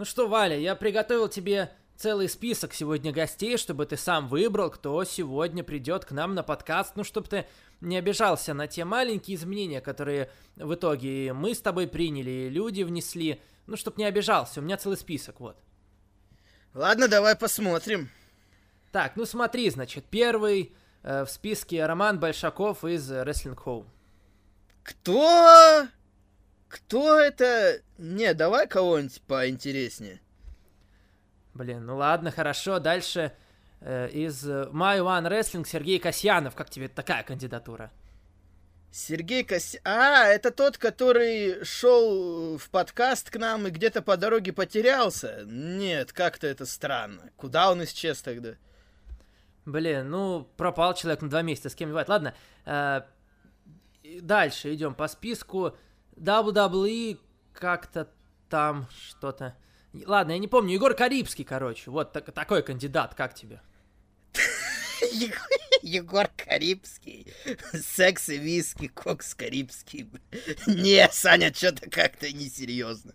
Ну что, Валя, я приготовил тебе целый список сегодня гостей, чтобы ты сам выбрал, кто сегодня придет к нам на подкаст, ну, чтобы ты не обижался на те маленькие изменения, которые в итоге мы с тобой приняли, люди внесли, ну, чтобы не обижался, у меня целый список, вот. Ладно, давай посмотрим. Так, ну смотри, значит, первый э, в списке Роман Большаков из Wrestling Home. Кто? Кто это? Не, давай кого-нибудь поинтереснее. Блин, ну ладно, хорошо. Дальше э, из My One Wrestling Сергей Касьянов. Как тебе такая кандидатура? Сергей Касьянов. А, это тот, который шел в подкаст к нам и где-то по дороге потерялся? Нет, как-то это странно. Куда он исчез тогда? Блин, ну, пропал человек на два месяца, с кем бывает. Ладно, э, дальше идем по списку. WWE как-то там что-то... Ладно, я не помню. Егор Карибский, короче. Вот так, такой кандидат. Как тебе? Егор Карибский. Секс и виски, кокс карибский. Не, Саня, что-то как-то несерьезно.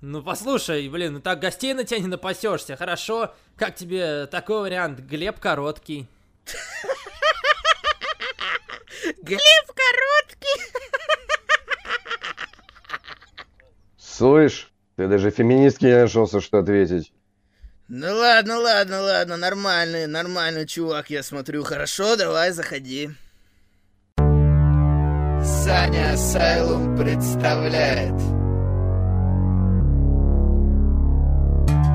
Ну послушай, блин, ну так гостей на тебя не напасешься, хорошо? Как тебе такой вариант? Глеб Короткий. Глеб Короткий! Слышь, ты даже феминистки не нашелся, что ответить. Ну ладно, ладно, ладно, нормальный, нормальный чувак, я смотрю. Хорошо, давай, заходи. Саня Асайлум представляет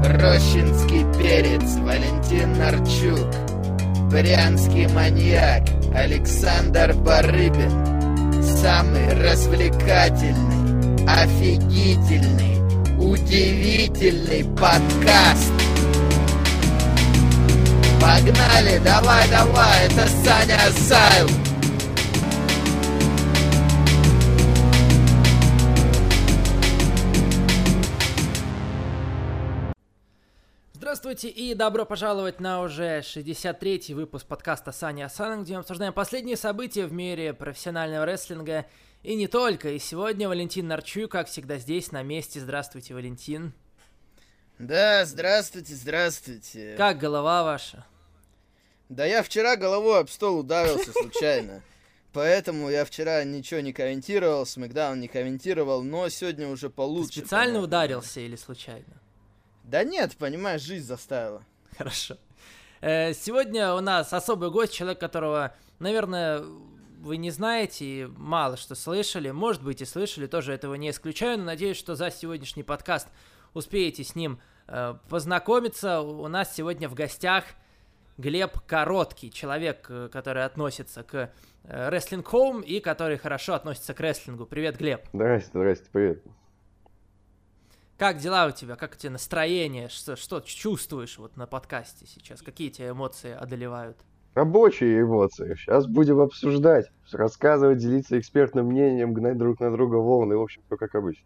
Рощинский перец Валентин Нарчук Брянский маньяк Александр Барыбин Самый развлекательный офигительный, удивительный подкаст. Погнали, давай, давай, это Саня Асайл. Здравствуйте и добро пожаловать на уже 63-й выпуск подкаста Саня Асан, где мы обсуждаем последние события в мире профессионального рестлинга и не только. И сегодня Валентин Нарчук, как всегда, здесь, на месте. Здравствуйте, Валентин. Да, здравствуйте, здравствуйте. Как голова ваша? Да я вчера головой об стол ударился случайно. Поэтому я вчера ничего не комментировал, Смакдаун не комментировал, но сегодня уже получше. Ты специально понятно. ударился или случайно? Да нет, понимаешь, жизнь заставила. Хорошо. Э, сегодня у нас особый гость, человек, которого, наверное, вы не знаете, мало что слышали, может быть и слышали, тоже этого не исключаю, но надеюсь, что за сегодняшний подкаст успеете с ним э, познакомиться. У нас сегодня в гостях Глеб Короткий, человек, э, который относится к э, Wrestling Home и который хорошо относится к рестлингу. Привет, Глеб. Здрасте, здрасте, привет. Как дела у тебя? Как у тебя настроение? Что, что чувствуешь вот на подкасте сейчас? Какие тебя эмоции одолевают? Рабочие эмоции. Сейчас будем обсуждать, рассказывать, делиться экспертным мнением, гнать друг на друга волны. В общем, все как обычно.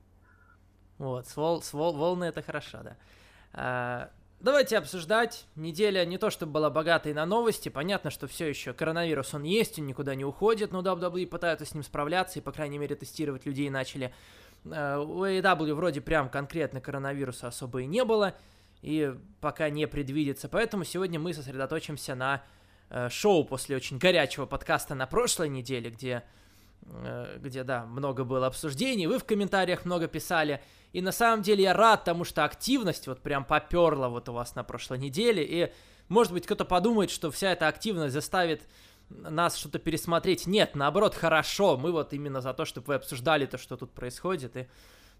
Вот, с, вол, с вол, волны это хорошо, да. А, давайте обсуждать. Неделя не то чтобы была богатой на новости. Понятно, что все еще коронавирус он есть, он никуда не уходит, но WWE пытаются с ним справляться и, по крайней мере, тестировать людей начали. А, у AEW вроде прям конкретно коронавируса особо и не было, и пока не предвидится. Поэтому сегодня мы сосредоточимся на Э, шоу после очень горячего подкаста на прошлой неделе, где, э, где, да, много было обсуждений, вы в комментариях много писали, и на самом деле я рад тому, что активность вот прям поперла вот у вас на прошлой неделе, и может быть кто-то подумает, что вся эта активность заставит нас что-то пересмотреть. Нет, наоборот, хорошо, мы вот именно за то, чтобы вы обсуждали то, что тут происходит, и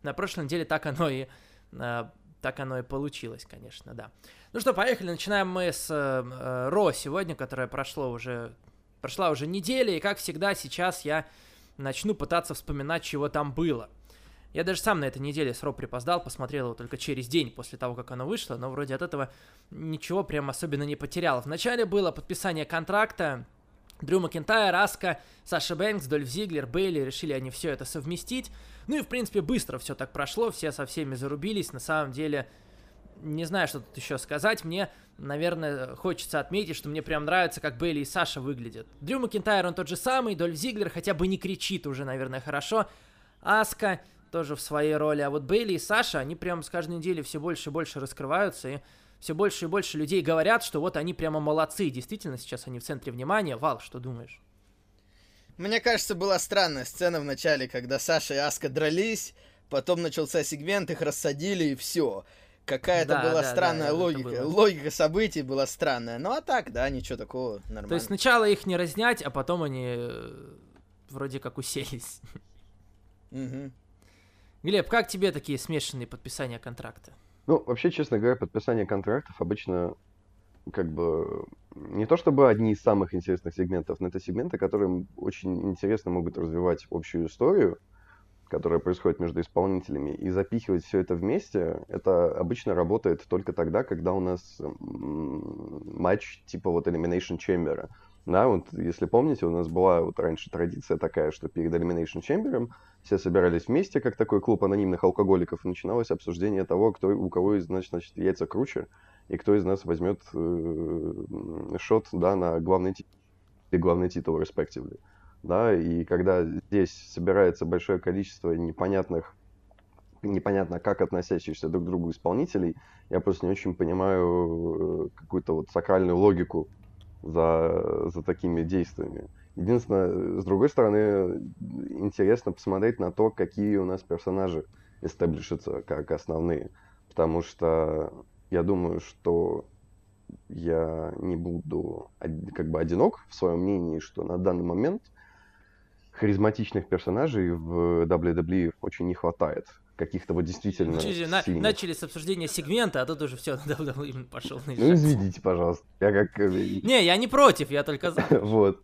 на прошлой неделе так оно и э, так оно и получилось, конечно, да. Ну что, поехали. Начинаем мы с э, Ро сегодня, которое прошло уже, прошла уже неделя, и как всегда сейчас я начну пытаться вспоминать, чего там было. Я даже сам на этой неделе с Ро припоздал, посмотрел его только через день после того, как оно вышло, но вроде от этого ничего прям особенно не потерял. Вначале было подписание контракта, Дрю Макентайр, Аска, Саша Бэнкс, Дольф Зиглер, Бейли, решили они все это совместить. Ну и, в принципе, быстро все так прошло, все со всеми зарубились. На самом деле, не знаю, что тут еще сказать. Мне, наверное, хочется отметить, что мне прям нравится, как Бейли и Саша выглядят. Дрю Макентайр, он тот же самый, Дольф Зиглер хотя бы не кричит уже, наверное, хорошо. Аска тоже в своей роли. А вот Бейли и Саша, они прям с каждой недели все больше и больше раскрываются, и все больше и больше людей говорят, что вот они прямо молодцы. Действительно, сейчас они в центре внимания. Вал, что думаешь? Мне кажется, была странная сцена в начале, когда Саша и Аска дрались, потом начался сегмент, их рассадили и все. Какая-то да, была да, странная да, логика. Логика событий была странная. Ну а так, да, ничего такого, нормально. То есть сначала их не разнять, а потом они э, вроде как уселись. Угу. Глеб, как тебе такие смешанные подписания контракта? Ну, вообще, честно говоря, подписание контрактов обычно как бы не то чтобы одни из самых интересных сегментов, но это сегменты, которые очень интересно могут развивать общую историю, которая происходит между исполнителями, и запихивать все это вместе, это обычно работает только тогда, когда у нас матч типа вот Elimination Chamber. Да, вот если помните, у нас была вот раньше традиция такая, что перед Elimination Chamber все собирались вместе, как такой клуб анонимных алкоголиков, и начиналось обсуждение того, кто, у кого из, значит, значит, яйца круче, и кто из нас возьмет э, шот, да, на главный, главный титул, respectively. Да, и когда здесь собирается большое количество непонятных непонятно как относящихся друг к другу исполнителей, я просто не очень понимаю э, какую-то вот сакральную логику за, за такими действиями. Единственное, с другой стороны, интересно посмотреть на то, какие у нас персонажи эстаблишатся как основные. Потому что я думаю, что я не буду как бы одинок в своем мнении, что на данный момент харизматичных персонажей в WWE очень не хватает. Каких-то вот действительно Начали, на, начали с обсуждения сегмента, а тут уже все, WWE пошел. Ну, извините, пожалуйста. Я как... Э, не, я не против, я только за. Вот.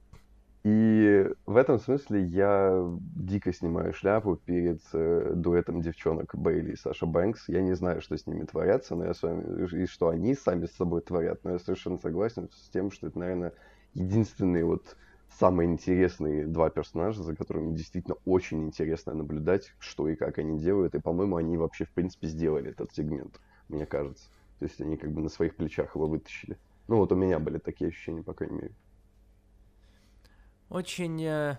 И в этом смысле я дико снимаю шляпу перед э, дуэтом девчонок Бейли и Саша Бэнкс. Я не знаю, что с ними творятся, но я с вами, и что они сами с собой творят, но я совершенно согласен с тем, что это, наверное, единственные вот самые интересные два персонажа, за которыми действительно очень интересно наблюдать, что и как они делают. И, по-моему, они вообще, в принципе, сделали этот сегмент, мне кажется. То есть они как бы на своих плечах его вытащили. Ну вот у меня были такие ощущения, по крайней мере очень, э,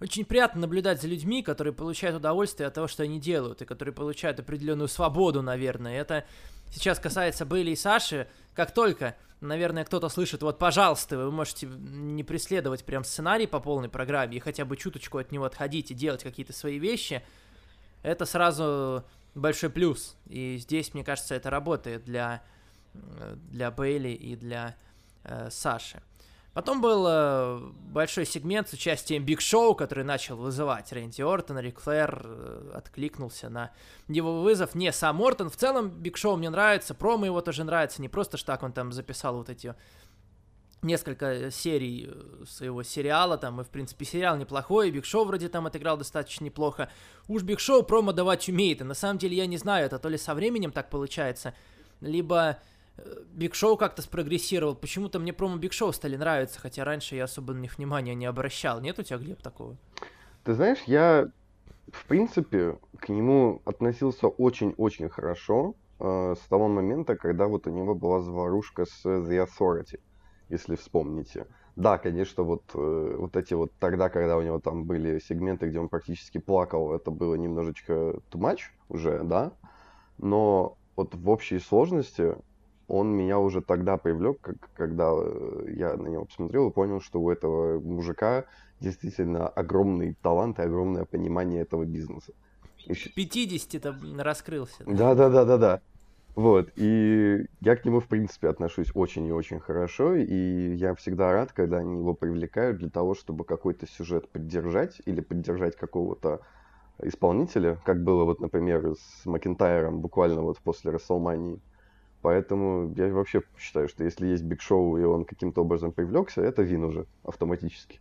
очень приятно наблюдать за людьми, которые получают удовольствие от того, что они делают, и которые получают определенную свободу, наверное. Это сейчас касается Бейли и Саши. Как только, наверное, кто-то слышит, вот, пожалуйста, вы можете не преследовать прям сценарий по полной программе и хотя бы чуточку от него отходить и делать какие-то свои вещи, это сразу большой плюс. И здесь, мне кажется, это работает для, э, для Бейли и для э, Саши. Потом был э, большой сегмент с участием Биг Шоу, который начал вызывать Рэнди Ортон. Рик Флэр э, откликнулся на его вызов. Не сам Ортон. В целом Биг Шоу мне нравится, промо его тоже нравится. Не просто, что так он там записал вот эти несколько серий э, своего сериала, там, и, в принципе, сериал неплохой, Биг Шоу вроде там отыграл достаточно неплохо. Уж Биг Шоу промо давать умеет, и на самом деле я не знаю, это то ли со временем так получается, либо Биг Шоу как-то спрогрессировал. Почему-то мне промо Биг Шоу стали нравиться, хотя раньше я особо на них внимания не обращал. Нет у тебя, Глеб, такого? Ты знаешь, я, в принципе, к нему относился очень-очень хорошо э, с того момента, когда вот у него была заварушка с The Authority, если вспомните. Да, конечно, вот, э, вот эти вот тогда, когда у него там были сегменты, где он практически плакал, это было немножечко too much уже, да, но вот в общей сложности он меня уже тогда привлек, как, когда э, я на него посмотрел и понял, что у этого мужика действительно огромный талант и огромное понимание этого бизнеса. 50-то раскрылся. Да, да, да, да, да. Вот, и я к нему, в принципе, отношусь очень и очень хорошо, и я всегда рад, когда они его привлекают для того, чтобы какой-то сюжет поддержать или поддержать какого-то исполнителя, как было вот, например, с Макентайром буквально вот после Рестлмании. Поэтому я вообще считаю, что если есть Биг Шоу, и он каким-то образом привлекся, это win уже автоматически.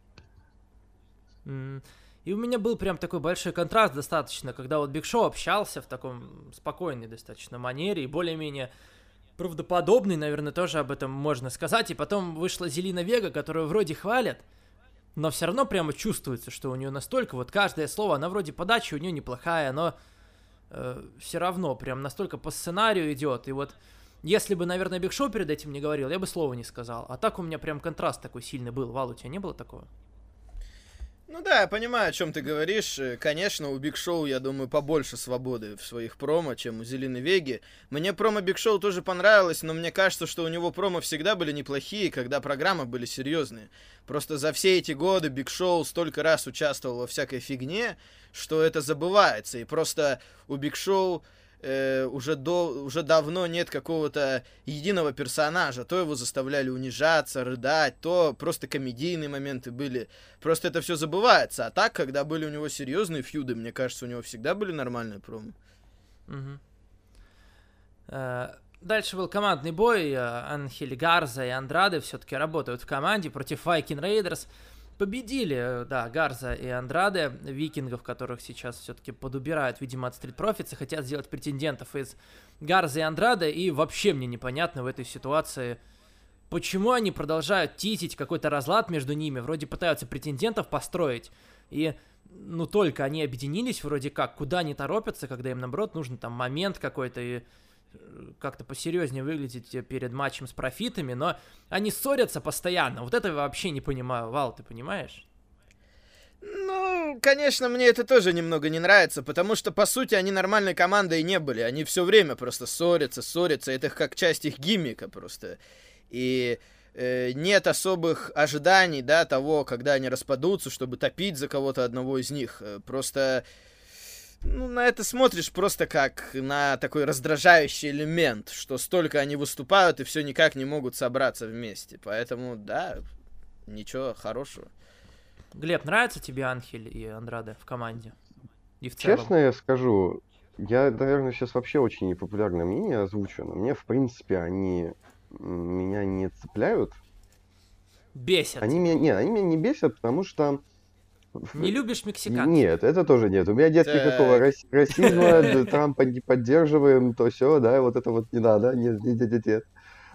И у меня был прям такой большой контраст достаточно, когда вот Биг Шоу общался в таком спокойной достаточно манере и более-менее правдоподобный, наверное, тоже об этом можно сказать. И потом вышла Зелина Вега, которую вроде хвалят, но все равно прямо чувствуется, что у нее настолько вот каждое слово, она вроде подача у нее неплохая, но э, все равно прям настолько по сценарию идет. И вот если бы, наверное, Биг Шоу перед этим не говорил, я бы слова не сказал. А так у меня прям контраст такой сильный был. Вал, у тебя не было такого? Ну да, я понимаю, о чем ты говоришь. Э, конечно, у Биг Шоу, я думаю, побольше свободы в своих промо, чем у Зелины Веги. Мне промо Биг Шоу тоже понравилось, но мне кажется, что у него промо всегда были неплохие, когда программы были серьезные. Просто за все эти годы Биг Шоу столько раз участвовал во всякой фигне, что это забывается. И просто у Биг Шоу э, уже, до, уже давно нет какого-то единого персонажа. То его заставляли унижаться, рыдать, то просто комедийные моменты были. Просто это все забывается. А так, когда были у него серьезные фьюды, мне кажется, у него всегда были нормальные промо. Угу. Дальше был командный бой. Э, Анхель Гарза и Андраде все-таки работают в команде против Viking Raiders. Победили, да, Гарза и Андраде, викингов, которых сейчас все-таки подубирают, видимо, от Street Profits, и хотят сделать претендентов из Гарза и Андраде, и вообще мне непонятно в этой ситуации, почему они продолжают титить какой-то разлад между ними, вроде пытаются претендентов построить, и ну только они объединились вроде как, куда они торопятся, когда им наоборот нужен там момент какой-то, и как-то посерьезнее выглядеть перед матчем с профитами, но они ссорятся постоянно. Вот это я вообще не понимаю. Вал, ты понимаешь? Ну, конечно, мне это тоже немного не нравится, потому что, по сути, они нормальной командой не были. Они все время просто ссорятся, ссорятся. Это как часть их гиммика просто. И э, нет особых ожиданий, да, того, когда они распадутся, чтобы топить за кого-то одного из них. Э, просто ну, на это смотришь просто как на такой раздражающий элемент, что столько они выступают и все никак не могут собраться вместе. Поэтому, да, ничего хорошего. Глеб, нравится тебе Анхель и Андраде в команде? И в целом? Честно я скажу, я, наверное, сейчас вообще очень непопулярное мнение озвучу, но мне, в принципе, они меня не цепляют. Бесят. Они меня, нет, они меня не бесят, потому что не любишь мексиканцев? Нет, это тоже нет. У меня нет никакого расизма, Трампа не поддерживаем, то все, да, вот это вот не надо, нет, нет, нет, нет.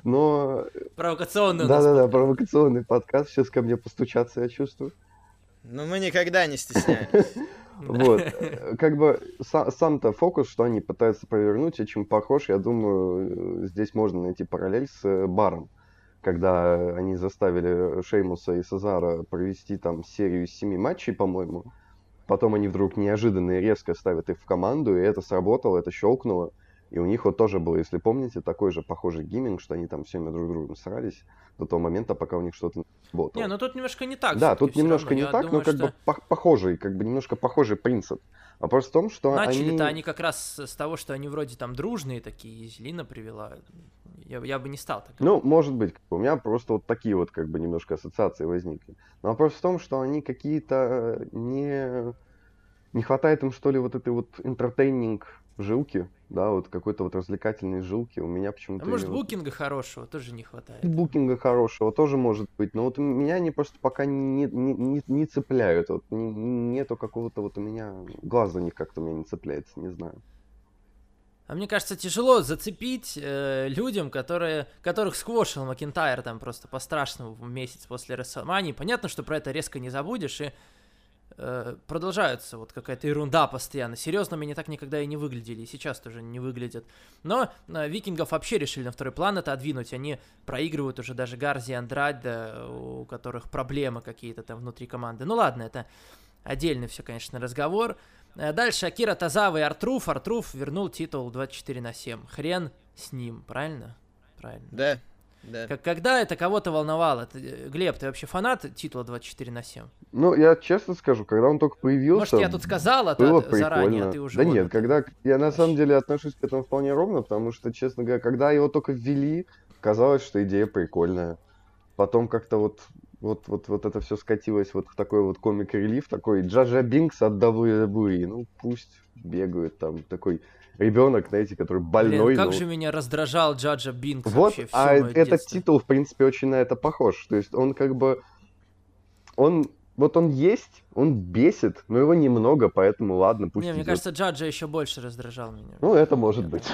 Но... Провокационный Да-да-да, провокационный подкаст. Сейчас ко мне постучаться, я чувствую. Ну, мы никогда не стесняемся. Вот. Как бы сам-то фокус, что они пытаются провернуть, очень похож, я думаю, здесь можно найти параллель с э, баром когда они заставили Шеймуса и Сезара провести там серию из семи матчей, по-моему. Потом они вдруг неожиданно и резко ставят их в команду, и это сработало, это щелкнуло. И у них вот тоже был, если помните, такой же похожий гейминг, что они там всеми друг другом срались до того момента, пока у них что-то не работало. Не, ну тут немножко не так. Да, тут немножко равно. не Я так, думаю, но как что... бы по похожий, как бы немножко похожий принцип. Вопрос в том, что Начали-то они... они как раз с того, что они вроде там дружные такие, Зелина привела. Я, я бы не стал так. Ну, может быть. У меня просто вот такие вот как бы немножко ассоциации возникли. Но вопрос в том, что они какие-то э, не... Не хватает им, что ли, вот этой вот entertaining жилки, да, вот какой-то вот развлекательной жилки. У меня почему-то... А может, букинга хорошего тоже не хватает? Букинга хорошего тоже может быть. Но вот меня они просто пока не, не, не, не цепляют. Вот не, нету какого-то вот у меня... Глаз за них как-то у меня не цепляется, не знаю. А мне кажется, тяжело зацепить э, людям, которые, которых сквошил Макентайр там просто по-страшному месяц после Расселмании. Понятно, что про это резко не забудешь, и э, продолжается вот какая-то ерунда постоянно. Серьезно, они так никогда и не выглядели, и сейчас тоже не выглядят. Но э, викингов вообще решили на второй план это отвинуть. Они проигрывают уже даже Гарзи и Андраде, у которых проблемы какие-то там внутри команды. Ну ладно, это отдельный все, конечно, разговор. Э, дальше Акира Тазава и Артруф. Артруф вернул титул 24 на 7. Хрен с ним, правильно? Правильно. Да. Да. Как, когда это кого-то волновало? Ты, э, Глеб, ты вообще фанат титула 24 на 7? Ну, я честно скажу, когда он только появился... Может, я тут сказал это было прикольно. заранее, а ты уже... Да вот нет, когда... Я на самом деле отношусь к этому вполне ровно, потому что, честно говоря, когда его только ввели, казалось, что идея прикольная. Потом как-то вот вот, вот, вот это все скатилось вот в такой вот комик-релиф, такой Джаджа Бинкс от WWE. Ну, пусть бегают там такой ребенок, знаете, который больной. Блин, как но... же меня раздражал Джаджа Бинкс вот, вообще А этот детство. титул, в принципе, очень на это похож. То есть он как бы... Он вот он есть, он бесит, но его немного, поэтому ладно, пусть Не, мне кажется, Джаджа еще больше раздражал меня. Ну, это может быть.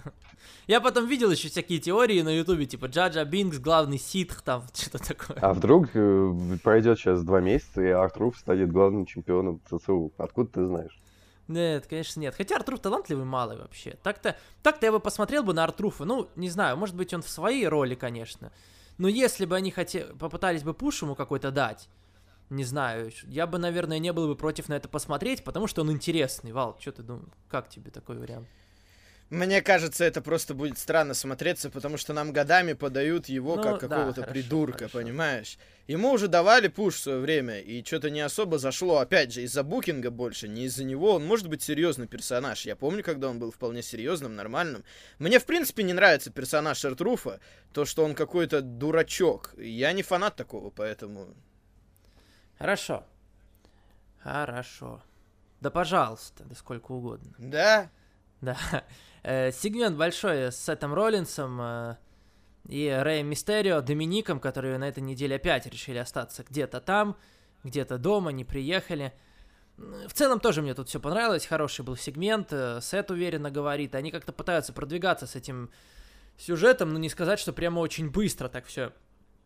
Я потом видел еще всякие теории на ютубе, типа Джаджа Бинкс, главный ситх, там, что-то такое. А вдруг э, пройдет сейчас два месяца, и Артруф станет главным чемпионом ЦЦУ? Откуда ты знаешь? Нет, конечно, нет. Хотя Артруф талантливый малый вообще. Так-то, так-то я бы посмотрел бы на Артруфа. Ну, не знаю, может быть, он в своей роли, конечно. Но если бы они хотели, попытались бы пуш ему какой-то дать, не знаю, я бы, наверное, не был бы против на это посмотреть, потому что он интересный. Вал, что ты думаешь, как тебе такой вариант? Мне кажется, это просто будет странно смотреться, потому что нам годами подают его ну, как какого-то да, придурка, хорошо. понимаешь? Ему уже давали пуш в свое время, и что-то не особо зашло. Опять же, из-за букинга больше, не из-за него. Он может быть серьезный персонаж. Я помню, когда он был вполне серьезным, нормальным. Мне, в принципе, не нравится персонаж Шартруфа, то, что он какой-то дурачок. Я не фанат такого, поэтому... Хорошо. Хорошо. Да пожалуйста, да сколько угодно. Да? Да. Э, сегмент большой с Сетом Роллинсом э, и Рэем Мистерио, Домиником, которые на этой неделе опять решили остаться где-то там, где-то дома, не приехали. В целом тоже мне тут все понравилось, хороший был сегмент, э, Сет уверенно говорит, они как-то пытаются продвигаться с этим сюжетом, но не сказать, что прямо очень быстро так все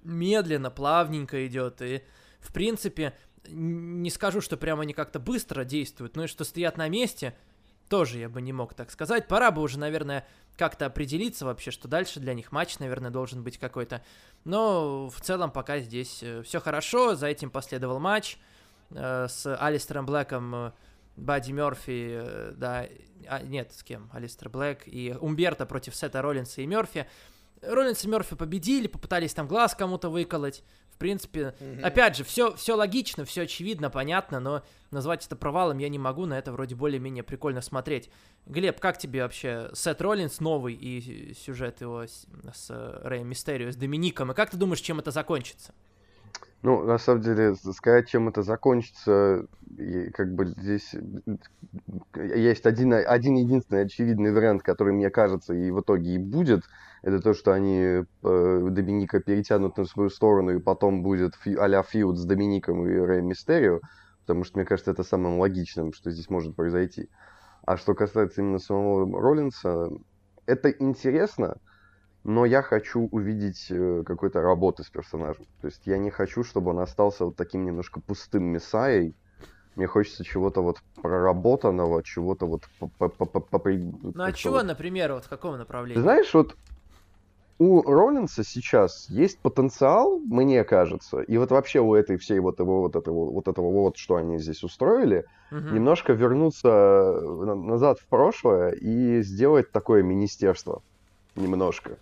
медленно, плавненько идет, и в принципе не скажу, что прямо они как-то быстро действуют, но и что стоят на месте – тоже я бы не мог так сказать. Пора бы уже, наверное, как-то определиться вообще, что дальше для них матч, наверное, должен быть какой-то. Но в целом пока здесь э, все хорошо. За этим последовал матч э, с Алистером Блэком, э, Бадди Мерфи, да, а, нет, с кем? Алистер Блэк и Умберто против Сета Роллинса и Мерфи. Роллинс и Мерфи победили, попытались там глаз кому-то выколоть. В принципе, mm-hmm. опять же, все, все логично, все очевидно, понятно, но назвать это провалом я не могу, на это вроде более-менее прикольно смотреть. Глеб, как тебе вообще Сет Роллинс новый и сюжет его с, с Рэем Мистерио, с Домиником, и как ты думаешь, чем это закончится? Ну, на самом деле, сказать, чем это закончится, как бы здесь есть один, один единственный очевидный вариант, который, мне кажется, и в итоге и будет – это то, что они э, Доминика перетянут на свою сторону, и потом будет фи, а-ля фьюд с Домиником и Рэй Мистерио, потому что, мне кажется, это самым логичным, что здесь может произойти. А что касается именно самого Роллинса, это интересно, но я хочу увидеть э, какой-то работы с персонажем. То есть я не хочу, чтобы он остался вот таким немножко пустым мессаей. Мне хочется чего-то вот проработанного, чего-то вот... Ну а чего, например, вот в каком направлении? знаешь, вот у Роллинса сейчас есть потенциал, мне кажется, и вот вообще у этой всей вот его вот этого вот этого вот, что они здесь устроили, угу. немножко вернуться назад в прошлое и сделать такое министерство немножко.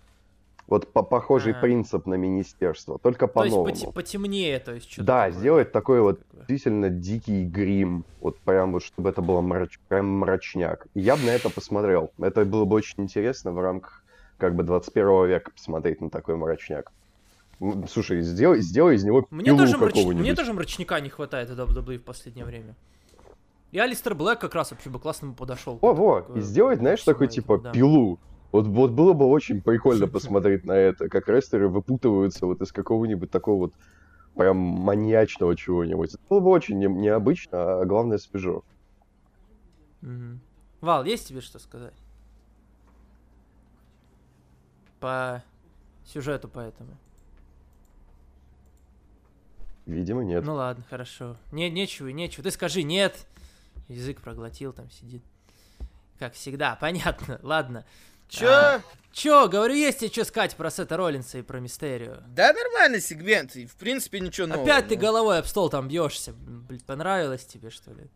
Вот по похожий А-а-а. принцип на министерство, только по-новому. То есть потемнее, то есть что-то. Да, такое. сделать такой вот действительно дикий грим, вот прям вот, чтобы это было мрач... прям мрачняк. И я бы на это посмотрел. Это было бы очень интересно в рамках как бы 21 века посмотреть на такой мрачняк. Слушай, сделай, сделай из него мне тоже, мрач... мне тоже мрачника не хватает в WWE в последнее время. И Алистер Блэк как раз вообще бы классно подошел. О, во, и сделать, знаешь, такой типа да. пилу. Вот, вот было бы очень прикольно посмотреть на это, как рестлеры выпутываются вот из какого-нибудь такого вот прям маньячного чего-нибудь. Это было бы очень не, необычно, а главное свежо. Угу. Вал, есть тебе что сказать? по сюжету поэтому. Видимо, нет. Ну ладно, хорошо. Не, нечего, нечего. Ты скажи нет. Язык проглотил, там сидит. Как всегда, понятно. Ладно. Чё? А, чё, говорю, есть тебе что сказать про Сета Роллинса и про Мистерио? Да, нормальный сегмент, и в принципе ничего нового. Опять ты головой об стол там бьешься. Блин, понравилось тебе, что ли?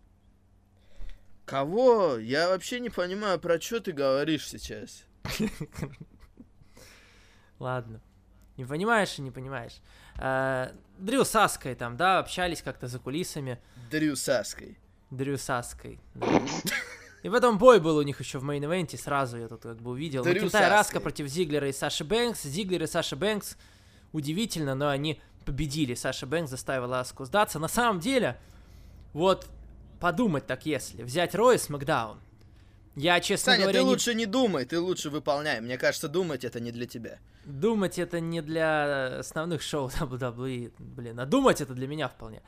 Кого? Я вообще не понимаю, про что ты говоришь сейчас. Ладно. Не понимаешь и не понимаешь. А, Дрю с Аской там, да, общались как-то за кулисами. Дрю с Аской. Дрю с Аской. Да. И потом бой был у них еще в мейн-эвенте, сразу я тут как бы увидел. Дрю Макинтайр Аска против Зиглера и Саши Бэнкс. Зиглер и Саша Бэнкс, удивительно, но они победили. Саша Бэнкс заставила Аску сдаться. На самом деле, вот подумать так если, взять Рой с Макдаун, я, честно Саня, говоря, ты не... лучше не думай, ты лучше выполняй. Мне кажется, думать это не для тебя. Думать это не для основных шоу WWE, блин, а думать это для меня вполне.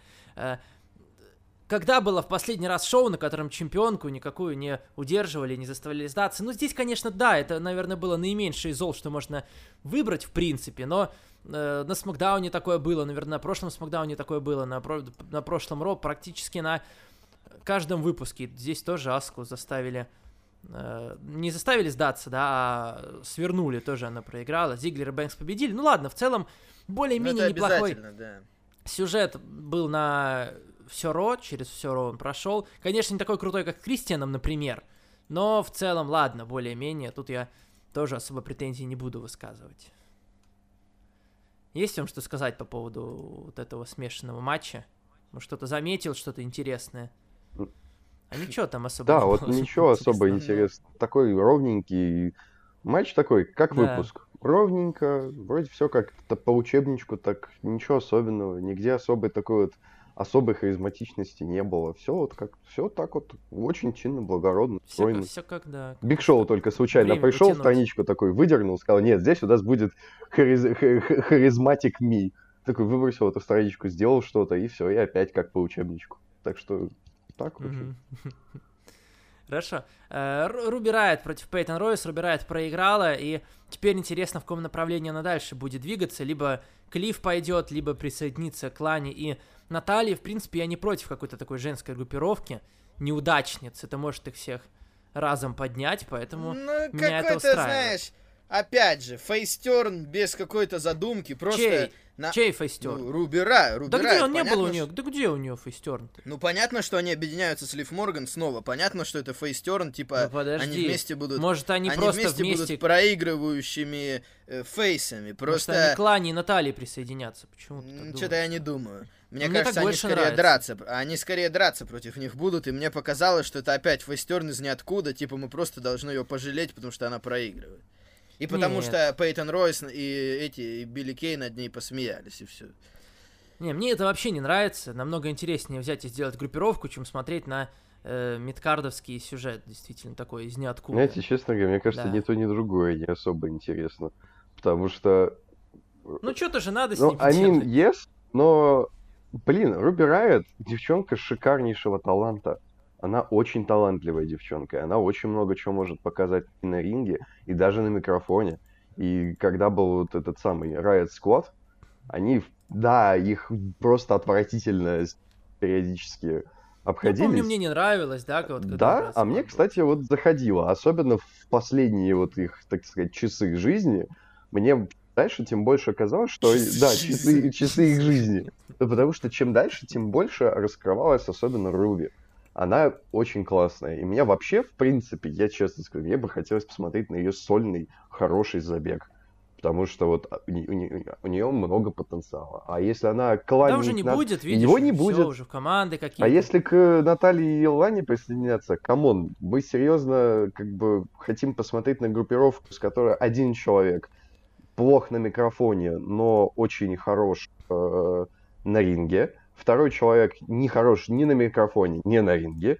Когда было в последний раз шоу, на котором чемпионку никакую не удерживали, не заставляли сдаться? Ну, здесь, конечно, да, это, наверное, было наименьшее зол, что можно выбрать, в принципе, но э, на Смакдауне такое было, наверное, на прошлом Смакдауне такое было, на, на прошлом Ро практически на каждом выпуске. Здесь тоже Аску заставили Э, не заставили сдаться, да, а свернули, тоже она проиграла. Зиглер и Бэнкс победили. Ну ладно, в целом более-менее ну, неплохой да. Сюжет был на все Ро, через все Ро он прошел. Конечно, не такой крутой, как Кристианом, например. Но в целом, ладно, более-менее. Тут я тоже особо претензий не буду высказывать. Есть вам что сказать по поводу вот этого смешанного матча? Ну, что-то заметил, что-то интересное? А ничего там особо Да, вот ничего особо интересного. Такой ровненький матч такой, как да. выпуск. Ровненько, вроде все как-то по учебничку, так ничего особенного. Нигде особой такой вот особой харизматичности не было. Все вот как все так вот очень чинно, благородно, все, стройно. Все как да. Биг Шоу только случайно Время пришел, потянуть. страничку такой выдернул, сказал, нет, здесь у нас будет хариз... харизматик ми. Такой выбросил эту страничку, сделал что-то, и все, и опять как по учебничку. Так что так очень. Хорошо. Э, Руби Райт против Пейтон Ройс. Руби Райт проиграла, и теперь интересно, в каком направлении она дальше будет двигаться. Либо Клифф пойдет, либо присоединится к Лане и Наталья, в принципе, я не против какой-то такой женской группировки. Неудачниц. Это может их всех разом поднять, поэтому ну, меня это устраивает. знаешь, опять же, face turn без какой-то задумки, просто... Чей? На... Чей face turn? Ну, Рубера, Рубера. Да где он не был у нее? Да где у нее face turn? Ну понятно, что они объединяются с Лив Морган снова. Понятно, что это face turn, типа ну, подожди. они вместе будут. Может они, они просто вместе, вместе будут проигрывающими э, фейсами. Просто. Может они к Лане и Наталье присоединятся? Почему? Что-то я не думаю. Мне, мне кажется, они скорее нравится. драться. Они скорее драться против них будут, и мне показалось, что это опять face turn из ниоткуда. Типа мы просто должны ее пожалеть, потому что она проигрывает. И потому Нет. что Пейтон Ройс и эти и Билли Кей над ней посмеялись, и все. Не, мне это вообще не нравится. Намного интереснее взять и сделать группировку, чем смотреть на э, мидкардовский сюжет, действительно, такой из ниоткуда. Знаете, честно говоря, мне кажется, да. ни то, ни другое не особо интересно. Потому что... Ну, что-то же надо с ну, ним mean, yes, но, блин, Руби Райот девчонка шикарнейшего таланта. Она очень талантливая девчонка, она очень много чего может показать и на ринге, и даже на микрофоне. И когда был вот этот самый Riot Squad, они, да, их просто отвратительно периодически обходились. Я помню, мне не нравилось, да? Вот, да, а мне, кстати, вот заходило, особенно в последние вот их, так сказать, часы жизни, мне дальше, тем больше оказалось, что... Да, часы, часы их жизни. Потому что чем дальше, тем больше раскрывалась особенно Руби она очень классная. И меня вообще, в принципе, я честно скажу, мне бы хотелось посмотреть на ее сольный хороший забег. Потому что вот у, у, у нее много потенциала. А если она кланит... Да уже не на... будет, видишь, его не будет. уже в команды какие-то. А если к Наталье и Лане присоединяться, come on, мы серьезно как бы хотим посмотреть на группировку, с которой один человек плох на микрофоне, но очень хорош э, на ринге, Второй человек не хорош ни на микрофоне, ни на ринге.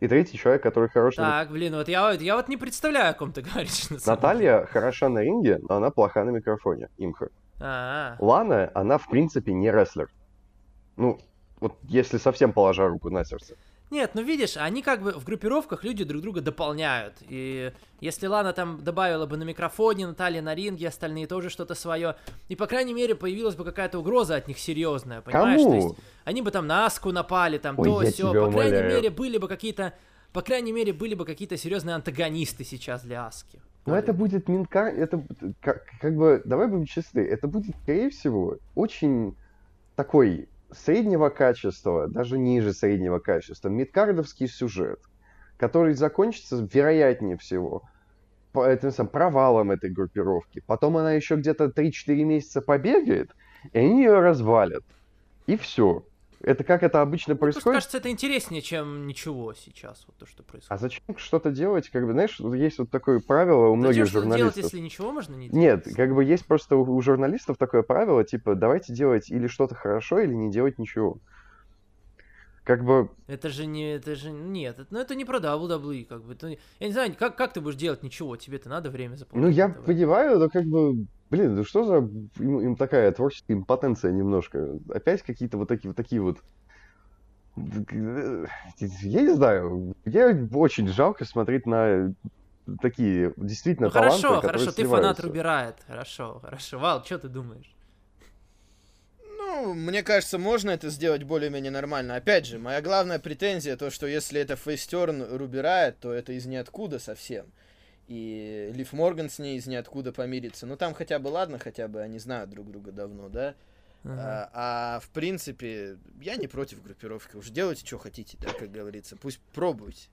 И третий человек, который хорош так, на... Так, блин, вот я, я вот не представляю, о ком ты говоришь. На Наталья хороша на ринге, но она плоха на микрофоне. Имха. А-а-а. Лана, она в принципе не рестлер. Ну, вот если совсем положа руку на сердце. Нет, ну видишь, они как бы в группировках люди друг друга дополняют. И если Лана там добавила бы на микрофоне, Наталья на ринге, остальные тоже что-то свое. И по крайней мере появилась бы какая-то угроза от них серьезная, понимаешь? Кому? То есть они бы там на Аску напали, там Ой, то все. По умоляю. крайней мере были бы какие-то, по крайней мере были бы какие-то серьезные антагонисты сейчас для Аски. Ну это будет Минкар, это как, как бы, давай будем честны, это будет, скорее всего, очень такой среднего качества, даже ниже среднего качества, мидкардовский сюжет, который закончится, вероятнее всего, по этим самым провалом этой группировки. Потом она еще где-то 3-4 месяца побегает, и они ее развалят. И все. Это как это обычно происходит. Мне кажется, это интереснее, чем ничего сейчас, вот то, что происходит. А зачем что-то делать? Как бы, знаешь, есть вот такое правило у многих зачем журналистов. делать, если ничего можно не делать? Нет, как бы есть просто у, у журналистов такое правило, типа, давайте делать или что-то хорошо, или не делать ничего. Как бы... Это же не... Это же... Нет, это, ну это не про WWE, как бы. Это, я не знаю, как, как ты будешь делать ничего? Тебе-то надо время заплатить. Ну, я понимаю, но как бы Блин, ну что за им, им такая творческая импотенция немножко? Опять какие-то вот такие вот такие вот я не знаю, мне очень жалко смотреть на такие действительно ну, таланты, хорошо, хорошо, ты фанат Рубирает, хорошо, хорошо. Вал, что ты думаешь? Ну, мне кажется, можно это сделать более-менее нормально. Опять же, моя главная претензия то, что если это фейстерн Рубирает, то это из ниоткуда совсем и Лив Морган с ней из ниоткуда помирится. Ну там хотя бы ладно, хотя бы они знают друг друга давно, да. Uh-huh. А, а в принципе, я не против группировки. Уж делайте, что хотите, да, как говорится. Пусть пробуйте.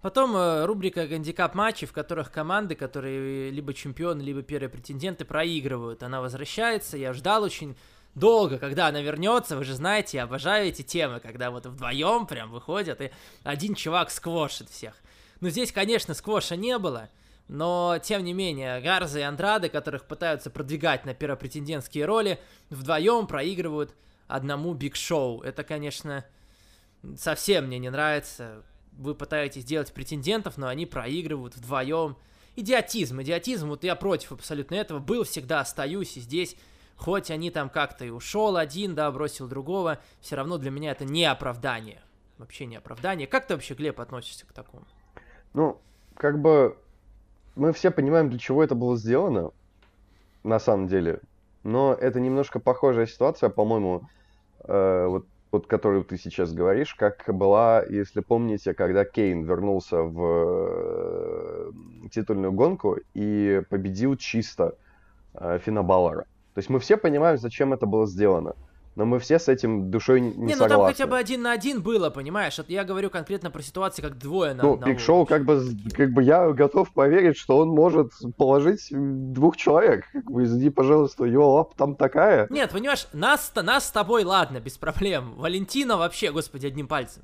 Потом э, рубрика гандикап матчей, в которых команды, которые либо чемпионы, либо первые претенденты проигрывают. Она возвращается. Я ждал очень долго, когда она вернется. Вы же знаете, я обожаю эти темы, когда вот вдвоем прям выходят, и один чувак сквошит всех. Но здесь, конечно, сквоша не было. Но, тем не менее, Гарза и Андрады, которых пытаются продвигать на первопретендентские роли, вдвоем проигрывают одному Биг Шоу. Это, конечно, совсем мне не нравится вы пытаетесь делать претендентов, но они проигрывают вдвоем. Идиотизм, идиотизм, вот я против абсолютно этого, был всегда, остаюсь и здесь, хоть они там как-то и ушел один, да, бросил другого, все равно для меня это не оправдание, вообще не оправдание. Как ты вообще, Глеб, относишься к такому? Ну, как бы мы все понимаем, для чего это было сделано, на самом деле, но это немножко похожая ситуация, по-моему, э, вот вот которую ты сейчас говоришь, как была, если помните, когда Кейн вернулся в э, титульную гонку и победил чисто э, Фина Баллара. То есть мы все понимаем, зачем это было сделано но мы все с этим душой не, не согласны. ну там хотя бы один на один было, понимаешь? Я говорю конкретно про ситуацию, как двое на ну. Ну, Биг Шоу, как бы, как бы я готов поверить, что он может положить двух человек. Как бы, извини, пожалуйста, его лап там такая. Нет, понимаешь, нас, нас с тобой, ладно, без проблем. Валентина вообще, господи, одним пальцем.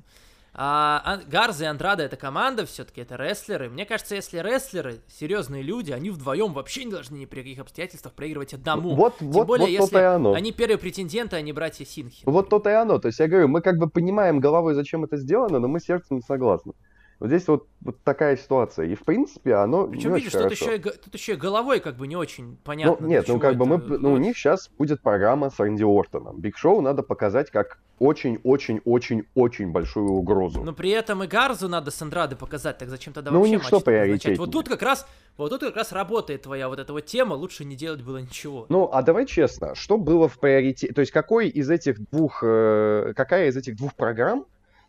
А, Гарза и Андрада это команда, все-таки это рестлеры. Мне кажется, если рестлеры, серьезные люди, они вдвоем вообще не должны ни при каких обстоятельствах проигрывать одному. Вот, Тем вот, более, вот если и оно. они первые претенденты, а не братья Синхи. Вот то-то и оно. То есть я говорю, мы как бы понимаем головой, зачем это сделано, но мы сердцем не согласны. Вот здесь вот, вот такая ситуация. И в принципе оно Причем, не видишь, очень тут хорошо. еще, и, тут еще и головой как бы не очень понятно. Ну, нет, ну как бы мы, ну у них сейчас будет программа с Рэнди Ортоном. Биг Шоу надо показать как очень-очень-очень-очень большую угрозу. Но при этом и Гарзу надо с Андрады показать, так зачем тогда ну, вообще у них что приоритетнее? Вот тут как раз, вот тут как раз работает твоя вот эта вот тема, лучше не делать было ничего. Ну, а давай честно, что было в приоритете, то есть какой из этих двух, э, какая из этих двух программ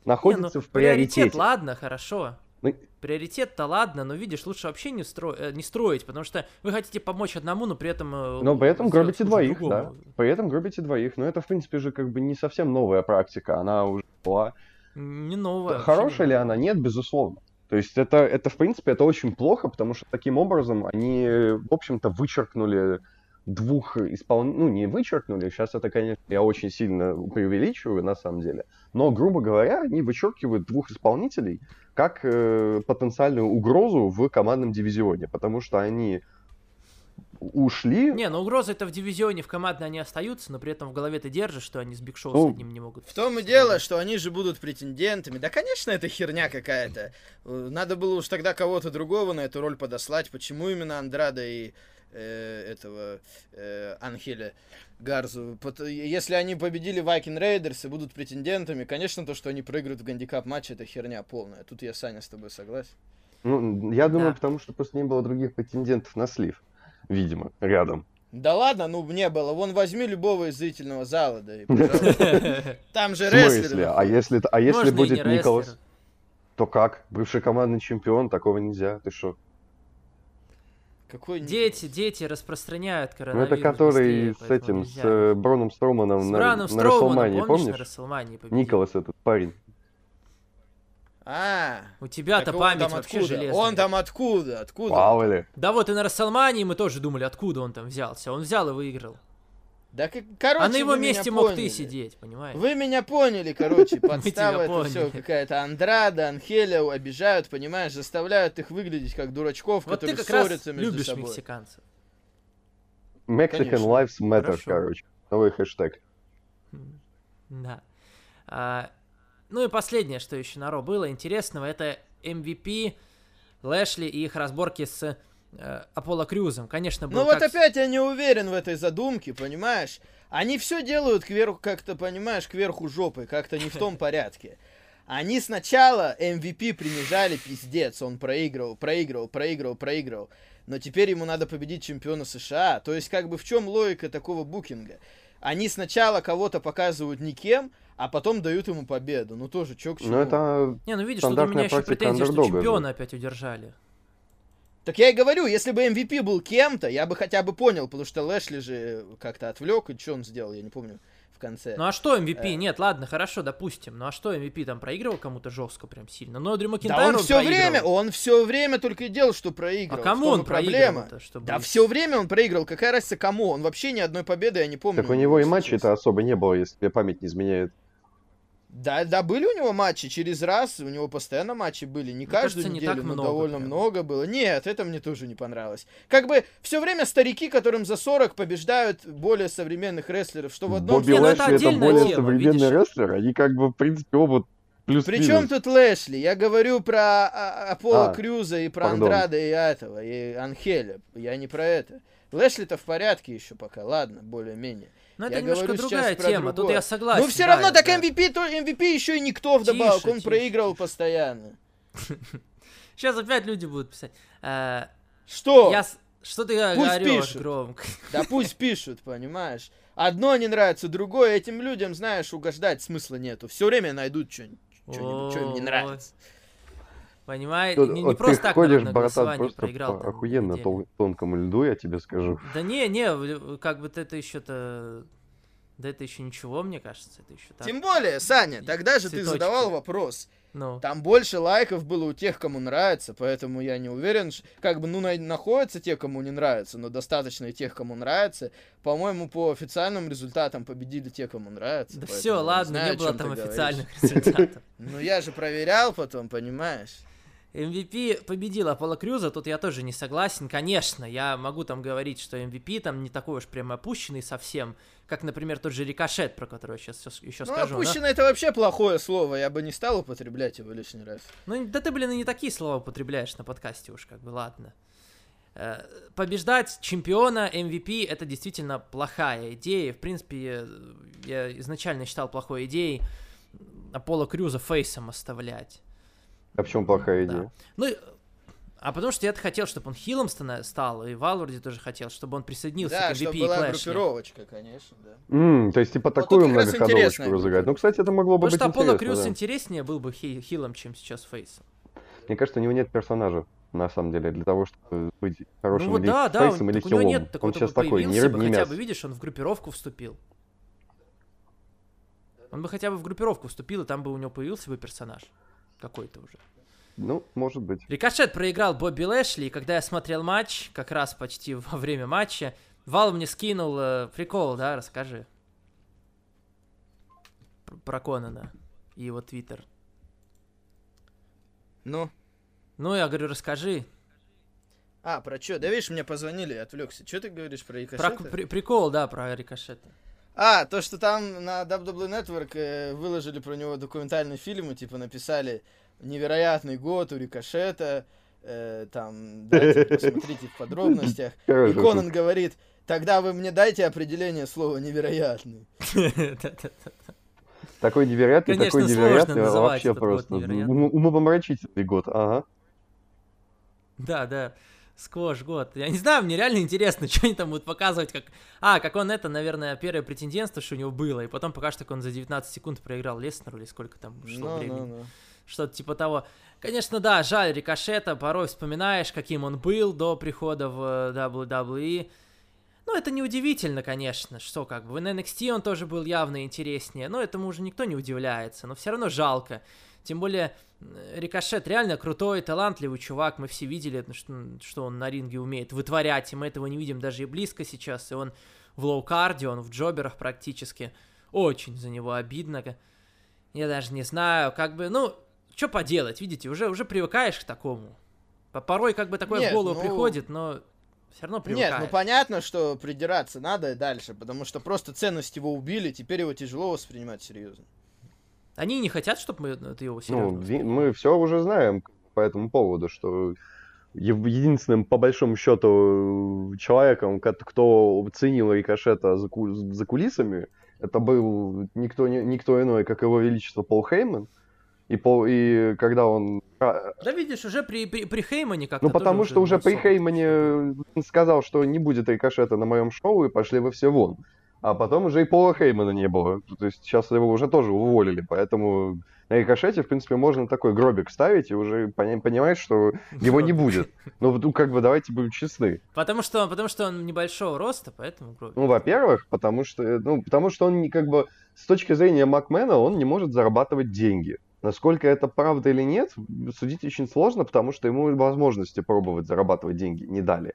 находится не, ну, в приоритете? Приоритет, ладно, хорошо. Ну, Приоритет-то ладно, но видишь, лучше вообще не, стро... Э, не строить, потому что вы хотите помочь одному, но при этом... Э, но при этом гробите двоих, другому. да. При этом гробите двоих. Но это, в принципе, же как бы не совсем новая практика. Она уже была... Не новая. Хорошая ли она? Нет, безусловно. То есть это, это, в принципе, это очень плохо, потому что таким образом они, в общем-то, вычеркнули двух исполнителей, ну, не вычеркнули, сейчас это, конечно, я очень сильно преувеличиваю, на самом деле, но, грубо говоря, они вычеркивают двух исполнителей как э, потенциальную угрозу в командном дивизионе, потому что они ушли. Не, ну угрозы это в дивизионе, в командной они остаются, но при этом в голове ты держишь, что они с Биг Шоу ну, с одним не могут. В том и дело, что они же будут претендентами. Да, конечно, это херня какая-то. Надо было уж тогда кого-то другого на эту роль подослать. Почему именно Андрада и э, этого э, Анхеля Гарзу. Если они победили Viking Raiders и будут претендентами, конечно, то, что они проиграют в гандикап матче, это херня полная. Тут я, Саня, с тобой согласен. Ну, я думаю, да. потому что просто не было других претендентов на слив, видимо, рядом. Да ладно, ну не было. Вон возьми любого из зрительного зала, да и Там же рестлеры. А если, а если будет Николас, то как? Бывший командный чемпион, такого нельзя. Ты что? Какой дети, дети распространяют коронавирус. Ну это который быстрее, с этим, нельзя. с э, Броном Строуманом с на, Браном на Расселмании, помнишь? помнишь? Николас этот парень. А, у тебя-то память там вообще откуда? железная. Он там откуда? Откуда? Пауэлли. Да вот и на Расселмании мы тоже думали, откуда он там взялся. Он взял и выиграл. Да, короче, а на его месте мог поняли. ты сидеть, понимаешь? Вы меня поняли, короче, подстава это все какая-то Андрада, Анхеля обижают, понимаешь, заставляют их выглядеть как дурачков, вот которые ты как ссорятся раз между любишь собой. мексиканцев. Mexican Конечно. Lives Matter, Хорошо. короче. Новый хэштег. Да. А, ну и последнее, что еще на Ро было интересного, это MVP, Лэшли и их разборки с Аполло Крюзом. Конечно, был Ну вот опять я не уверен в этой задумке, понимаешь? Они все делают кверху, как-то, понимаешь, кверху жопы, как-то не в том порядке. Они сначала MVP принижали пиздец, он проигрывал, проигрывал, проигрывал, проигрывал. Но теперь ему надо победить чемпиона США. То есть, как бы в чем логика такого букинга? Они сначала кого-то показывают никем, а потом дают ему победу. Ну тоже, чё к чему. Ну это Не, ну видишь, что у меня еще претензия, что чемпиона опять удержали. Так я и говорю, если бы MVP был кем-то, я бы хотя бы понял, потому что Лэшли же как-то отвлек, и что он сделал, я не помню в конце. Ну а что MVP? Э... Нет, ладно, хорошо, допустим. Ну а что MVP там проигрывал кому-то жестко прям сильно? Но Дрю Макинтайр да он, он все время, он все время только и делал, что проигрывал. А кому он проблема? Чтобы... Да все время он проигрывал. Какая разница кому? Он вообще ни одной победы я не помню. Так у него и матчей-то особо не было, если мне память не изменяет. Да, да, были у него матчи через раз, у него постоянно матчи были, не мне каждую кажется, неделю, не но много довольно прям. много было. Нет, это мне тоже не понравилось. Как бы все время старики, которым за 40 побеждают более современных рестлеров, что в одном... Бобби Лэшли это, это более тема, современный видишь? рестлер, они как бы, в принципе, оба плюс Причем тут Лэшли? Я говорю про а, Аполло а, Крюза и про пардон. Андрада и этого, и Анхеля. Я не про это. Лэшли-то в порядке еще пока, ладно, более-менее. Но это я немножко другая тема, тут я согласен. Ну все да, равно так да. MVP, то MVP еще и никто вдобавок, тише, он тише, проигрывал тише. постоянно. Сейчас опять люди будут писать. А, что? Я... Что ты пусть пишут. громко? Да пусть пишут, понимаешь. Одно не нравится, другое. Этим людям, знаешь, угождать смысла нету. Все время найдут что-нибудь, что им не нравится. Понимаете? Не, не просто так ходишь, братан, просто проиграл. По охуенно тон, тонкому льду, я тебе скажу. Да не, не, как бы это еще-то... Да это еще ничего, мне кажется, это еще так. Тем более, Саня, тогда же Цветочки. ты задавал вопрос. Ну. Там больше лайков было у тех, кому нравится, поэтому я не уверен, что, как бы, ну, на, находятся те, кому не нравится, но достаточно и тех, кому нравится. По-моему, по официальным результатам победили те, кому нравится. Да все, ладно, не, знаю, не было там официальных результатов. Ну, я же проверял потом, понимаешь? MVP победил Аполло Крюза, тут я тоже не согласен. Конечно, я могу там говорить, что MVP там не такой уж прям опущенный совсем, как, например, тот же Рикошет, про который я сейчас еще ну, скажу. опущенный но... это вообще плохое слово, я бы не стал употреблять его лишний раз. Ну, да ты, блин, и не такие слова употребляешь на подкасте уж, как бы, ладно. Э, побеждать чемпиона MVP это действительно плохая идея. В принципе, я изначально считал плохой идеей Аполло Крюза фейсом оставлять. А почему плохая идея? Да. Ну, а потому что я хотел, чтобы он хилом стал, и Валварди тоже хотел, чтобы он присоединился да, к MVP чтобы была и группировочка, конечно, да. Mm, то есть, типа, такую многоходовочку разыграть. Ну, кстати, это могло бы потому быть интересно, Потому что Аполло Крюс да. интереснее был бы хи хилом, чем сейчас Фейсом. Мне кажется, у него нет персонажа, на самом деле, для того, чтобы быть хорошим ну, вот, или да, да, фейсом, или хилом. Нет, так он сейчас такой, не рыб, не хотя бы, видишь, он в группировку вступил. Он бы хотя бы в группировку вступил, и там бы у него появился бы персонаж какой-то уже. Ну, может быть. Рикошет проиграл Бобби Лэшли, и когда я смотрел матч, как раз почти во время матча, Вал мне скинул э, прикол, да, расскажи. Про Конана и его твиттер. Ну? Ну, я говорю, расскажи. А, про что? Да видишь, мне позвонили, отвлекся. Что ты говоришь про Рикошета? Про при прикол, да, про Рикошета. А, то, что там на WWE Network э, выложили про него документальный фильм и, типа, написали невероятный год у Рикошета, э, там, дайте, посмотрите в подробностях. И Конан говорит, тогда вы мне дайте определение слова невероятный. Такой невероятный, такой невероятный, вообще просто умопомрачительный год, ага. Да, да. Сквош год. Я не знаю, мне реально интересно, что они там будут показывать, как... А, как он это, наверное, первое претендентство, что у него было, и потом покажут, как он за 19 секунд проиграл Леснеру, или сколько там шло no, времени. No, no что-то типа того. Конечно, да, жаль Рикошета, порой вспоминаешь, каким он был до прихода в э, WWE. Ну, это неудивительно, конечно, что как бы в NXT он тоже был явно интереснее, но этому уже никто не удивляется, но все равно жалко. Тем более, Рикошет реально крутой, талантливый чувак, мы все видели, что, что он на ринге умеет вытворять, и мы этого не видим даже и близко сейчас, и он в low-card е, он в jobber ах практически. Очень за него обидно. Я даже не знаю, как бы, ну, что поделать, видите, уже, уже привыкаешь к такому. Порой как бы такое Нет, в голову ну... приходит, но все равно привыкаешь. Нет, ну понятно, что придираться надо дальше, потому что просто ценность его убили, теперь его тяжело воспринимать серьезно. Они не хотят, чтобы мы это его серьезно Ну, мы все уже знаем по этому поводу, что единственным, по большому счету, человеком, кто ценил Рикошета за, ку за кулисами, это был никто, никто иной, как его величество Пол Хейман. И, по, и когда он... А, да видишь, уже при, при, при Хеймане как-то Ну потому что уже при Хеймане сказал, что не будет рикошета на моем шоу, и пошли вы все вон. А потом уже и Пола Хеймана не было. То есть сейчас его уже тоже уволили, поэтому на рикошете, в принципе, можно такой гробик ставить и уже понимать, что его не будет. Ну, ну, как бы давайте будем честны. Потому что, потому что он небольшого роста, поэтому гробик. Ну, во-первых, потому что, ну, потому что он не как бы с точки зрения Макмена он не может зарабатывать деньги. Насколько это правда или нет, судить очень сложно, потому что ему возможности пробовать зарабатывать деньги не дали.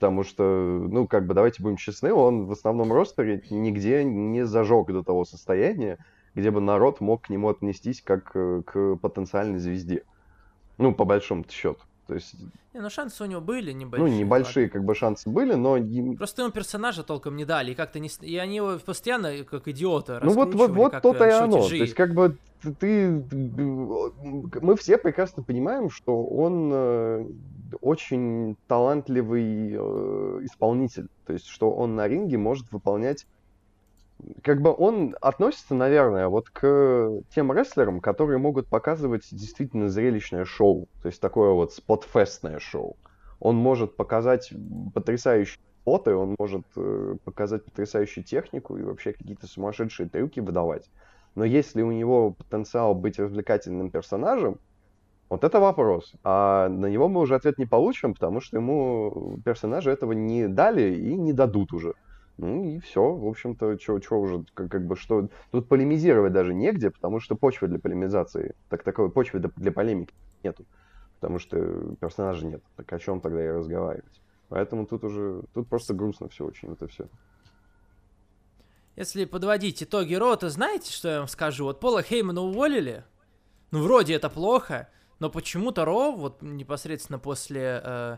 Потому что, ну, как бы, давайте будем честны, он в основном ростере нигде не зажег до того состояния, где бы народ мог к нему отнестись как э, к потенциальной звезде. Ну, по большому счету. То есть... Не, ну шансы у него были небольшие. Ну, небольшие как бы шансы были, но... Просто ему персонажа толком не дали, и как-то не... И они его постоянно как идиота Ну вот, вот, вот то-то и э, оно. То есть как бы ты... Мы все прекрасно понимаем, что он э, очень талантливый исполнитель. То есть что он на ринге может выполнять как бы он относится, наверное, вот к тем рестлерам, которые могут показывать действительно зрелищное шоу. То есть такое вот спотфестное шоу. Он может показать потрясающие фото, он может э, показать потрясающую технику и вообще какие-то сумасшедшие трюки выдавать. Но если у него потенциал быть развлекательным персонажем, вот это вопрос. А на него мы уже ответ не получим, потому что ему персонажи этого не дали и не дадут уже. Ну и все, в общем-то, что уже, как, как бы, что... Тут полемизировать даже негде, потому что почвы для полемизации, так такой почвы для полемики нету. Потому что персонажа нет. Так о чем тогда и разговаривать? Поэтому тут уже, тут просто грустно все очень, это все. Если подводить итоги Рота, знаете, что я вам скажу? Вот Пола Хеймана уволили, ну вроде это плохо, но почему-то Raw, вот непосредственно после э,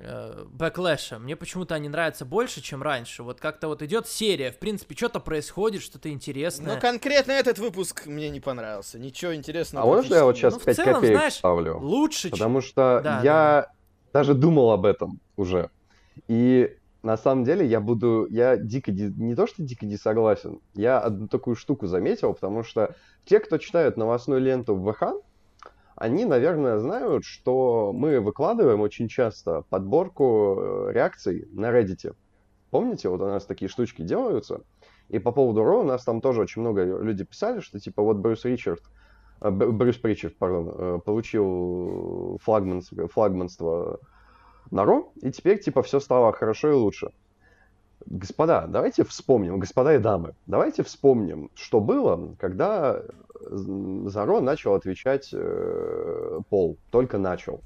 Э, Backlash а. Мне почему-то они нравятся больше, чем раньше. Вот как-то вот идет серия, в принципе, что-то происходит, что-то интересное. Ну, конкретно этот выпуск мне не понравился. Ничего интересного. А можно я вот сейчас ну, 5 целом, копеек знаешь, ставлю? Лучше, Потому что да, я да. даже думал об этом уже. И на самом деле я буду, я дико, не то что дико не согласен, я одну такую штуку заметил, потому что те, кто читают новостную ленту в ВХ, они, наверное, знают, что мы выкладываем очень часто подборку э, реакций на Reddit. Помните, вот у нас такие штучки делаются, и по поводу Ро у нас там тоже очень много людей писали, что типа вот Брюс Ричард, э, Брюс Причард, пардон, э, получил флагманство, флагманство на Ро, и теперь типа все стало хорошо и лучше. Господа, давайте вспомним, господа и дамы, давайте вспомним, что было, когда Заро начал отвечать э, Пол, только начал.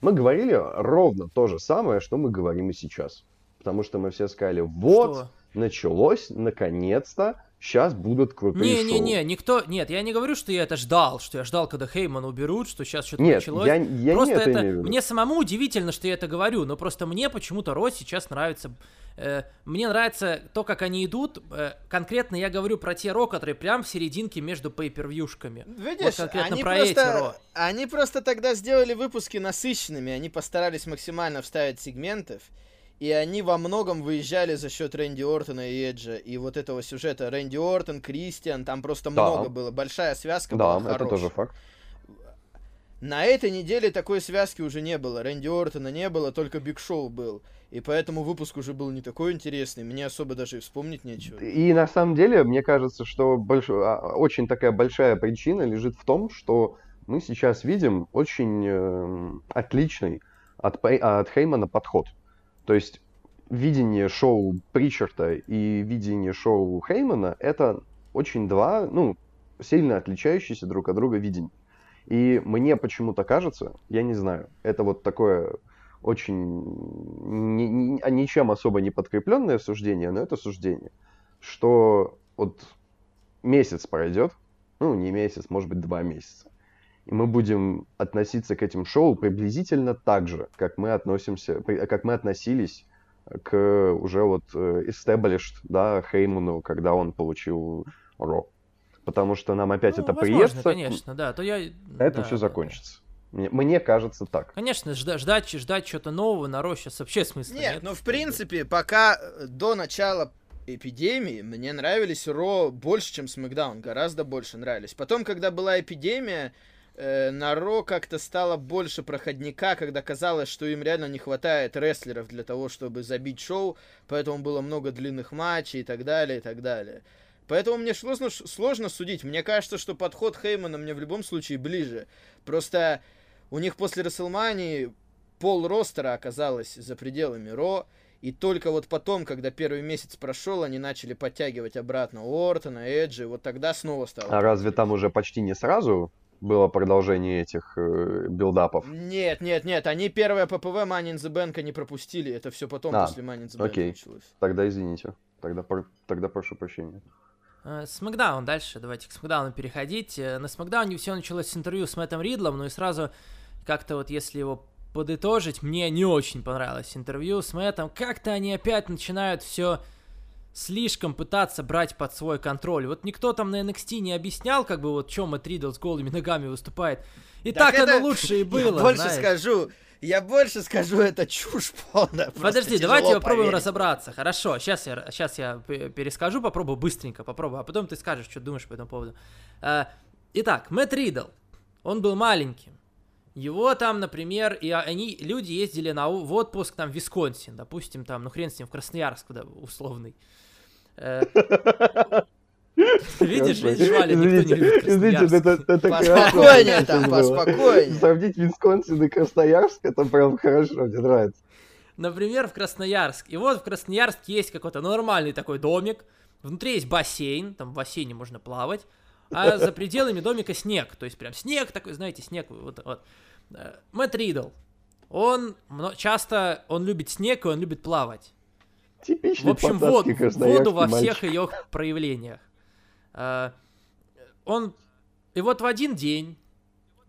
Мы говорили ровно то же самое, что мы говорим и сейчас. Потому что мы все сказали, вот, что? началось, наконец-то, сейчас будут крутые не, шоу. Не-не-не, никто... Нет, я не говорю, что я это ждал, что я ждал, когда Хейман уберут, что сейчас что-то Нет, началось. Я, я просто не это... это мне самому удивительно, что я это говорю, но просто мне почему-то Ро сейчас нравится Э, мне нравится то, как они идут. Э, конкретно я говорю про те ро, которые прям в серединке между пейпервьюшками. Видишь, вот они, про просто, эти ро. они просто тогда сделали выпуски насыщенными. Они постарались максимально вставить сегментов. И они во многом выезжали за счет Рэнди Ортона и Эджа. И вот этого сюжета Рэнди Ортон, Кристиан, там просто да. много было. Большая связка да, была это тоже факт. На этой неделе такой связки уже не было. Рэнди Ортона не было, только Биг Шоу был. И поэтому выпуск уже был не такой интересный. Мне особо даже и вспомнить нечего. И на самом деле, мне кажется, что больш... А, очень такая большая причина лежит в том, что мы сейчас видим очень э, отличный от, от Хеймана подход. То есть видение шоу Причарта и видение шоу Хеймана это очень два, ну, сильно отличающиеся друг от друга видения. И мне почему-то кажется, я не знаю, это вот такое очень ни, ни, ничем особо не подкрепленное суждение, но это суждение, что вот месяц пройдет, ну не месяц, может быть два месяца, и мы будем относиться к этим шоу приблизительно так же, как мы относимся, как мы относились к уже вот э, established, да, Хейману, когда он получил Ро потому что нам опять ну, это возможно, приестся. конечно, да, то я... Это да, все закончится. Мне, мне кажется так. Конечно, ждать, ждать, ждать чего-то нового на Ро сейчас вообще смысла нет. Нет, ну в принципе, пока э, до начала эпидемии мне нравились Ро больше, чем Смакдаун, гораздо больше нравились. Потом, когда была эпидемия, э, на Ро как-то стало больше проходника, когда казалось, что им реально не хватает рестлеров для того, чтобы забить шоу, поэтому было много длинных матчей и так далее, и так далее. Поэтому мне сложно, сложно судить. Мне кажется, что подход Хеймана мне в любом случае ближе. Просто у них после Расселмании пол ростера оказалось за пределами Ро, и только вот потом, когда первый месяц прошел, они начали подтягивать обратно Уортона, Эджи, вот тогда снова стало. А разве там уже почти не сразу было продолжение этих э, билдапов? Нет, нет, нет, они первое ППВ Money in the Bank не пропустили, это все потом а, после Money in the Bank окей. началось. Тогда извините, тогда, тогда прошу прощения. Э, Смакдаун дальше, давайте к Смакдауну переходить. Э, на Смакдауне все началось с интервью с Мэттом Ридлом, ну и сразу как-то вот если его подытожить, мне не очень понравилось интервью с Мэттом. Как-то они опять начинают все слишком пытаться брать под свой контроль. Вот никто там на NXT не объяснял, как бы вот, чем Мэтт Ридл с голыми ногами выступает. И так, так это... оно лучше и было, Я больше знаешь. скажу, я больше скажу, это чушь полная. Подожди, давайте попробуем поверить. разобраться. Хорошо, сейчас я, сейчас я перескажу, попробую быстренько, попробую, а потом ты скажешь, что думаешь по этому поводу. А, итак, Мэтт Ридл, он был маленьким. Его там, например, и они, люди ездили на, в отпуск там в Висконсин, допустим, там, ну хрен с ним, в Красноярск, да, условный. Видишь, видишь, Валя, никто не любит Извините, это, это Поспокойнее там, поспокойнее. Сравнить Висконсин и Красноярск, это прям хорошо, мне нравится. Например, в Красноярск. И вот в Красноярске есть какой-то нормальный такой домик. Внутри есть бассейн, там в бассейне можно плавать. А за пределами домика снег. То есть прям снег такой, знаете, снег. Вот, вот. Э, Мэтт Ридл. Он часто, он любит снег и он любит плавать. Типичный В общем, вод, воду во мальчик. всех ее проявлениях. А, он... И вот в один день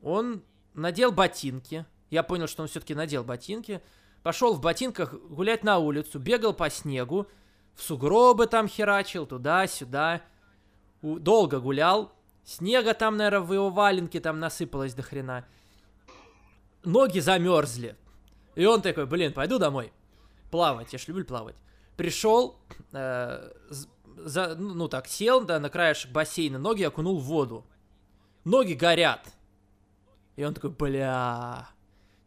он надел ботинки. Я понял, что он все-таки надел ботинки. Пошел в ботинках гулять на улицу, бегал по снегу, в сугробы там херачил, туда-сюда. Долго гулял. Снега там, наверное, в его валенке там насыпалось до хрена. Ноги замерзли. И он такой, блин, пойду домой. Плавать, я ж люблю плавать. Пришел, э, за, ну, ну так, сел да, на краешек бассейна, ноги окунул в воду. Ноги горят. И он такой, бля,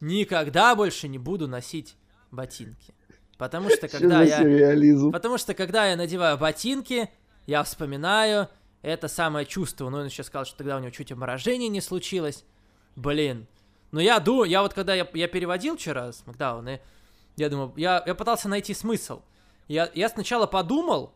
никогда больше не буду носить ботинки. Потому что когда я... Реализм. Потому что когда я надеваю ботинки, я вспоминаю это самое чувство. Ну, он еще сказал, что тогда у него чуть обморожение не случилось. Блин. Ну, я думаю, я вот когда я, я переводил вчера с Макдауна, я думаю, я, я пытался найти смысл. Я, я сначала подумал,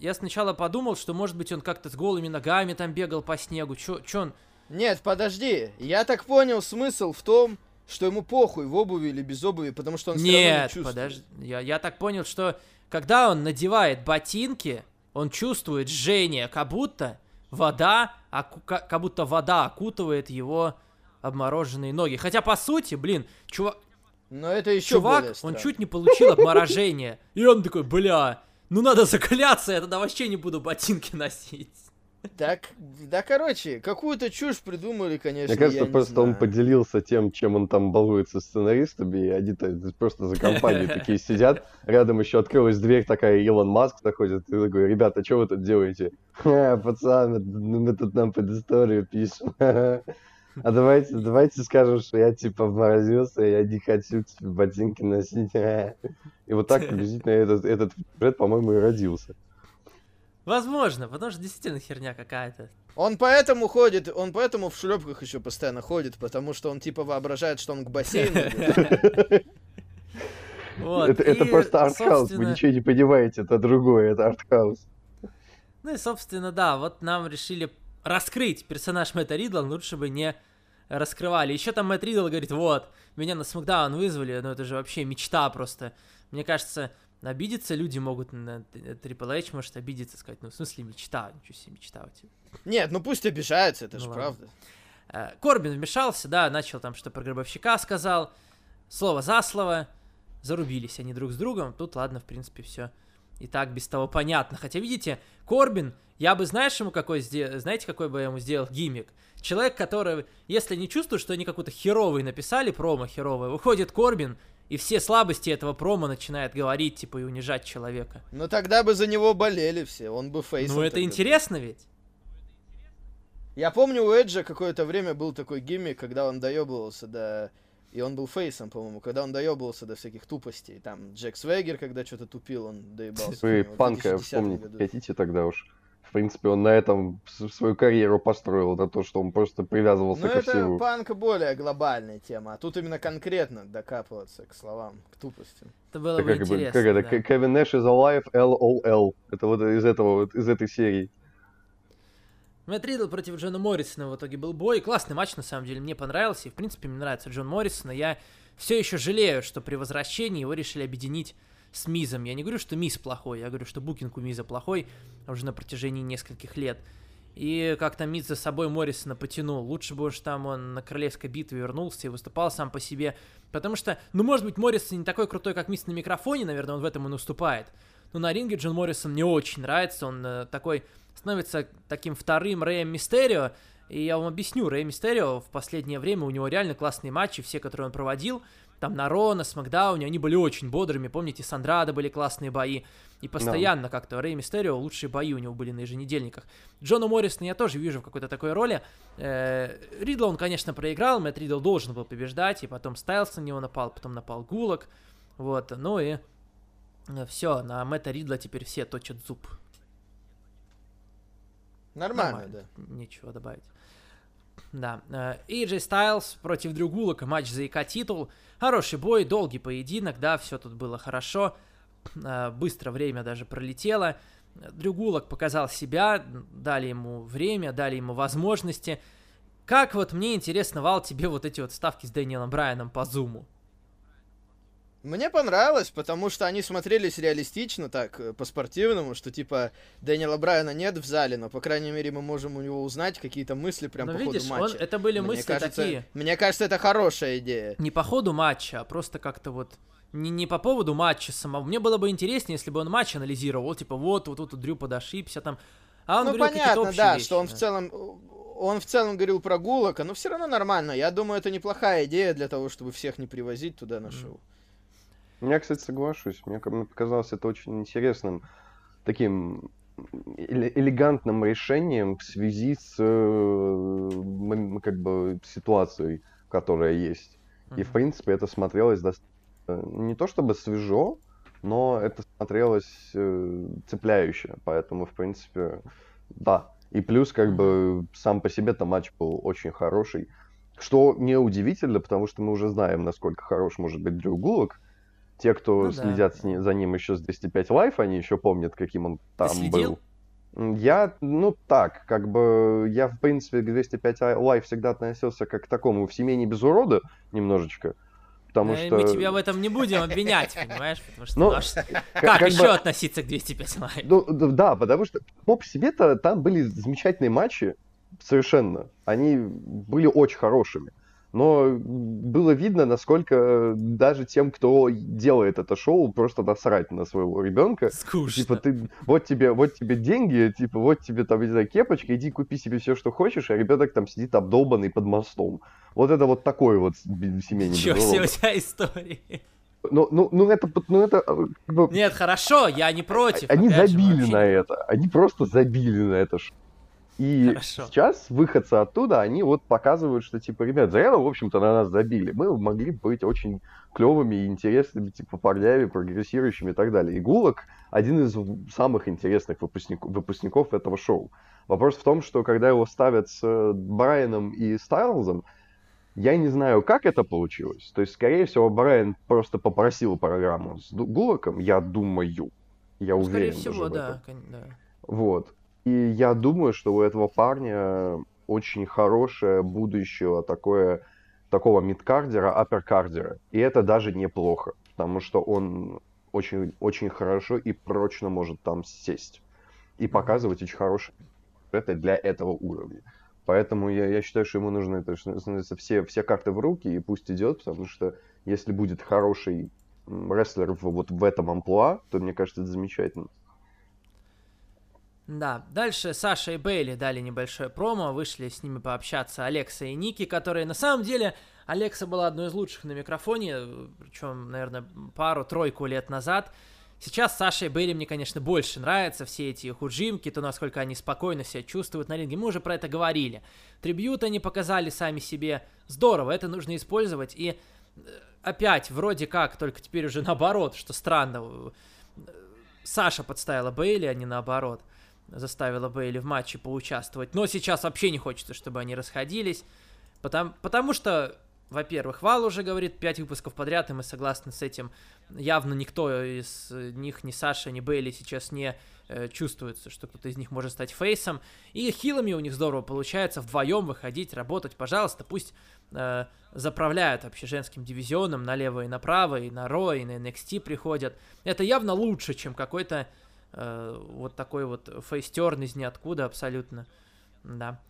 я сначала подумал, что, может быть, он как-то с голыми ногами там бегал по снегу. Чё, чё он... Нет, подожди. Я так понял, смысл в том, что ему похуй, в обуви или без обуви, потому что он Нет, все равно не чувствует. подожди. Я, я так понял, что когда он надевает ботинки, он чувствует жжение, как будто вода, оку, как будто вода окутывает его обмороженные ноги. Хотя, по сути, блин, чувак... Но это еще Чувак, он чуть не получил обморожение. И он такой, бля, ну надо закаляться, я тогда вообще не буду ботинки носить. Так, да, короче, какую-то чушь придумали, конечно. Мне кажется, просто он поделился тем, чем он там балуется с сценаристами, и они просто за компанией такие сидят. Рядом еще открылась дверь, такая Илон Маск заходит, и такой, ребята, что вы тут делаете? Пацаны, мы тут нам под историю пишем. А давайте, давайте скажем, что я типа обморозился, я не хочу типа, ботинки носить. И вот так приблизительно этот, этот сюжет, по-моему, и родился. Возможно, потому что действительно херня какая-то. Он поэтому ходит, он поэтому в шлепках еще постоянно ходит, потому что он типа воображает, что он к бассейну. Вот, это, просто артхаус, вы ничего не понимаете, это другое, это артхаус. Ну и, собственно, да, вот нам решили раскрыть персонаж Мэтта Ридла, лучше бы не раскрывали. Еще там Мэтт Ридл говорит, вот, меня на Смакдаун вызвали, ну это же вообще мечта просто. Мне кажется, обидеться люди могут на Triple H может обидеться, сказать, ну в смысле мечта, ничего себе мечта у тебя. Нет, ну пусть обижаются, это ну, же ладно. правда. Э, Корбин вмешался, да, начал там что про гробовщика сказал, слово за слово, зарубились они друг с другом, тут ладно, в принципе, все и так без того понятно. Хотя, видите, Корбин, я бы, знаешь, ему какой сделал, знаете, какой бы я ему сделал гиммик? Человек, который, если не чувствует, что они какой-то херовый написали, промо херовое, выходит Корбин, и все слабости этого промо начинает говорить, типа, и унижать человека. Ну тогда бы за него болели все, он бы фейсом. Ну это интересно ведь. Я помню, у Эджа какое-то время был такой гиммик, когда он доебывался до... И он был фейсом, по-моему, когда он доебывался до всяких тупостей. Там Джек Свегер, когда что-то тупил, он доебался. Вы панка вспомнить хотите тогда уж? В принципе, он на этом свою карьеру построил, на то, что он просто привязывался Но ко это всему. это панк более глобальная тема, а тут именно конкретно докапываться к словам, к тупости. Это было бы интересно, Как это? Да. Кевин Нэш is alive, LOL. Это вот из этого, вот из этой серии. Мэтт Ридл против Джона Моррисона в итоге был бой. Классный матч, на самом деле, мне понравился. И, в принципе, мне нравится Джон Моррисон. Я все еще жалею, что при возвращении его решили объединить с Мизом. Я не говорю, что Миз плохой, я говорю, что букинг у Миза плохой уже на протяжении нескольких лет. И как-то Миз за собой Моррисона потянул. Лучше бы уж там он на королевской битве вернулся и выступал сам по себе. Потому что, ну, может быть, Моррисон не такой крутой, как Миз на микрофоне, наверное, он в этом и наступает. Но на ринге Джон Моррисон мне очень нравится. Он э, такой становится таким вторым Рэем Мистерио. И я вам объясню, Рэй Мистерио в последнее время, у него реально классные матчи, все, которые он проводил, там на Ро, на Смакдауне, они были очень бодрыми, помните, с Андрадо были классные бои, и постоянно no. как-то Рэй Мистерио лучшие бои у него были на еженедельниках. Джона Моррисона я тоже вижу в какой-то такой роли. Э, Ридла он, конечно, проиграл, Мэтт Ридл должен был побеждать, и потом Стайлс на него напал, потом напал Гулок, вот, ну и э, все, на Мэтта Ридла теперь все точат зуб. Нормально, Нормально, да. Нечего добавить. Да. AJ Styles против Дрю Гулока, матч за ИК титул. Хороший бой, долгий поединок, да, все тут было хорошо. Э, быстро время даже пролетело. Дрю Гулок показал себя, дали ему время, дали ему возможности. Как вот мне интересно, Вал, тебе вот эти вот ставки с Дэниелом Брайаном по зуму? Мне понравилось, потому что они смотрелись реалистично, так, э, по-спортивному, что, типа, Дэниела Брайана нет в зале, но, по крайней мере, мы можем у него узнать какие-то мысли прямо по видишь, ходу матча. Он, это были мне мысли кажется, такие... Мне кажется, это хорошая идея. Не по ходу матча, а просто как-то вот... Не, не по поводу матча самого. Мне было бы интереснее, если бы он матч анализировал, типа, вот, вот тут вот, Дрю подошибся, там... А он ну, говорил понятно, да, вещи, что он да. в целом он в целом говорил про Гулока, но все равно нормально. Я думаю, это неплохая идея для того, чтобы всех не привозить туда на шоу. Mm. Я, кстати, соглашусь. Мне показалось это очень интересным таким элегантным решением в связи с э, как бы ситуацией, которая есть. И, в принципе, это смотрелось достаточно не то чтобы свежо, но это смотрелось э, цепляюще. Поэтому, в принципе, да. И плюс, как бы, сам по себе-то матч был очень хороший. Что не удивительно, потому что мы уже знаем, насколько хорош может быть Дрю Гулок. Те, кто ну, следят да. с за ним еще с 205 лайф, они еще помнят, каким он там Ты был. Я, ну так, как бы, я, в принципе, к 205 лайф всегда относился как к такому в семейне без урода немножечко. Потому э, что... Мы тебя в этом не будем обвинять, понимаешь? Потому что ну, наш... как, как еще бы... относиться к 205 лайф? Ну, да, потому что по себе-то там были замечательные матчи, совершенно. Они были очень хорошими но было видно, насколько даже тем, кто делает это шоу, просто насрать на своего ребенка. Скучно. Типа, ты, вот тебе, вот тебе деньги, типа, вот тебе там, не знаю, кепочка, иди купи себе все, что хочешь, а ребенок там сидит обдолбанный под мостом. Вот это вот такой вот семейный Чё все у тебя истории? Ну, ну, ну это, ну это... Как бы... Нет, хорошо, я не против. Они забили же, на это, они просто забили на это. И Хорошо. сейчас выходцы оттуда, они вот показывают, что, типа, ребят, зря в общем-то, на нас забили. Мы могли быть очень клевыми и интересными, типа, парнями, прогрессирующими и так далее. И Гулок один из самых интересных выпускник, выпускников этого шоу. Вопрос в том, что когда его ставят с э, Брайаном и Стайлзом, я не знаю, как это получилось. То есть, скорее всего, Брайан просто попросил программу с Гулоком, я думаю. Я уверен. Скорее всего, да, да. Вот. И я думаю, что у этого парня очень хорошее будущее такое, такого мидкардера, апперкардера. И это даже неплохо, потому что он очень, очень хорошо и прочно может там сесть. И показывать очень хорошее это для этого уровня. Поэтому я, я считаю, что ему нужно это, все, все карты в руки, и пусть идет, потому что если будет хороший рестлер вот в этом амплуа, то мне кажется, это замечательно. Да, дальше Саша и Бейли дали небольшое промо, вышли с ними пообщаться Алекса и Ники, которые на самом деле Алекса была одной из лучших на микрофоне, причем, наверное, пару-тройку лет назад. Сейчас Саша и Бейли мне, конечно, больше нравятся, все эти их ужимки, то, насколько они спокойно себя чувствуют на ринге. Мы уже про это говорили. Трибьют они показали сами себе. Здорово, это нужно использовать. И э, опять, вроде как, только теперь уже наоборот, что странно. Саша подставила Бейли, а не наоборот. Заставила Бейли в матче поучаствовать. Но сейчас вообще не хочется, чтобы они расходились. Потому, потому что во-первых, Вал уже говорит пять выпусков подряд, и мы согласны с этим. Явно никто из них, ни Саша, ни Бейли сейчас не э, чувствуется, что кто-то из них может стать фейсом. И хилами у них здорово получается вдвоем выходить, работать. Пожалуйста, пусть э, заправляют вообще женским дивизионом налево и направо, и на Ро, и на NXT приходят. Это явно лучше, чем какой-то вот такой вот фейстерн из ниоткуда абсолютно. Да.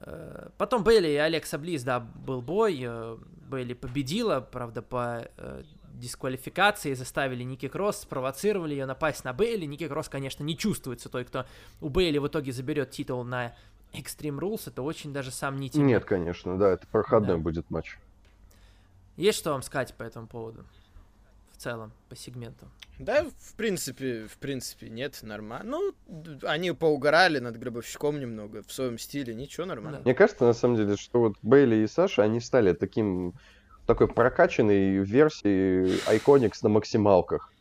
Э, потом Бейли и Алекса Близ, да, был бой. Э, Бейли победила, правда, по э, дисквалификации, заставили Ники Кросс, спровоцировали ее напасть на Бейли. Ники Кросс, конечно, не чувствуется той, кто у Бейли в итоге заберет титул на Extreme Rules. Это очень даже сомнительно. Нет, конечно, да, это проходной да. будет матч. Есть что вам сказать по этому поводу? В целом, по сегменту. Да, в принципе, в принципе, нет, нормально. Ну, они поугорали над Гробовщиком немного в своем стиле, ничего, нормально. Мне кажется, на самом деле, что вот Бейли и Саша, они стали таким, такой прокачанной версией Iconics на максималках.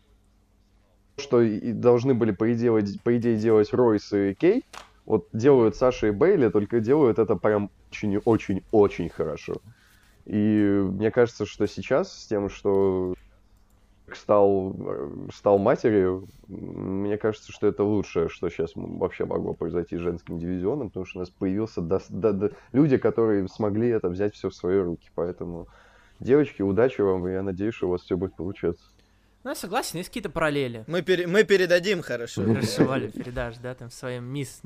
Что и должны были, по идее, по идее делать Ройс и Кей, вот делают Саша и Бейли, только делают это прям очень-очень-очень хорошо. И мне кажется, что сейчас с тем, что стал, стал матерью, мне кажется, что это лучшее, что сейчас вообще могло произойти с женским дивизионом, потому что у нас появился до, до, до, люди, которые смогли это взять все в свои руки. Поэтому, девочки, удачи вам, и я надеюсь, что у вас все будет получаться. Ну, я согласен, есть какие-то параллели. Мы, пере, мы передадим хорошо. Хорошо, Валя, передашь, да, там своим мисс.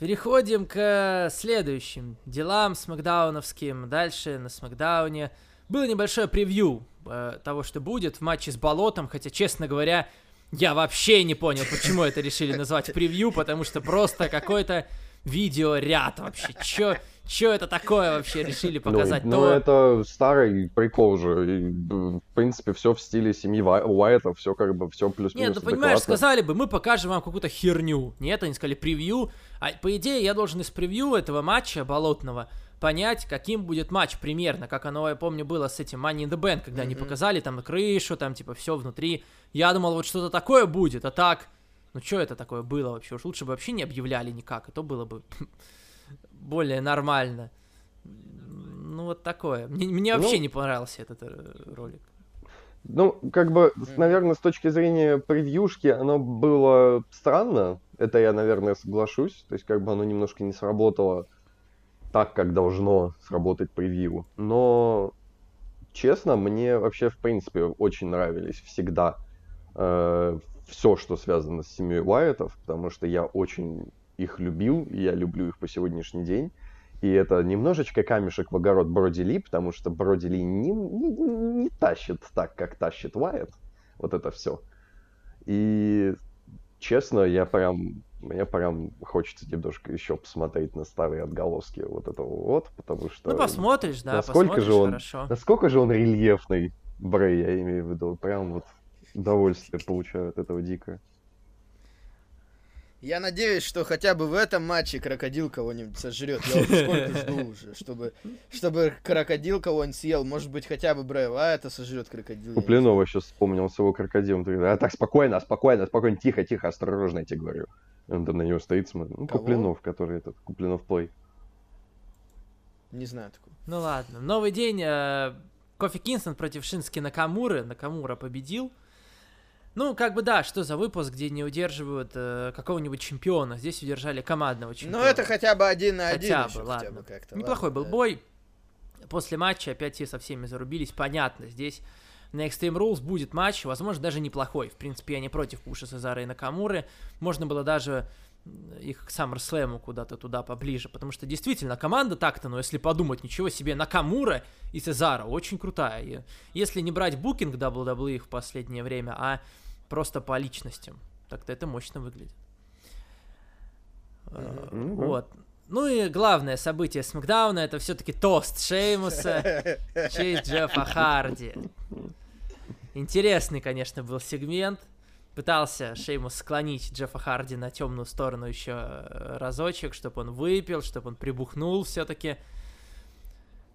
Переходим к следующим делам смакдауновским. Дальше на смакдауне было небольшое превью э, того, что будет в матче с Болотом, хотя, честно говоря, я вообще не понял, почему это решили назвать превью, потому что просто какой-то видеоряд вообще. Чё, чё это такое вообще решили показать? Ну, ну это старый прикол же. И, в принципе, все в стиле семьи Уайтов, все как бы, все плюс-минус Нет, ну понимаешь, сказали бы, мы покажем вам какую-то херню. Нет, они сказали превью. А по идее, я должен из превью этого матча болотного понять, каким будет матч примерно, как оно, я помню, было с этим Money in the Bank, когда mm-hmm. они показали там крышу, там типа все внутри. Я думал, вот что-то такое будет, а так, ну что это такое было вообще? Уж лучше бы вообще не объявляли никак, и то было бы более нормально. Ну вот такое. Мне, мне вообще ну, не понравился этот э, ролик. Ну, как бы, наверное, с точки зрения превьюшки оно было странно. Это я, наверное, соглашусь. То есть, как бы оно немножко не сработало так, как должно сработать превью. Но, честно, мне вообще, в принципе, очень нравились всегда э, все, что связано с семьей Уайетов, потому что я очень их любил, и я люблю их по сегодняшний день. И это немножечко камешек в огород Броди Ли, потому что Броди Ли не, не, не тащит так, как тащит Уайет. Вот это все. И честно, я прям мне прям хочется немножко еще посмотреть на старые отголоски вот этого вот, потому что... Ну, посмотришь, да, насколько посмотришь, же он, хорошо. Насколько же он рельефный, Брей, я имею в виду. Прям вот удовольствие получаю от этого дико. Я надеюсь, что хотя бы в этом матче крокодил кого-нибудь сожрет. Я уже сколько жду уже, чтобы, чтобы крокодил кого-нибудь съел. Может быть, хотя бы Брэя это сожрет крокодил. Куплинова сейчас вспомнил с его крокодилом. А так спокойно, спокойно, спокойно, тихо, тихо, осторожно, я тебе говорю. Он там на него стоит, смотрит. Ну, Кого? Куплинов, который этот, Куплинов плей. Не знаю такого. Ну ладно. Новый день. Э, Кофи Кингстон против Шински Накамуры. Накамура победил. Ну, как бы да, что за выпуск, где не удерживают э, какого-нибудь чемпиона. Здесь удержали командного чемпиона. Ну, это хотя бы один на один. Хотя бы, ладно. Хотя бы как-то. Неплохой ладно, был да. бой. После матча опять все со всеми зарубились. Понятно, здесь на Extreme Rules будет матч, возможно, даже неплохой. В принципе, я не против Пуша Сезара и Накамуры. Можно было даже их к SummerSlam куда-то туда поближе, потому что действительно команда так-то, но если подумать, ничего себе, Накамура и Сезара очень крутая. И если не брать букинг WWE в последнее время, а просто по личностям, так-то это мощно выглядит. Mm-hmm. Вот. Ну и главное событие Смакдауна это все-таки тост Шеймуса в честь Джеффа Харди. Интересный, конечно, был сегмент. Пытался Шеймус склонить Джеффа Харди на темную сторону еще э, разочек, чтобы он выпил, чтобы он прибухнул все-таки.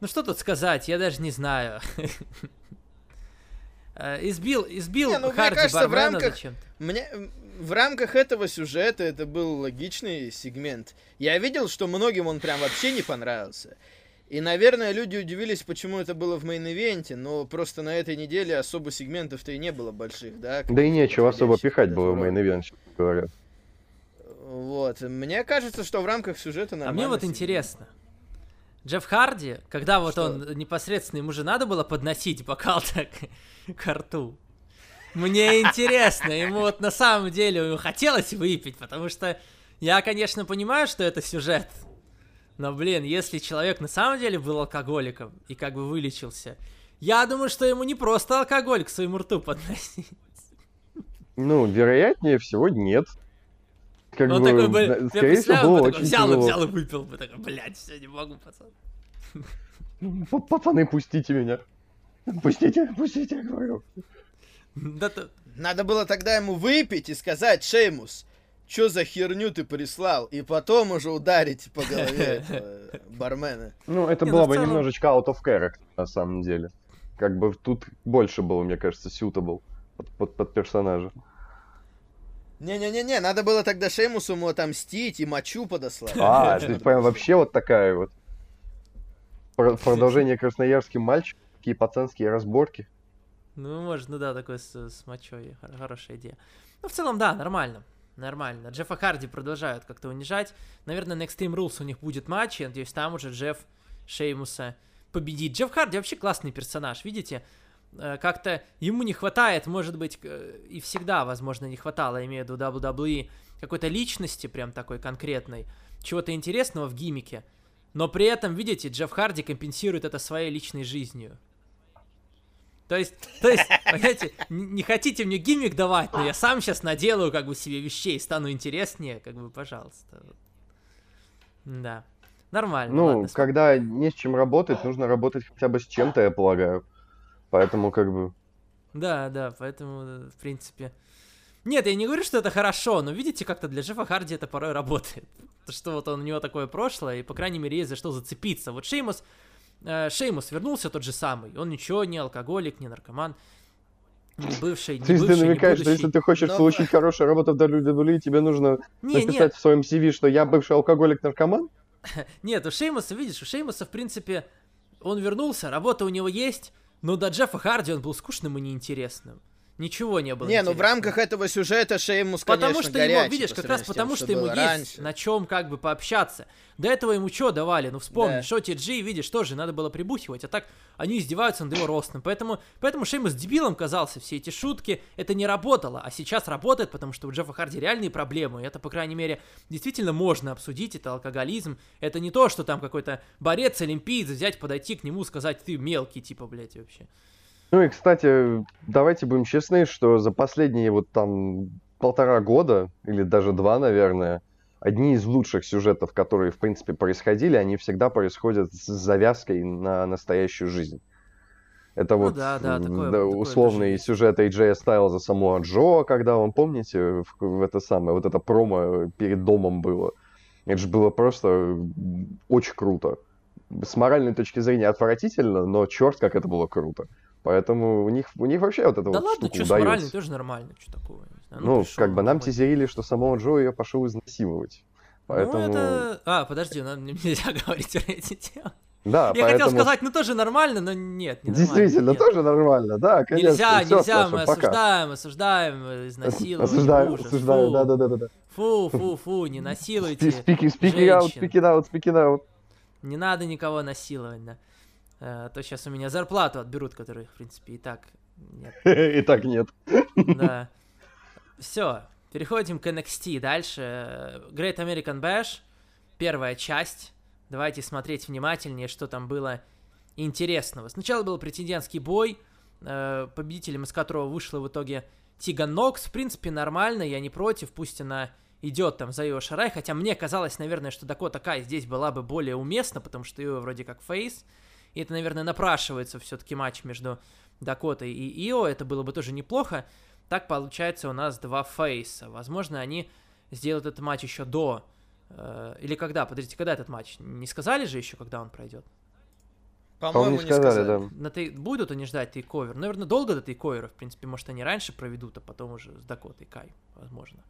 Ну что тут сказать, я даже не знаю. Э, избил, избил не, ну, Харди мне кажется, в рамках, мне, в рамках этого сюжета это был логичный сегмент. Я видел, что многим он прям вообще не понравился. И, наверное, люди удивились, почему это было в main event е, но просто на этой неделе особо сегментов-то и не было больших, да? Да и нечего особо пихать было в main event, говорят. Вот. Мне кажется, что в рамках сюжета нормально. А мне вот сегмент. интересно. Джефф Харди, когда вот что? он непосредственно, ему же надо было подносить бокал так к рту. Мне интересно, ему вот на самом деле ему хотелось выпить, потому что я, конечно, понимаю, что это сюжет, но, блин, если человек на самом деле был алкоголиком и как бы вылечился, я думаю, что ему не просто алкоголь к своему рту подносить. Ну, вероятнее всего, нет. Как он бы, такой, блин, скорее всего, было такой, очень взял, тяжело. взял и выпил бы, такой, блядь, все, не могу, пацан. Пацаны, пустите меня. Пустите, пустите, я говорю. Да то... Надо было тогда ему выпить и сказать, Шеймус, что за херню ты прислал, и потом уже ударить по голове бармена. Ну, это было бы немножечко out of character, на самом деле. Как бы тут больше было, мне кажется, suitable под, персонажа. Не-не-не-не, надо было тогда Шеймусу ему отомстить и мочу подослать. А, ты прям вообще вот такая вот. Продолжение красноярским мальчик, такие пацанские разборки. Ну, может, ну да, такой с, с мочой, хорошая идея. Ну, в целом, да, нормально. Нормально. Джеффа Харди продолжают как-то унижать. Наверное, на Extreme Rules у них будет матч. Я надеюсь, там уже Джефф Шеймуса победит. Джефф Харди вообще классный персонаж, видите? Э, как-то ему не хватает, может быть, и всегда, возможно, не хватало, имею в виду WWE, какой-то личности прям такой конкретной, чего-то интересного в гимике. Но при этом, видите, Джефф Харди компенсирует это своей личной жизнью. То есть, то есть, понимаете, не хотите мне гиммик давать, но я сам сейчас наделаю как бы себе вещей, стану интереснее, как бы, пожалуйста. Да. Нормально. Ну, ладно, когда не с чем работать, нужно работать хотя бы с чем-то, я полагаю. Поэтому как бы... Да, да, поэтому, в принципе... Нет, я не говорю, что это хорошо, но видите, как-то для Джеффа Харди это порой работает. То, что вот он, у него такое прошлое, и, по крайней мере, есть за что зацепиться. Вот Шеймус, э, Шеймус вернулся тот же самый. Он ничего, не алкоголик, не наркоман. Не бывший, не Ты бывший, ты намекаешь, что если ты хочешь Но... получить хорошую работу в WWE, тебе нужно не, написать нет. в своем CV, что я бывший алкоголик-наркоман? Нет, у Шеймуса, видишь, у Шеймуса, в принципе, он вернулся, работа у него есть, но до Джеффа Харди он был скучным и неинтересным. Ничего не было. Не, ну в рамках этого сюжета Шеймус, конечно, Потому что горячий, ему, видишь, как раз потому что, что ему есть на чем как бы пообщаться. До этого ему что давали? Ну вспомни, да. Шоти Джи, видишь, тоже надо было прибухивать, а так они издеваются над его ростом. Поэтому, поэтому Шеймус дебилом казался, все эти шутки, это не работало. А сейчас работает, потому что у Джеффа Харди реальные проблемы. И это, по крайней мере, действительно можно обсудить, это алкоголизм. Это не то, что там какой-то борец, олимпиец, взять, подойти к нему, сказать, ты мелкий, типа, блядь, вообще. Ну и, кстати, давайте будем честны, что за последние вот там полтора года, или даже два, наверное, одни из лучших сюжетов, которые, в принципе, происходили, они всегда происходят с завязкой на настоящую жизнь. Это ну, вот да, да, такое, да, условный такое сюжет AJ Styles за Самуа Джо, когда он, помните, в, в это самое, вот это промо перед домом было. Это же было просто очень круто. С моральной точки зрения отвратительно, но черт, как это было круто. Поэтому у них, у них вообще вот это да вот ладно, штука что удается. с тоже нормально, что такое. Ну, ну пришел, как бы нам тизерили, что самого Джо ее пошел изнасиловать. Поэтому... Ну, это... А, подожди, нам нельзя говорить про эти темы. Да, Я поэтому... хотел сказать, ну тоже нормально, но нет, не Действительно, нет. тоже нормально, да, конечно. Нельзя, Всё, нельзя, мы пока. осуждаем, осуждаем изнасилование. Осуждаем, ужас, осуждаем, да, да, да, да. Фу, фу, фу, не насилуйте Speaking, speaking out, speaking out, speaking out. Не надо никого насиловать, да. А то сейчас у меня зарплату отберут, которых, в принципе, и так нет. И так нет. Да. Все, переходим к NXT. Дальше Great American Bash, первая часть. Давайте смотреть внимательнее, что там было интересного. Сначала был претендентский бой, э, победителем из которого вышла в итоге Тиган Нокс. В принципе, нормально, я не против, пусть она идет там за Ио Шарай, хотя мне казалось, наверное, что Дакота Кай здесь была бы более уместна, потому что ее вроде как face, и это, наверное, напрашивается все-таки матч между Дакота и Ио, это было бы тоже неплохо. Так получается у нас два face а. Возможно, они сделают этот матч еще до... Э, или когда? Подождите, когда этот матч? Не сказали же еще, когда он пройдет? По-моему, не сказали, сказали. да. На тей... Будут они ждать TakeOver? Наверное, долго до TakeOver а, в принципе, может, они раньше проведут, а потом уже с Дакотой Кай, возможно.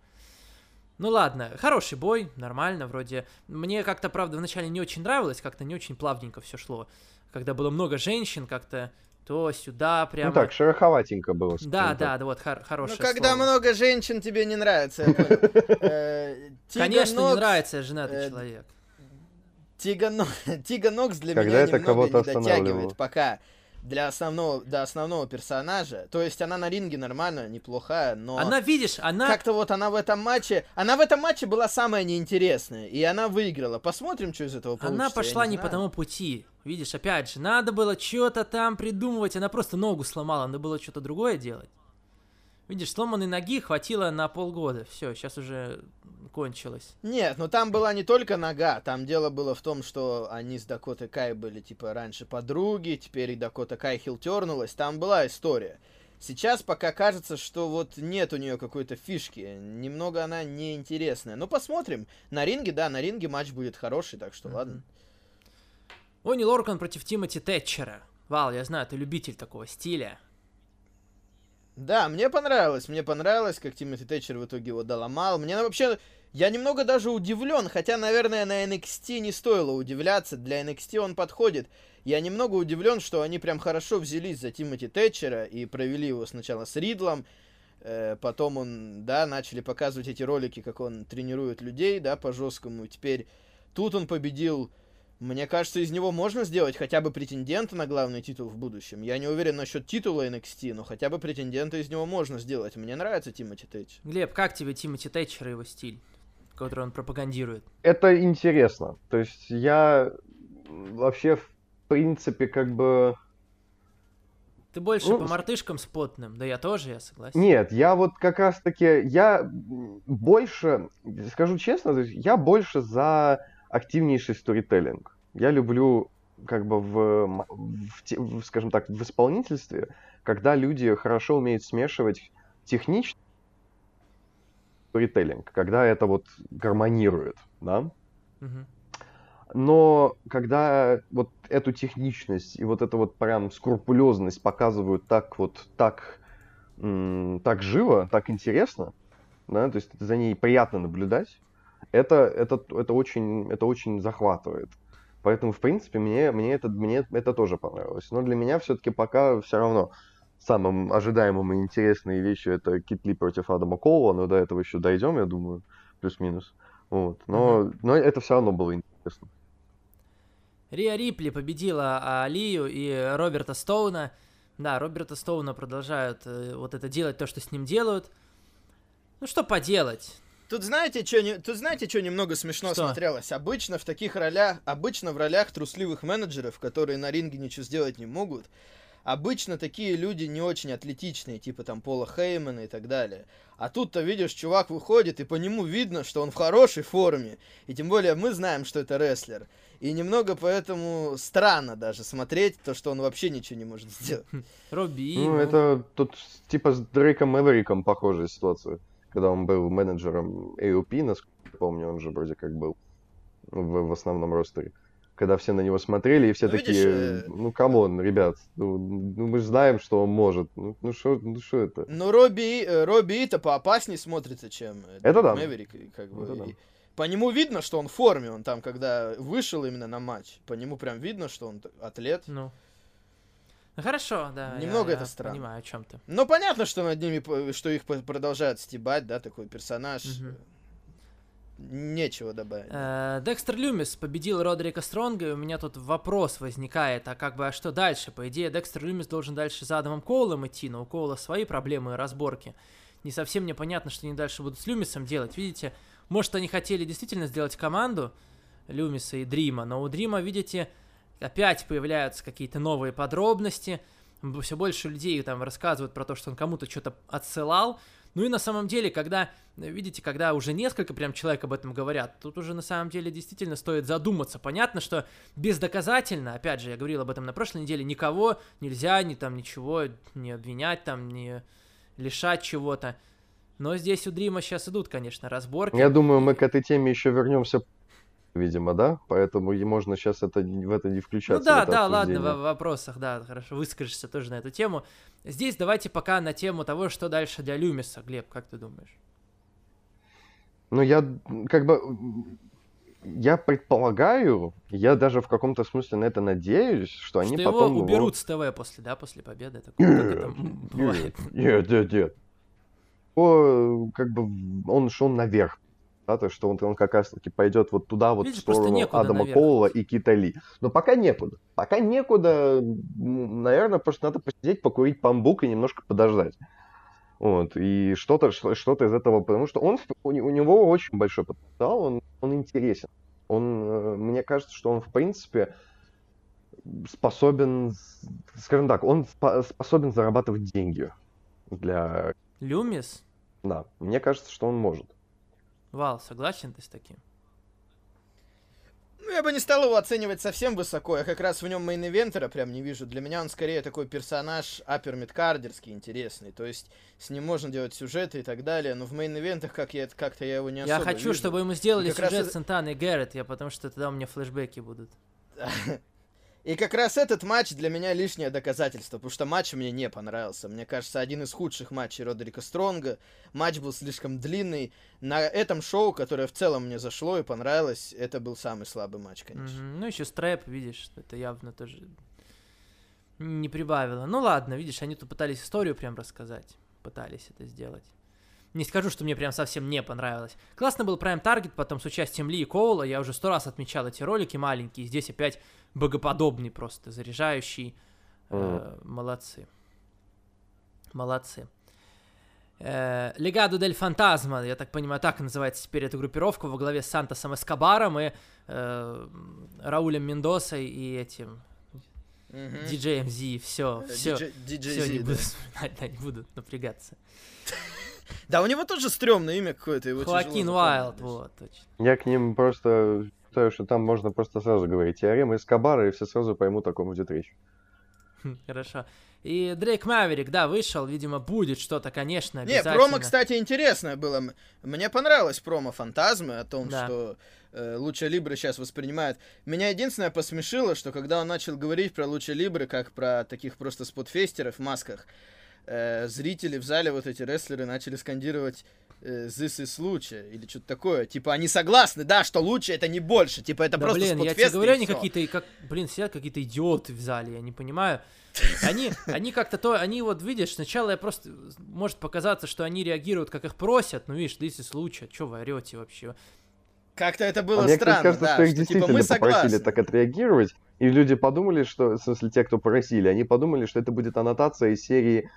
Ну ладно, хороший бой, нормально, вроде. Мне как-то, правда, вначале не очень нравилось, как-то не очень плавненько все шло. Когда было много женщин, как-то то сюда прямо. Ну так, шероховатенько было. Да, да, да, вот хор- хорошее Ну когда слово. много женщин, тебе не нравится. Э, Конечно, не нравится, женатый э, человек. Тига Нокс для меня немного не дотягивает пока для основного, для основного персонажа. То есть она на ринге нормально, неплохая, но... Она, видишь, она... Как-то вот она в этом матче... Она в этом матче была самая неинтересная, и она выиграла. Посмотрим, что из этого получится. Она пошла не, не по тому пути. Видишь, опять же, надо было что-то там придумывать. Она просто ногу сломала, надо было что-то другое делать. Видишь, сломанной ноги хватило на полгода. Все, сейчас уже кончилось. Нет, ну там была не только нога, там дело было в том, что они с Дакотой Кай были, типа, раньше подруги, теперь и Дакота Кай хилтернулась, там была история. Сейчас пока кажется, что вот нет у нее какой-то фишки, немного она неинтересная. Ну, посмотрим. На ринге, да, на ринге матч будет хороший, так что mm-hmm. ладно. Они Лоркан против Тимоти Тэтчера. Вал, я знаю, ты любитель такого стиля. Да, мне понравилось, мне понравилось, как Тимоти Тэтчер в итоге его доломал. Мне вообще, я немного даже удивлен, хотя, наверное, на NXT не стоило удивляться, для NXT он подходит. Я немного удивлен, что они прям хорошо взялись за Тимоти Тэтчера и провели его сначала с Ридлом, э, потом он, да, начали показывать эти ролики, как он тренирует людей, да, по жесткому. Теперь тут он победил мне кажется, из него можно сделать хотя бы претендента на главный титул в будущем. Я не уверен насчет титула NXT, но хотя бы претендента из него можно сделать. Мне нравится Тимоти Тэтчер. Глеб, как тебе Тимоти Тэтчер и его стиль, который он пропагандирует? Это интересно. То есть я вообще, в принципе, как бы... Ты больше ну, по мартышкам с потным, да я тоже, я согласен. Нет, я вот как раз таки, я больше, скажу честно, я больше за активнейший сторителлинг. Я люблю как бы в, в, в, скажем так, в исполнительстве, когда люди хорошо умеют смешивать техничный сторителлинг, когда это вот гармонирует, да? Но когда вот эту техничность и вот эту вот прям скрупулезность показывают так вот, так, так живо, так интересно, да, то есть за ней приятно наблюдать, это, это, это, очень, это очень захватывает. Поэтому, в принципе, мне, мне, это, мне это тоже понравилось. Но для меня все-таки пока все равно самым ожидаемым и интересной вещью это Китли против Адама Коула, но до этого еще дойдем, я думаю, плюс-минус. Вот. Но, mm-hmm. но это все равно было интересно. Риа Рипли победила Алию и Роберта Стоуна. Да, Роберта Стоуна продолжают э, вот это делать, то, что с ним делают. Ну что поделать? Тут знаете, что не... Тут знаете, что немного смешно что? смотрелось? Обычно в таких ролях, обычно в ролях трусливых менеджеров, которые на ринге ничего сделать не могут, обычно такие люди не очень атлетичные, типа там Пола Хеймана и так далее. А тут-то видишь, чувак выходит, и по нему видно, что он в хорошей форме. И тем более мы знаем, что это рестлер. И немного поэтому странно даже смотреть то, что он вообще ничего не может сделать. Робби. Ну, это тут типа с Дрейком Мэвериком похожая ситуация когда он был менеджером AOP, насколько я помню, он же вроде как был в, в основном ростере. Когда все на него смотрели, и все ну, такие, видишь, э, ну, come on, ребят, ну, ну, мы же знаем, что он может. Ну, ну что ну, шо это? Ну, Робби, э, Робби это поопаснее смотрится, чем э, это да. Мэверик. Как бы, это да. По нему видно, что он в форме, он там, когда вышел именно на матч, по нему прям видно, что он атлет. Ну. Ну хорошо, да. Немного я, это я странно. Понимаю, о чем ты. Но понятно, что над ними, что их продолжают стебать, да, такой персонаж. Угу. Нечего добавить. Э, Декстер Люмис победил Родрика Стронга, и у меня тут вопрос возникает, а как бы, а что дальше? По идее, Декстер Люмис должен дальше за Адамом Коулом идти, но у Коула свои проблемы и разборки. Не совсем мне понятно, что они дальше будут с Люмисом делать. Видите, может, они хотели действительно сделать команду Люмиса и Дрима, но у Дрима, видите, опять появляются какие-то новые подробности, все больше людей там рассказывают про то, что он кому-то что-то отсылал, Ну и на самом деле, когда, видите, когда уже несколько прям человек об этом говорят, тут уже на самом деле действительно стоит задуматься. Понятно, что бездоказательно, опять же, я говорил об этом на прошлой неделе, никого нельзя ни там ничего не обвинять, там не лишать чего-то. Но здесь у Дрима сейчас идут, конечно, разборки. Я думаю, мы к этой теме еще вернемся видимо, да? Поэтому и можно сейчас это, в это не включаться. Ну да, да, ладно, в вопросах, да, хорошо, выскажешься тоже на эту тему. Здесь давайте пока на тему того, что дальше для Люмиса. Глеб, как ты думаешь? Ну, я как бы... Я предполагаю, я даже в каком-то смысле на это надеюсь, что, что они его потом... уберут его... с ТВ после, да, после победы? Такое, нет, нет, нет, нет. О, как бы он шел наверх да, то, что он, он как раз-таки пойдет вот туда, вот Видишь, в сторону Адама наверх. Коула и Кита Ли. Но пока некуда. Пока некуда, наверное, просто надо посидеть, покурить памбук и немножко подождать. Вот, и что-то что из этого, потому что он, у, у него очень большой потенциал, он, он интересен. Он, э, мне кажется, что он, в принципе, способен, скажем так, он способен зарабатывать деньги для... Люмис? Да, мне кажется, что он может. Вал, согласен ты с таким? Ну, я бы не стал его оценивать совсем высоко. Я как раз в нем main eventer а прям не вижу. Для меня он скорее такой персонаж upper-midcarder ский интересный. То есть с ним можно делать сюжеты и так далее. Но в main event ах как я, как-то я его не особо Я хочу, вижу. чтобы ему сделали сюжет раз... с Сантаной и Гаррет, я, потому что тогда у меня флешбеки будут. И как раз этот матч для меня лишнее доказательство, потому что матч мне не понравился. Мне кажется, один из худших матчей Родерика Стронга. Матч был слишком длинный. На этом шоу, которое в целом мне зашло и понравилось, это был самый слабый матч, конечно. Mm-hmm. Ну, еще стрэп, видишь, это явно тоже не прибавило. Ну ладно, видишь, они тут пытались историю прям рассказать. Пытались это сделать. Не скажу, что мне прям совсем не понравилось. Классно был Prime Target, потом с участием Ли и Коула. Я уже сто раз отмечал эти ролики маленькие. Здесь опять богоподобный просто, заряжающий. Э, молодцы. Молодцы. Э, Легадо дель Фантазма, я так понимаю, так называется теперь эта группировка во главе с Сантосом Эскобаром и э, Раулем Мендосой и этим диджеем Зи, все, все, все, не буду вспоминать, да, не буду напрягаться. Да, у него тоже стрёмное имя какое-то. Его Хоакин Уайлд, вот, точно. Я к ним просто считаю, что там можно просто сразу говорить теорема Эскобара, и все сразу поймут, о ком будет речь. Хорошо. И Дрейк Маверик, да, вышел, видимо, будет что-то, конечно, Не, промо, кстати, интересное было. Мне понравилось промо Фантазмы о том, да. что э, Луча Либры сейчас воспринимают. Меня единственное посмешило, что когда он начал говорить про Луча Либры, как про таких просто спотфестеров в масках, э, зрители в зале, вот эти рестлеры, начали скандировать this is лучше, или что-то такое. Типа, они согласны, да, что лучше это не больше. Типа, это да, просто блин, я тебе говорю, они какие-то, как, блин, сидят какие-то идиоты в зале, я не понимаю. Они, они как-то то, они вот, видишь, сначала я просто, может показаться, что они реагируют, как их просят, ну, видишь, this is лучше, что вы орете вообще? Как-то это было а странно, мне кажется, да, что их что, действительно типа, мы попросили согласны. так отреагировать, и люди подумали, что, в смысле, те, кто просили, они подумали, что это будет аннотация из серии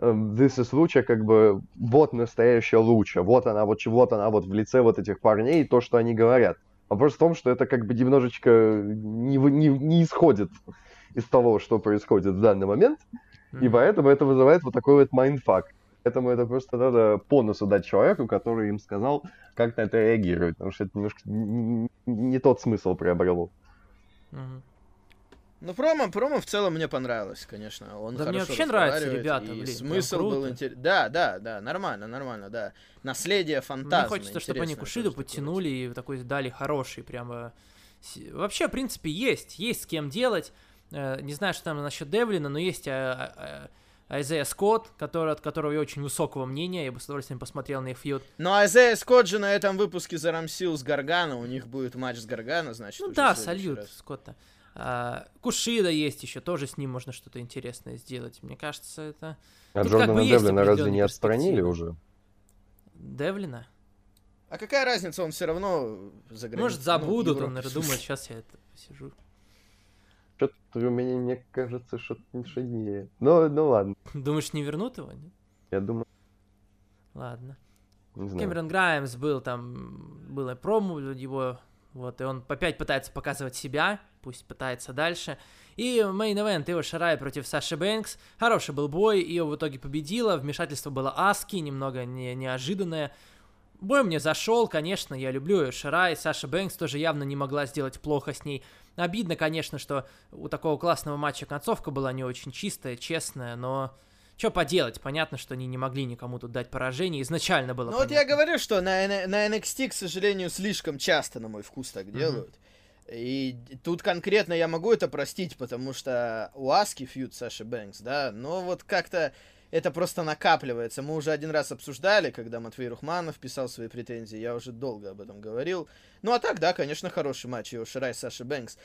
this is lucha, как бы, вот настоящая lucha, вот она, вот вот она, вот в лице вот этих парней, то, что они говорят. Вопрос в том, что это как бы немножечко не, не, не исходит из того, что происходит в данный момент, mm-hmm. и поэтому это вызывает вот такой вот mindfuck. Поэтому это просто надо по носу дать человеку, который им сказал, как на это реагировать, потому что это немножко не, не тот смысл приобрело. Mm-hmm. Ну, промо, промо в целом мне понравилось, конечно. Он да мне вообще нравится, ребята, и блин. Смысл был интересный. Да, да, да, нормально, нормально, да. Наследие фантазма. Мне хочется, чтобы они Кушиду подтянули и такой дали хороший прямо... Вообще, в принципе, есть. Есть с кем делать. Э, не знаю, что там насчет Девлина, но есть а, а, Айзея Скотт, который, от которого я очень высокого мнения, я бы с удовольствием посмотрел на их фьюд. Но Айзея Скотт же на этом выпуске зарамсил с Гаргана, у них будет матч с Гаргана, значит. Ну да, сольют Скотта. А, Кушида есть еще, тоже с ним можно что-то интересное сделать. Мне кажется, это... А Тут Джордана как бы Девлина разве не отстранили уже? Девлина? А какая разница, он все равно за границей. Может, забудут, ну, он, наверное, думает, сейчас я это посижу. Что-то у меня не кажется, что, что не... Ну, ну ладно. Думаешь, не вернут его, нет? Я думаю... Ладно. Кэмерон Граймс был там, было промо его вот, и он опять пытается показывать себя, пусть пытается дальше. И main event Ио Шарай против Саши Бэнкс. Хороший был бой, Ио в итоге победила, вмешательство было Аски, немного не, неожиданное. Бой мне зашел, конечно, я люблю Ио Шарай, Саша Бэнкс тоже явно не могла сделать плохо с ней. Обидно, конечно, что у такого классного матча концовка была не очень чистая, честная, но что поделать? Понятно, что они не могли никому тут дать поражение. Изначально было. Ну вот я говорю, что на, на NXT, к сожалению, слишком часто, на мой вкус, так делают. Mm-hmm. И тут конкретно я могу это простить, потому что у Аски фьют Саши Бэнкс, да, но вот как-то это просто накапливается. Мы уже один раз обсуждали, когда Матвей Рухманов писал свои претензии, я уже долго об этом говорил. Ну а так, да, конечно, хороший матч его Ширай Саши Бэнкс.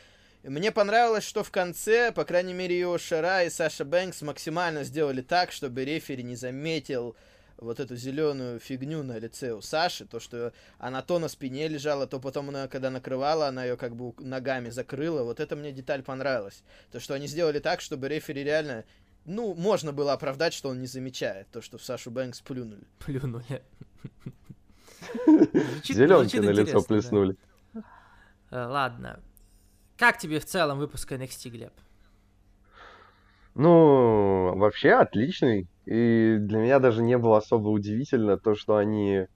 Мне понравилось, что в конце, по крайней мере, Ио Шара и Саша Бэнкс максимально сделали так, чтобы рефери не заметил вот эту зеленую фигню на лице у Саши, то, что она то на спине лежала, то потом она, когда накрывала, она ее как бы ногами закрыла. Вот это мне деталь понравилась. То, что они сделали так, чтобы рефери реально ну, можно было оправдать, что он не замечает то, что в Сашу Бэнкс плюнули. Плюнули. Зеленки на лицо плеснули. Э, ладно. Как тебе в целом выпуск NXT, Глеб? Ну, вообще отличный. И для меня даже не было особо удивительно то, что они,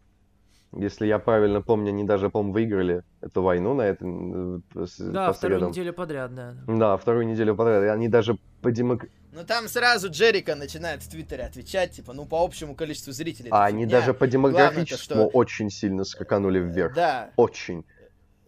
если я правильно помню, они даже, по-моему, выиграли эту войну на этом. Да, вторую неделю подряд, да. Да, вторую неделю подряд. И они даже по демок... Ну там сразу Джерика начинает в Твиттере отвечать, типа, ну по общему количеству зрителей. А они даже по демографическому Главное, что... очень сильно скаканули вверх. Да. Очень.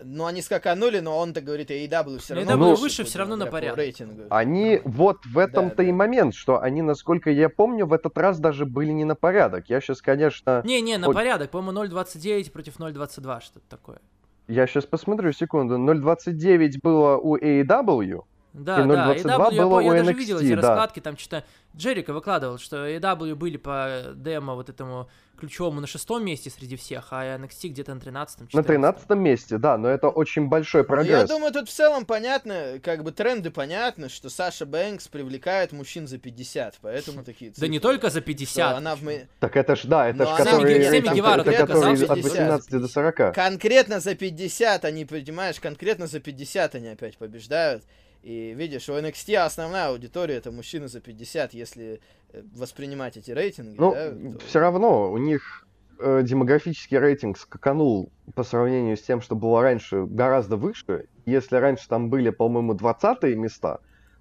Ну, они скаканули, но он-то говорит, AEW все равно... AEW ну, выше все равно на порядок. Рейтингу. Они, вот в этом-то да, и да. момент, что они, насколько я помню, в этот раз даже были не на порядок. Я сейчас, конечно... Не-не, на порядок, по-моему, 0.29 против 0.22, что-то такое. Я сейчас посмотрю, секунду. 0.29 было у AEW, да, и 0.22 да, AW, было я, у я NXT, даже видел эти да. раскладки, там что-то Джерика выкладывал, что AW были по демо вот этому ключевому на шестом месте среди всех, а NXT где-то на тринадцатом. На тринадцатом месте, да, но это очень большой прогресс. Я думаю, тут в целом понятно, как бы тренды понятны, что Саша Бэнкс привлекает мужчин за 50, поэтому такие цифры. Да не только за 50. Она в... Так это ж, да, это ж который, Семи Гевара, это который от 18 до 40. Конкретно за 50 они, понимаешь, конкретно за 50 они опять побеждают. И видишь, у NXT основная аудитория это мужчины за 50, если э, воспринимать эти рейтинги. Ну, да, то... все равно у них э, демографический рейтинг скаканул по сравнению с тем, что было раньше, гораздо выше. Если раньше там были, по-моему, 20 места,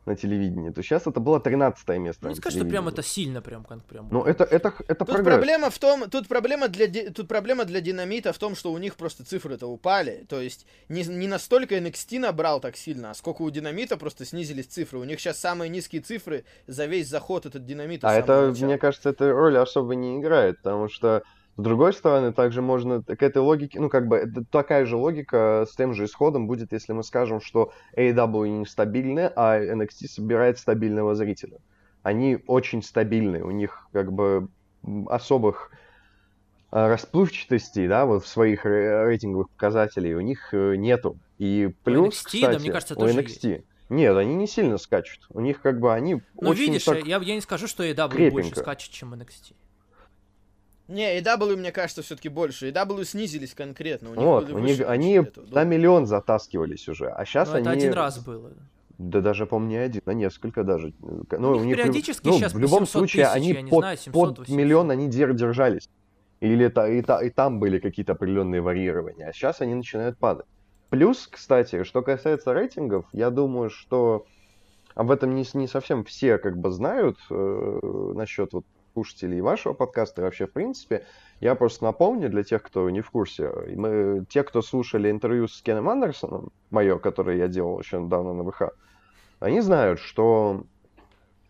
на телевидении, то сейчас это было 13 место. Ну, не скажи, что прям это сильно, прям как прям. Ну, это, это, это тут прогресс. проблема в том, тут проблема для, тут проблема для динамита в том, что у них просто цифры-то упали. То есть не, не настолько NXT набрал так сильно, а сколько у динамита просто снизились цифры. У них сейчас самые низкие цифры за весь заход этот динамит. А это, начала. мне кажется, эта роль особо не играет, потому что с другой стороны, также можно к этой логике, ну, как бы, это такая же логика с тем же исходом будет, если мы скажем, что AEW нестабильны, а NXT собирает стабильного зрителя. Они очень стабильны, у них, как бы, особых а, расплывчатостей, да, вот в своих рейтинговых показателей у них э, нету. И плюс, NXT, кстати, да, мне кажется, у NXT. Есть. Нет, они не сильно скачут. У них как бы они Ну, видишь, так я, я не скажу, что AEW крепенько. больше скачет, чем NXT. Не, и W, мне кажется, все-таки больше. И W снизились конкретно. У них вот, у них, они на миллион затаскивались уже, а сейчас Но они... это один раз было. Да даже, помню, не один, а несколько даже. Ну, у них периодически ну, сейчас в любом случае, тысяч, они под, знаю, под миллион они держались. Или это, и, та, и там были какие-то определенные варьирования, а сейчас они начинают падать. Плюс, кстати, что касается рейтингов, я думаю, что об этом не, не совсем все как бы знают э, насчет вот слушателей вашего подкаста и вообще в принципе. Я просто напомню для тех, кто не в курсе. Мы, те, кто слушали интервью с Кеном Андерсоном, мое, которое я делал еще недавно на ВХ, они знают, что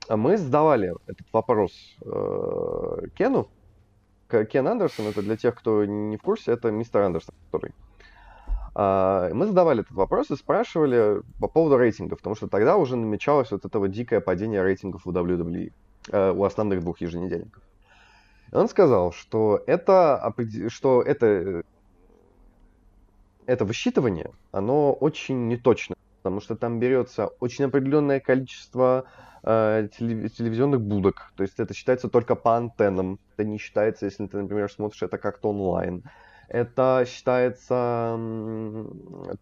мы задавали этот вопрос э, Кену. Кен Андерсон, это для тех, кто не в курсе, это мистер Андерсон, который а, мы задавали этот вопрос и спрашивали по поводу рейтингов, потому что тогда уже намечалось вот это вот дикое падение рейтингов у WWE. Э, у основных двух еженедельников. Он сказал, что это, что это, это высчитывание, оно очень неточно, потому что там берется очень определенное количество э, телевизионных будок, то есть это считается только по антеннам, это не считается, если ты, например, смотришь это как-то онлайн. Это считается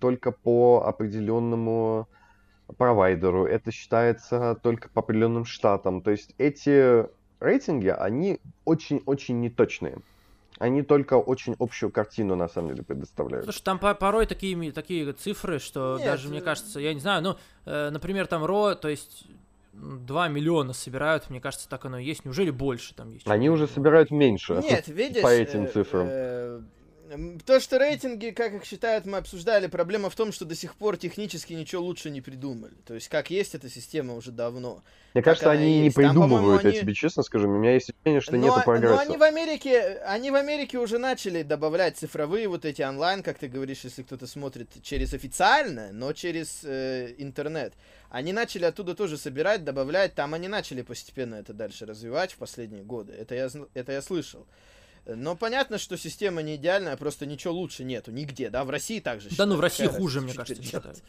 только по определенному провайдеру, это считается только по определенным штатам. То есть эти рейтинги, они очень-очень неточные. Они только очень общую картину, на самом деле, предоставляют. Слушай, там по порой такие, такие цифры, что Нет, даже, мне э, кажется, я не знаю, ну, э, например, там Ро, то есть 2 миллиона собирают, мне кажется, так оно и есть. Неужели больше там есть? Они уже собирают меньше. Нет, видишь, по этим э, цифрам. Э, то, что рейтинги, как их считают, мы обсуждали. Проблема в том, что до сих пор технически ничего лучше не придумали. То есть, как есть эта система уже давно. Мне кажется, они не придумывают, Там, я тебе честно скажу. У меня есть ощущение, что но, нету прогресса. Но они в Америке, они в Америке уже начали добавлять цифровые вот эти онлайн, как ты говоришь, если кто-то смотрит через официально, но через э, интернет. Они начали оттуда тоже собирать, добавлять. Там они начали постепенно это дальше развивать в последние годы. Это я, это я слышал. Но понятно, что система не идеальная, просто ничего лучше нету нигде, да, в России также. Да, ну в России хуже, мне кажется, считают.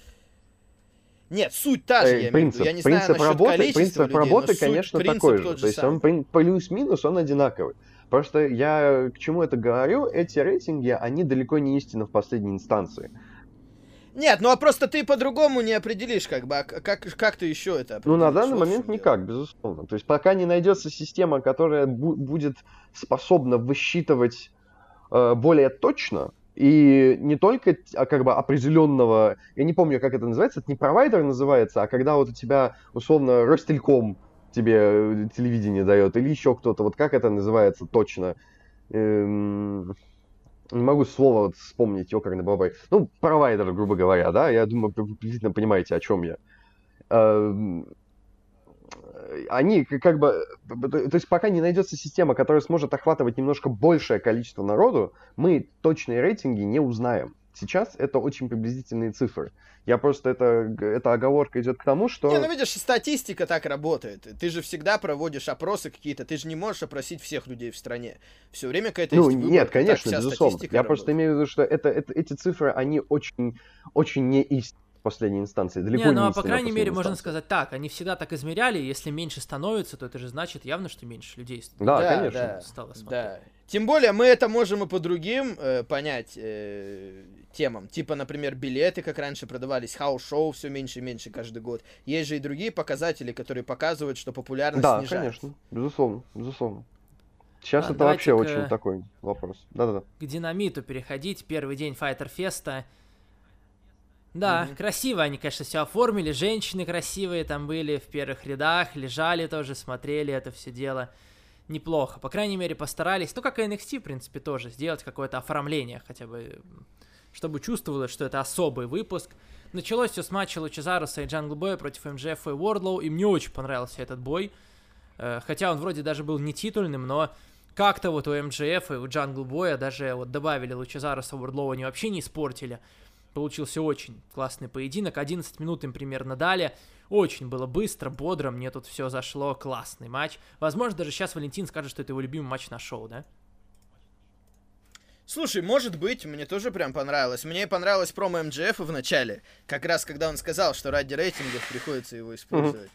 Нет, суть та же, я принцип, я не принцип знаю работы, принцип людей, работы, суть, конечно, такой же. То есть он плюс-минус, он одинаковый. Просто я к чему это говорю, эти рейтинги, они далеко не истина в последней инстанции. Нет, ну а просто ты по-другому не определишь, как бы, а как, как ты еще это Ну, на данный момент никак, безусловно. То есть пока не найдется система, которая бу- будет способна высчитывать э, более точно, и не только а, как бы определенного, я не помню, как это называется, это не провайдер называется, а когда вот у тебя условно Ростелеком тебе э, телевидение дает, или еще кто-то, вот как это называется точно. Эм не могу слово вот вспомнить, ёкарный бабай. Ну, провайдер, грубо говоря, да, я думаю, приблизительно понимаете, о чем я. Эм, они как бы, то есть пока не найдется система, которая сможет охватывать немножко большее количество народу, мы точные рейтинги не узнаем. Сейчас это очень приблизительные цифры. Я просто, это, эта оговорка идет к тому, что... Не, ну видишь, статистика так работает. Ты же всегда проводишь опросы какие-то, ты же не можешь опросить всех людей в стране. Все время какая-то Ну, есть нет, конечно, безусловно. Я работает. просто имею в виду, что это, это, эти цифры, они очень, очень не истинные последней инстанции. Далеко не, ну а по крайней мере, инстанции. можно сказать так, они всегда так измеряли, если меньше становится, то это же значит явно, что меньше людей да, да, конечно. Да, стало смотреть. Да. Тем более мы это можем и по другим э, понять э, темам. Типа, например, билеты, как раньше продавались, house show все меньше и меньше каждый год. Есть же и другие показатели, которые показывают, что популярность да, снижается. Да, конечно, безусловно, безусловно. Сейчас а, это вообще к, очень такой вопрос. Да-да-да. К динамиту переходить. Первый день Файтер Феста. Да, mm-hmm. красиво они, конечно, все оформили. Женщины красивые там были в первых рядах, лежали тоже, смотрели это все дело. Неплохо. По крайней мере, постарались. Ну, как и NXT, в принципе, тоже. Сделать какое-то оформление хотя бы чтобы чувствовалось, что это особый выпуск. Началось все с матча Лучезаруса и Джангл Боя против MJF и Уордлоу, и мне очень понравился этот бой. Э, хотя он вроде даже был не титульным, но как-то вот у MJF и у Джангл Боя даже вот добавили Лучезаруса, Уордлоу, они вообще не испортили. Получился очень классный поединок, 11 минут им примерно дали. Очень было быстро, бодро, мне тут все зашло, классный матч. Возможно, даже сейчас Валентин скажет, что это его любимый матч на шоу, да? Слушай, может быть, мне тоже прям понравилось. Мне понравилось промо МДФ в начале, как раз когда он сказал, что ради рейтингов приходится его использовать.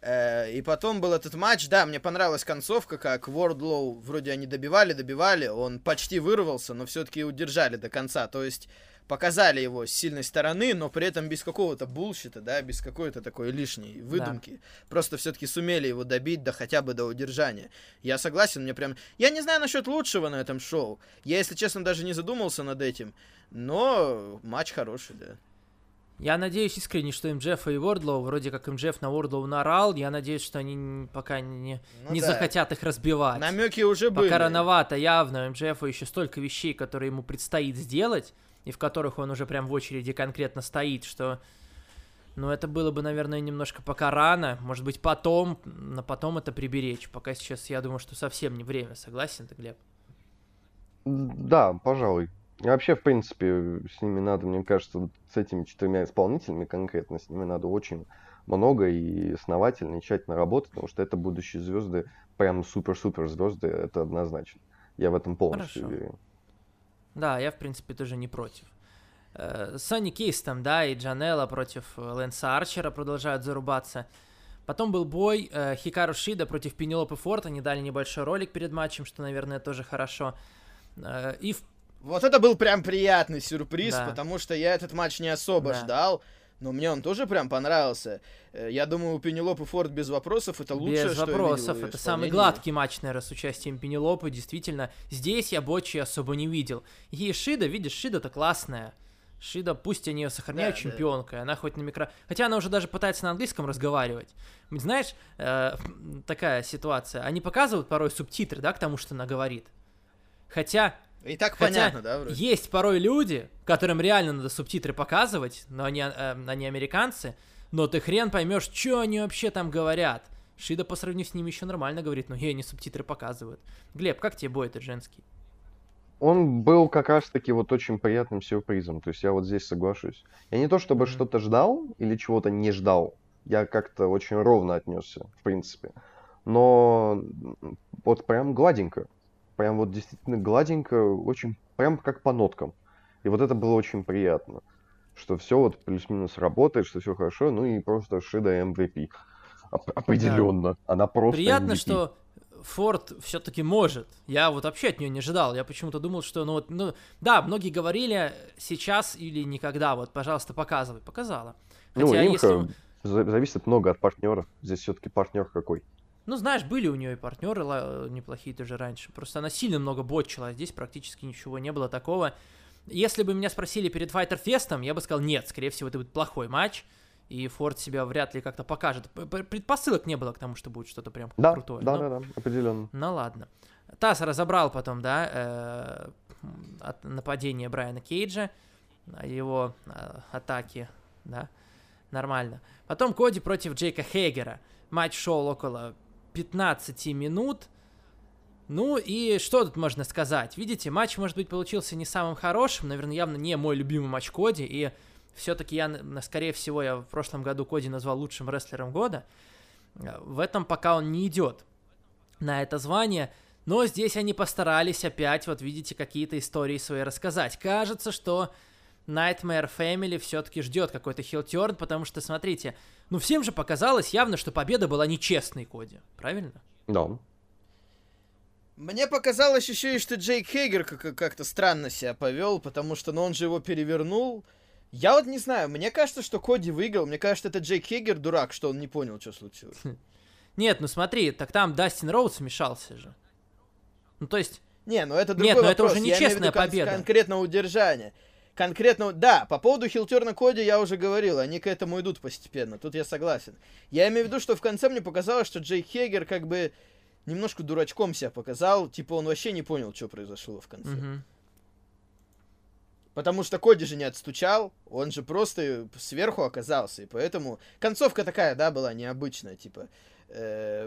Э, и потом был этот матч, да, мне понравилась концовка, как Вордлоу вроде они добивали, добивали, он почти вырвался, но все-таки удержали до конца. То есть показали его с сильной стороны, но при этом без какого-то булщита, да, без какой-то такой лишней выдумки. Да. Просто все-таки сумели его добить, да хотя бы до удержания. Я согласен, мне прям... Я не знаю насчет лучшего на этом шоу. Я, если честно, даже не задумался над этим. Но матч хороший, да. Я надеюсь искренне, что МДФ и Вордлоу, вроде как МДФ на Вордлоу нарал, я надеюсь, что они пока не, ну, не да. захотят их разбивать. Намеки уже были. Пока рановато, явно. МДФ еще столько вещей, которые ему предстоит сделать и в которых он уже прям в очереди конкретно стоит, что, ну, это было бы, наверное, немножко пока рано, может быть, потом, но потом это приберечь, пока сейчас, я думаю, что совсем не время, согласен ты, Глеб? Да, пожалуй. Вообще, в принципе, с ними надо, мне кажется, с этими четырьмя исполнителями конкретно, с ними надо очень много и основательно, и тщательно работать, потому что это будущие звезды, прям супер-супер звезды, это однозначно. Я в этом полностью Хорошо. уверен. Да, я, в принципе, тоже не против. Сонни Кейс там, да, и Джанелла против э, Лэнса Арчера продолжают зарубаться. Потом был бой э, Хикару Шида против Пенелопы Форта. Они дали небольшой ролик перед матчем, что, наверное, тоже хорошо. Э, и в... Вот это был прям приятный сюрприз, да. потому что я этот матч не особо да. ждал. Но мне он тоже прям понравился. Э, я думаю, у Пенелопы Форд без вопросов это лучшее, без вопросов. Это самый гладкий матч, наверное, с участием Пенелопы. Действительно, здесь я Бочи особо не видел. И Шида, видишь, Шида-то классная. Шида, пусть они ее сохраняют да, чемпионкой, да. она хоть на микро... Хотя она уже даже пытается на английском разговаривать. Знаешь, э, такая ситуация. Они показывают порой субтитры, да, к тому, что она говорит. Хотя и так Хотя понятно, да? Вроде? Есть порой люди, которым реально надо субтитры показывать, но они, э, они американцы, но ты хрен поймешь, что они вообще там говорят. Шида по сравнению с ними еще нормально говорит, но ей они субтитры показывают. Глеб, как тебе бой этот женский? Он был как раз-таки вот очень приятным сюрпризом, то есть я вот здесь соглашусь. Я не то чтобы mm-hmm. что-то ждал или чего-то не ждал, я как-то очень ровно отнесся, в принципе. Но вот прям гладенько прям вот действительно гладенько, очень прям как по ноткам. И вот это было очень приятно, что все вот плюс-минус работает, что все хорошо, ну и просто Шида MVP. Оп- определенно, да. она просто Приятно, MVP. что Форд все-таки может. Я вот вообще от нее не ожидал. Я почему-то думал, что, ну вот, ну, да, многие говорили сейчас или никогда, вот, пожалуйста, показывай. Показала. Ну, Хотя, ну, Имха если... зависит много от партнера. Здесь все-таки партнер какой. Ну, знаешь, были у нее и партнеры неплохие тоже раньше. Просто она сильно много ботчила, а здесь практически ничего не было такого. Если бы меня спросили перед Файтер Фестом, я бы сказал, нет, скорее всего, это будет плохой матч, и Форд себя вряд ли как-то покажет. Предпосылок не было к тому, что будет что-то прям да, крутое. Да, но... да, да, определенно. Ну ладно. Тасс разобрал потом, да, э, от нападения Брайана Кейджа, его э, атаки, да, нормально. Потом Коди против Джейка Хейгера. Матч шел около 15 минут. Ну и что тут можно сказать? Видите, матч, может быть, получился не самым хорошим, наверное, явно не мой любимый матч Коди, и все-таки я, скорее всего, я в прошлом году Коди назвал лучшим рестлером года. В этом пока он не идет на это звание, но здесь они постарались опять, вот видите, какие-то истории свои рассказать. Кажется, что Nightmare Family все-таки ждет какой-то хилтерн, потому что, смотрите, ну всем же показалось явно, что победа была нечестной Коди, правильно? Да. Мне показалось еще и, что Джейк Хейгер как-то странно себя повел, потому что, ну, он же его перевернул. Я вот не знаю, мне кажется, что Коди выиграл. Мне кажется, это Джейк Хейгер дурак, что он не понял, что случилось. Нет, ну смотри, так там Дастин Роудс вмешался же. Ну, то есть... Не, ну это другой Нет, ну это уже нечестная победа. конкретно удержание конкретно, да, по поводу Хилтерна Коди я уже говорил, они к этому идут постепенно, тут я согласен. Я имею в виду, что в конце мне показалось, что Джей Хегер как бы немножко дурачком себя показал, типа он вообще не понял, что произошло в конце. Mm-hmm. Потому что Коди же не отстучал, он же просто сверху оказался, и поэтому концовка такая, да, была необычная, типа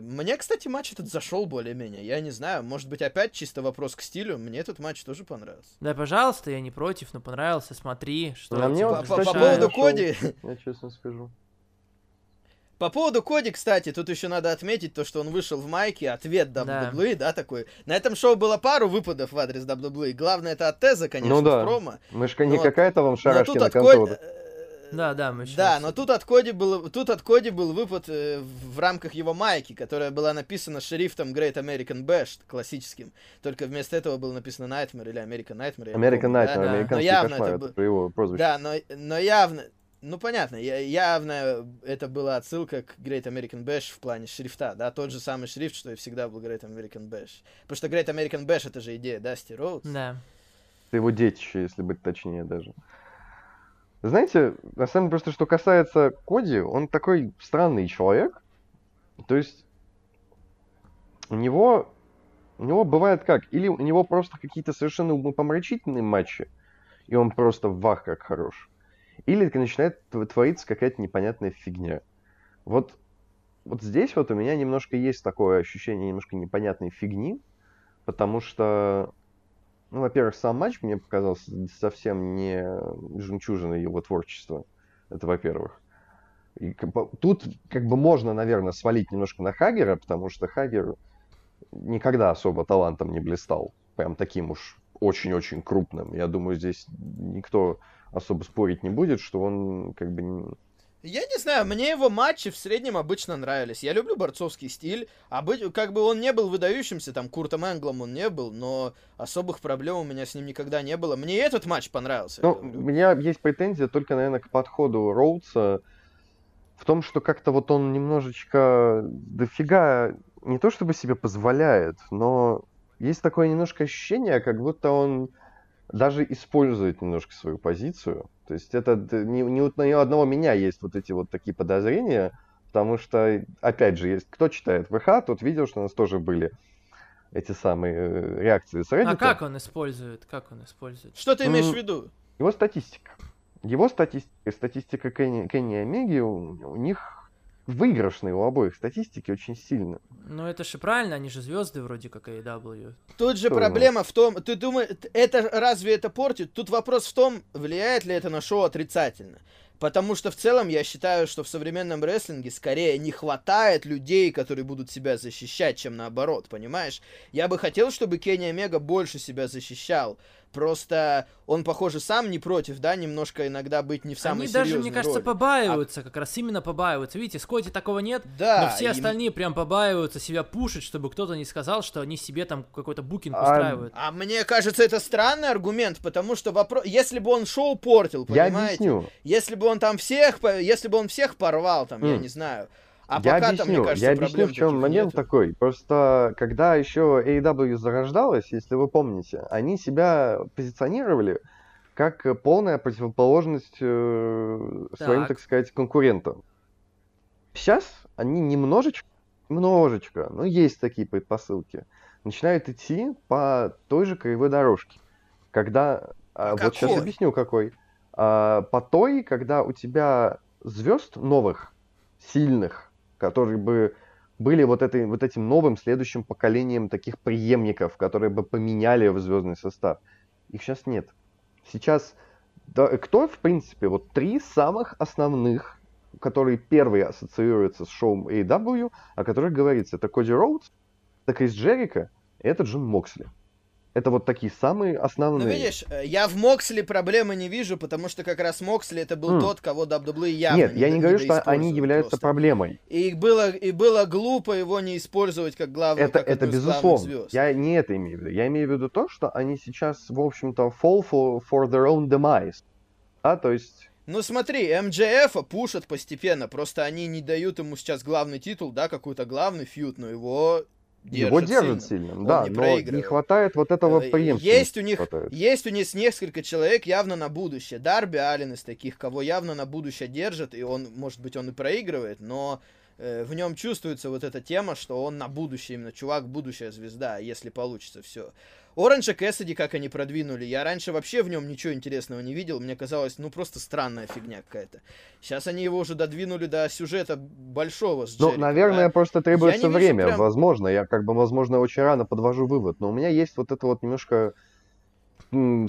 мне, кстати, матч этот зашел более-менее. Я не знаю, может быть, опять чисто вопрос к стилю. Мне этот матч тоже понравился. Да, пожалуйста, я не против, но понравился. Смотри, что. А мне вот, по, по поводу Коди. Я честно скажу. По поводу Коди, кстати, тут еще надо отметить то, что он вышел в майке, ответ WWE, да. да, такой. На этом шоу было пару выпадов в адрес WWE. Главное, это от Теза, конечно, ну, да. в промо. Мышка не какая-то вам шарашки на контору. Да, да, мы Да, но тут от Коди был, тут от Коди был выпад э, в рамках его майки, которая была написана шрифтом Great American Bash, классическим. Только вместо этого было написано Nightmare или American Nightmare. American помню, Nightmare, да? американский но явно кошмар, это, это его прозвище. Да, но, но явно, ну, понятно, явно это была отсылка к Great American Bash в плане шрифта, да, тот же самый шрифт, что и всегда был Great American Bash. Потому что Great American Bash это же идея Дасти Роудс. Да. Это его детище, если быть точнее даже. Знаете, на самом деле, просто что касается Коди, он такой странный человек. То есть у него, у него бывает как? Или у него просто какие-то совершенно умопомрачительные матчи, и он просто вах как хорош. Или начинает твориться какая-то непонятная фигня. Вот, вот здесь вот у меня немножко есть такое ощущение немножко непонятной фигни, потому что ну, во-первых, сам матч мне показался совсем не жемчужиной его творчества. Это во-первых. И тут как бы можно, наверное, свалить немножко на Хагера, потому что Хагер никогда особо талантом не блистал. Прям таким уж очень-очень крупным. Я думаю, здесь никто особо спорить не будет, что он как бы Я не знаю, мне его матчи в среднем обычно нравились. Я люблю борцовский стиль. Обы... Как бы он не был выдающимся, там, Куртом Энглом он не был, но особых проблем у меня с ним никогда не было. Мне этот матч понравился. Ну, у меня есть претензия только, наверное, к подходу Роудса в том, что как-то вот он немножечко дофига не то чтобы себе позволяет, но есть такое немножко ощущение, как будто он даже использует немножко свою позицию. То есть это не, не у одного меня есть вот эти вот такие подозрения, потому что, опять же, есть, кто читает ВХ, тот видел, что у нас тоже были эти самые э, реакции с Reddit. А как он использует? Как он использует? Что ты имеешь в виду? Его статистика. Его статистика, статистика Кенни, Кенни Омеги, у, у них выигрышные у обоих статистики очень сильно. Ну это же правильно, они же звезды вроде как AEW. Тут же проблема в том, ты думаешь, это разве это портит? Тут вопрос в том, влияет ли это на шоу отрицательно. Потому что в целом я считаю, что в современном рестлинге скорее не хватает людей, которые будут себя защищать, чем наоборот, понимаешь? Я бы хотел, чтобы Кенни Омега больше себя защищал. Просто он, похоже, сам не против, да, немножко иногда быть не в самой Они даже, мне кажется, роли. побаиваются, а... как раз именно побаиваются. Видите, Скотти такого нет, да, но все им... остальные прям побаиваются себя пушить, чтобы кто-то не сказал, что они себе там какой-то букинг а... устраивают. А мне кажется, это странный аргумент, потому что вопрос... Если бы он шоу портил, понимаете? Я объясню. Если бы он там всех... Если бы он всех порвал, там, mm. я не знаю а я пока объясню, мне кажется, я объясню, в чем момент нету. такой. Просто когда еще AEW зарождалась, если вы помните, они себя позиционировали как полная противоположность э, своим, так. так сказать, конкурентам. Сейчас они немножечко, немножечко, но есть такие предпосылки, начинают идти по той же кривой дорожке. Когда, а вот сейчас объясню какой. А, по той, когда у тебя звезд новых, сильных, которые бы были вот, этой, вот этим новым следующим поколением таких преемников, которые бы поменяли в звездный состав. Их сейчас нет. Сейчас да, кто, в принципе, вот три самых основных, которые первые ассоциируются с шоу AEW, о которых говорится, это Коди Роудс, это Крис Джерика и это Джон Моксли. Это вот такие самые основные. Ну, видишь, э, я в Моксли проблемы не вижу, потому что как раз Моксли это был mm. тот, кого WWE явно Нет, не, я не, говорю, что они являются просто. проблемой. И было, и было глупо его не использовать как главного, это, как это безусловно. звезд. Я не это имею в виду. Я имею в виду то, что они сейчас, в общем-то, fall for, for their own demise. Да, то есть... Ну смотри, МДФ пушат постепенно, просто они не дают ему сейчас главный титул, да, какой-то главный фьют, но его держит Его держит сильно, сильным, да, не но не хватает вот этого э, преемственности. Есть у них, есть у них несколько человек явно на будущее. Дарби Аллен из таких, кого явно на будущее держит, и он, может быть, он и проигрывает, но в нем чувствуется вот эта тема, что он на будущее, именно чувак, будущая звезда, если получится все. Оранжа Кэссиди, как они продвинули, я раньше вообще в нем ничего интересного не видел, мне казалось, ну, просто странная фигня какая-то. Сейчас они его уже додвинули до сюжета большого с Ну, наверное, а... просто требуется время, прям... возможно, я как бы, возможно, очень рано подвожу вывод, но у меня есть вот это вот немножко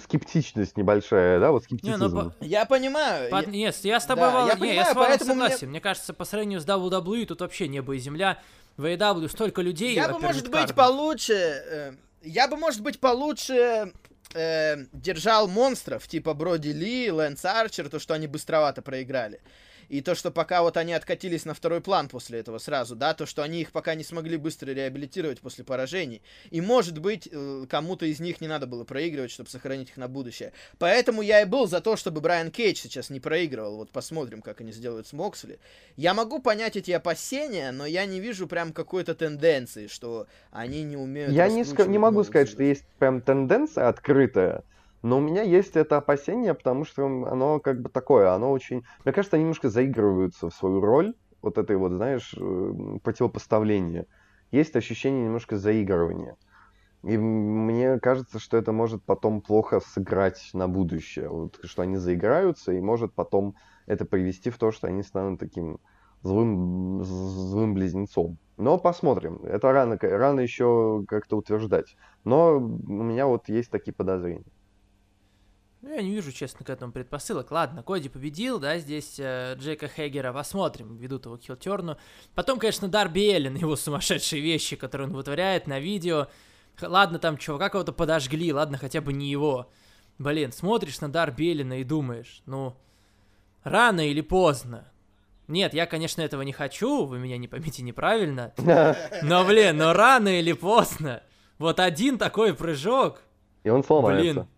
скептичность небольшая, да, вот скептицизм. Не, ну, по... Я понимаю. По... Нет, я с тобой да, вол... я, не, понимаю, я с вами согласен. Мне... мне кажется, по сравнению с WWE тут вообще небо и земля. В AEW столько людей. Я бы, может быть, получше э, я бы, может быть, получше э, держал монстров, типа Броди Ли, Лэнс Арчер, то, что они быстровато проиграли. И то, что пока вот они откатились на второй план после этого сразу, да, то, что они их пока не смогли быстро реабилитировать после поражений. И, может быть, э, кому-то из них не надо было проигрывать, чтобы сохранить их на будущее. Поэтому я и был за то, чтобы Брайан Кейдж сейчас не проигрывал. Вот посмотрим, как они сделают с Моксли. Я могу понять эти опасения, но я не вижу прям какой-то тенденции, что они не умеют... Я не, ск- не могу сказать, что есть прям тенденция открытая, но у меня есть это опасение, потому что оно как бы такое, оно очень... Мне кажется, они немножко заигрываются в свою роль, вот этой вот, знаешь, э, противопоставления. Есть ощущение немножко заигрывания. И мне кажется, что это может потом плохо сыграть на будущее. Вот, что они заиграются, и может потом это привести в то, что они станут таким злым, злым близнецом. Но посмотрим. Это рано, рано еще как-то утверждать. Но у меня вот есть такие подозрения. Ну, я не вижу, честно, к этому предпосылок. Ладно, Коди победил, да, здесь э, Джейка Хеггера посмотрим, ведут его к хилтерну. Потом, конечно, Дарби Эллен, его сумасшедшие вещи, которые он вытворяет на видео. Ладно, там чувака кого-то подожгли, ладно, хотя бы не его. Блин, смотришь на Дарби Эллена и думаешь, ну, рано или поздно, Нет, я, конечно, этого не хочу, вы меня не поймите неправильно. Но, блин, но рано или поздно, вот один такой прыжок. И он сломается. Блин,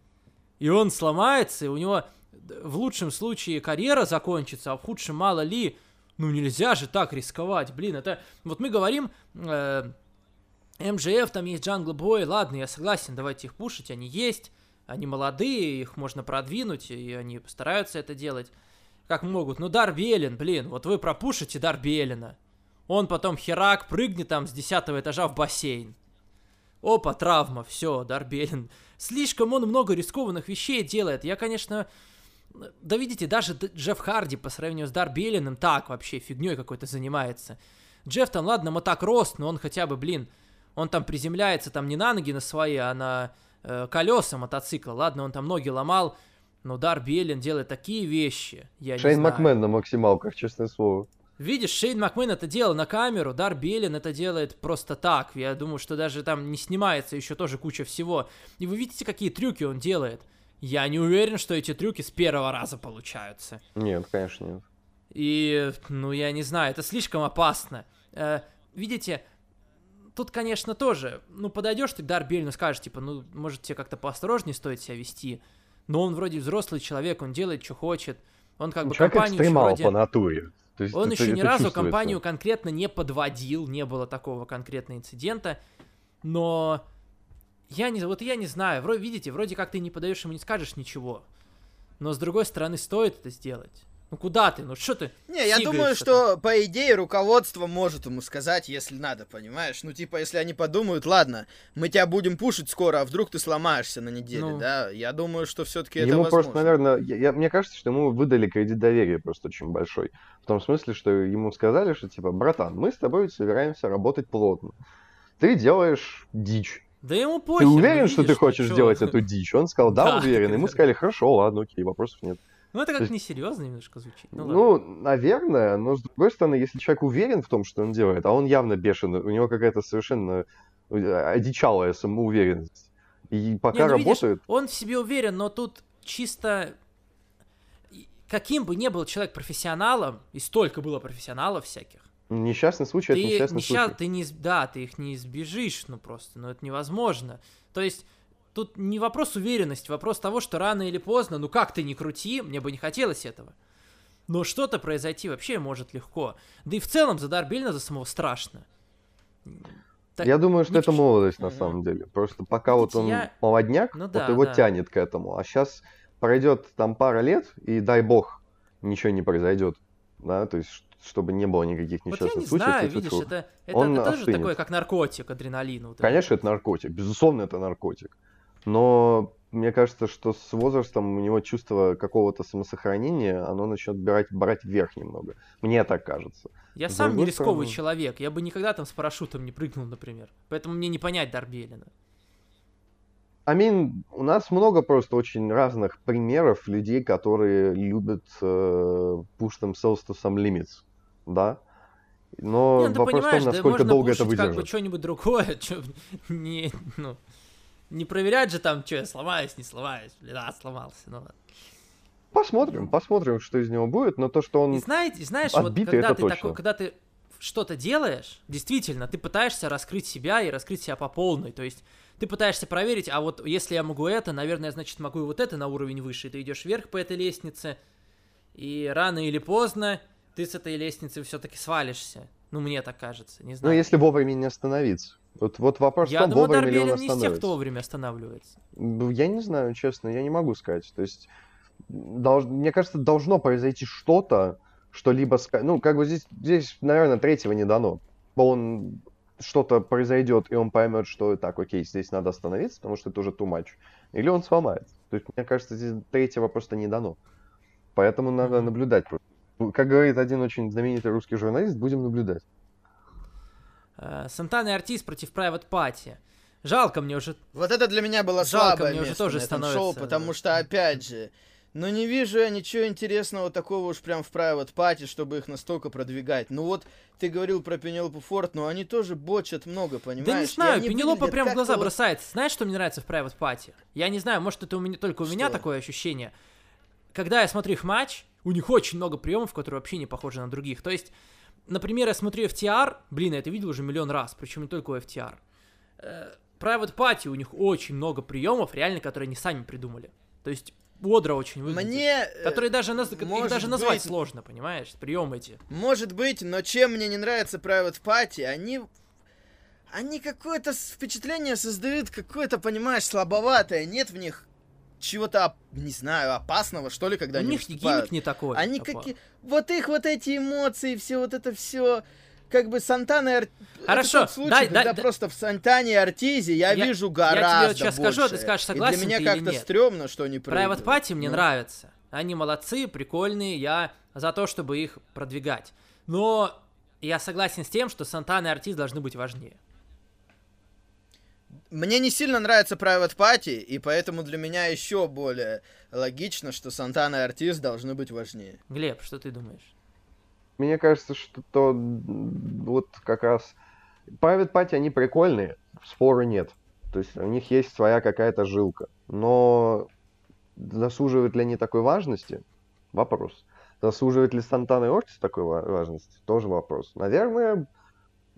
и он сломается, и у него в лучшем случае карьера закончится, а в худшем мало ли. Ну нельзя же так рисковать, блин, это... Вот мы говорим, э, МЖФ, там есть Джангл Бой, ладно, я согласен, давайте их пушить, они есть, они молодые, их можно продвинуть, и они постараются это делать как могут. Ну, Дарби Эллен, блин, вот вы пропушите Дарби Эллена. Он потом херак прыгнет там с десятого этажа в бассейн. Опа, травма, все, Дарби Эллен. Слишком он много рискованных вещей делает. Я, конечно, да видите, даже Джефф Харди по сравнению с Дарби Элленом так вообще фигней какой-то занимается. Джефф там, ладно, мотак рост, но он хотя бы, блин, он там приземляется там не на ноги на свои, а на э, колеса мотоцикла. Ладно, он там ноги ломал, но Дарби Эллен делает такие вещи, я Шейн не знаю. Макмен на максималках, честное слово. Видишь, Шейн Макмен это делал на камеру, Дарби Эллен это делает просто так. Я думаю, что даже там не снимается еще тоже куча всего. И вы видите, какие трюки он делает. Я не уверен, что эти трюки с первого раза получаются. Нет, конечно, нет. И, ну, я не знаю, это слишком опасно. Э, видите, тут, конечно, тоже, ну, подойдешь ты к Дарби Эллену, скажешь, типа, ну, может, тебе как-то поосторожнее стоит себя вести но он вроде взрослый человек, он делает, что хочет. Он как бы Человек компанию еще вроде... по натуре. То есть он это, еще ни разу компанию конкретно не подводил, не было такого конкретного инцидента, но я не, вот я не знаю, вроде, видите, вроде как ты не подаешь ему, не скажешь ничего, но с другой стороны стоит это сделать. Ну куда ты? Ну что ты? Не, я думаю, что по идее руководство может ему сказать, если надо, понимаешь? Ну типа, если они подумают, ладно, мы тебя будем пушить скоро, а вдруг ты сломаешься на неделе, ну... да? Я думаю, что все-таки это возможно. просто, наверное, я, я, мне кажется, что ему выдали кредит доверия просто очень большой. В том смысле, что ему сказали, что типа, братан, мы с тобой собираемся работать плотно. Ты делаешь дичь. Да ему похер. Ты уверен, видишь, что ты хочешь что? сделать эту дичь? Он сказал, да, да уверен. Ему сказали, хорошо, ладно, окей, вопросов нет. Ну, это как несерьезно немножко звучит. Ну, ну наверное, но с другой стороны, если человек уверен в том, что он делает, а он явно бешеный, у него какая-то совершенно э, одичалая самоуверенность, и пока Не, ну, работает... Видишь, он в себе уверен, но тут чисто каким бы ни был человек профессионалом, и столько было профессионалов всяких, Несчастный случай ты, это несчастный несчаст... случай. Ты не, да, ты их не избежишь, ну просто, ну это невозможно. То есть Тут не вопрос уверенности, вопрос того, что рано или поздно, ну как ты не крути, мне бы не хотелось этого. Но что-то произойти вообще может легко. Да и в целом за Дарбельна за самого страшно. Так, я думаю, что это молодость на самом деле. Просто пока Видите, вот он я... молодняк, ну, да, вот его да. тянет к этому. А сейчас пройдет там пара лет, и дай бог, ничего не произойдет. Да, то есть чтобы не было никаких несчастных вот я не случаев. Знаю, видишь, это, это, он это тоже такое, как наркотик, адреналин. Вот Конечно, это наркотик. Безусловно, это наркотик но мне кажется, что с возрастом у него чувство какого-то самосохранения, оно начнет брать, брать вверх немного. Мне так кажется. Я с сам не рисковый стороны... человек. Я бы никогда там с парашютом не прыгнул, например. Поэтому мне не понять Дарбелина. Амин, у нас много просто очень разных примеров людей, которые любят э, push themselves to some limits, да? Но не, ну, вопрос в том, насколько да долго это выдержит. как бы что-нибудь другое, что не, ну, не проверять же там, что я сломаюсь, не сломаюсь. Блин, а, сломался, ну ладно. Посмотрим, посмотрим, что из него будет, но то, что он и знаете, знаешь, отбитый, вот когда ты точно. такой, когда ты что-то делаешь, действительно, ты пытаешься раскрыть себя и раскрыть себя по полной, то есть ты пытаешься проверить, а вот если я могу это, наверное, значит могу и вот это на уровень выше, и ты идешь вверх по этой лестнице, и рано или поздно ты с этой лестницы все-таки свалишься. Ну, мне так кажется, не ну, знаю. Ну, если вовремя не остановиться. Вот, вот вопрос я думаю, вовремя ли он остановится. не из тех, кто вовремя останавливается. Я не знаю, честно, я не могу сказать. То есть, долж... мне кажется, должно произойти что-то, что либо... Ну, как бы здесь, здесь, наверное, третьего не дано. Он что-то произойдет, и он поймет, что так, окей, здесь надо остановиться, потому что это уже too much. Или он сломается. То есть, мне кажется, здесь третьего просто не дано. Поэтому надо наблюдать. Как говорит один очень знаменитый русский журналист, будем наблюдать. Э, Сантана и Артист против Private Party. Жалко мне уже... Вот это для меня было Жалко слабое мне место уже тоже на этом становится... шоу, потому что, опять же, ну не вижу я ничего интересного такого уж прям в Private Party, чтобы их настолько продвигать. Ну вот, ты говорил про Пенелопу Форд, но они тоже бочат много, понимаешь? Да не знаю, Пенелопа прям в глаза вот... бросается. Знаешь, что мне нравится в Private Party? Я не знаю, может это у меня, только у что? меня такое ощущение когда я смотрю их матч, у них очень много приемов, которые вообще не похожи на других. То есть, например, я смотрю FTR, блин, я это видел уже миллион раз, причем не только у FTR. Э, Private Party у них очень много приемов, реально, которые они сами придумали. То есть бодро очень выглядит. Мне... Э, которые даже, наз... их даже назвать быть... сложно, понимаешь, приемы эти. Может быть, но чем мне не нравится Private Party, они... Они какое-то впечатление создают, какое-то, понимаешь, слабоватое. Нет в них чего-то, не знаю, опасного, что ли, когда У они них гиммик не такой. Они какие... Вот их вот эти эмоции, все вот это все как бы Сантана и Ар... Хорошо, это случай, дай, когда дай, просто в Сантане и Артизе я, я вижу гораздо Я тебе сейчас больше. скажу, ты скажешь, согласен и для меня как-то стрёмно, что они Private Party мне ну. нравится. Они молодцы, прикольные, я за то, чтобы их продвигать. Но я согласен с тем, что Сантана и Артиз должны быть важнее. Мне не сильно нравится Private Party, и поэтому для меня еще более логично, что Сантана и Артиз должны быть важнее. Глеб, что ты думаешь? Мне кажется, что то вот как раз Private Party, они прикольные, спора нет. То есть у них есть своя какая-то жилка. Но заслуживают ли они такой важности? Вопрос. Заслуживает ли Сантана и Ортис такой важности? Тоже вопрос. Наверное,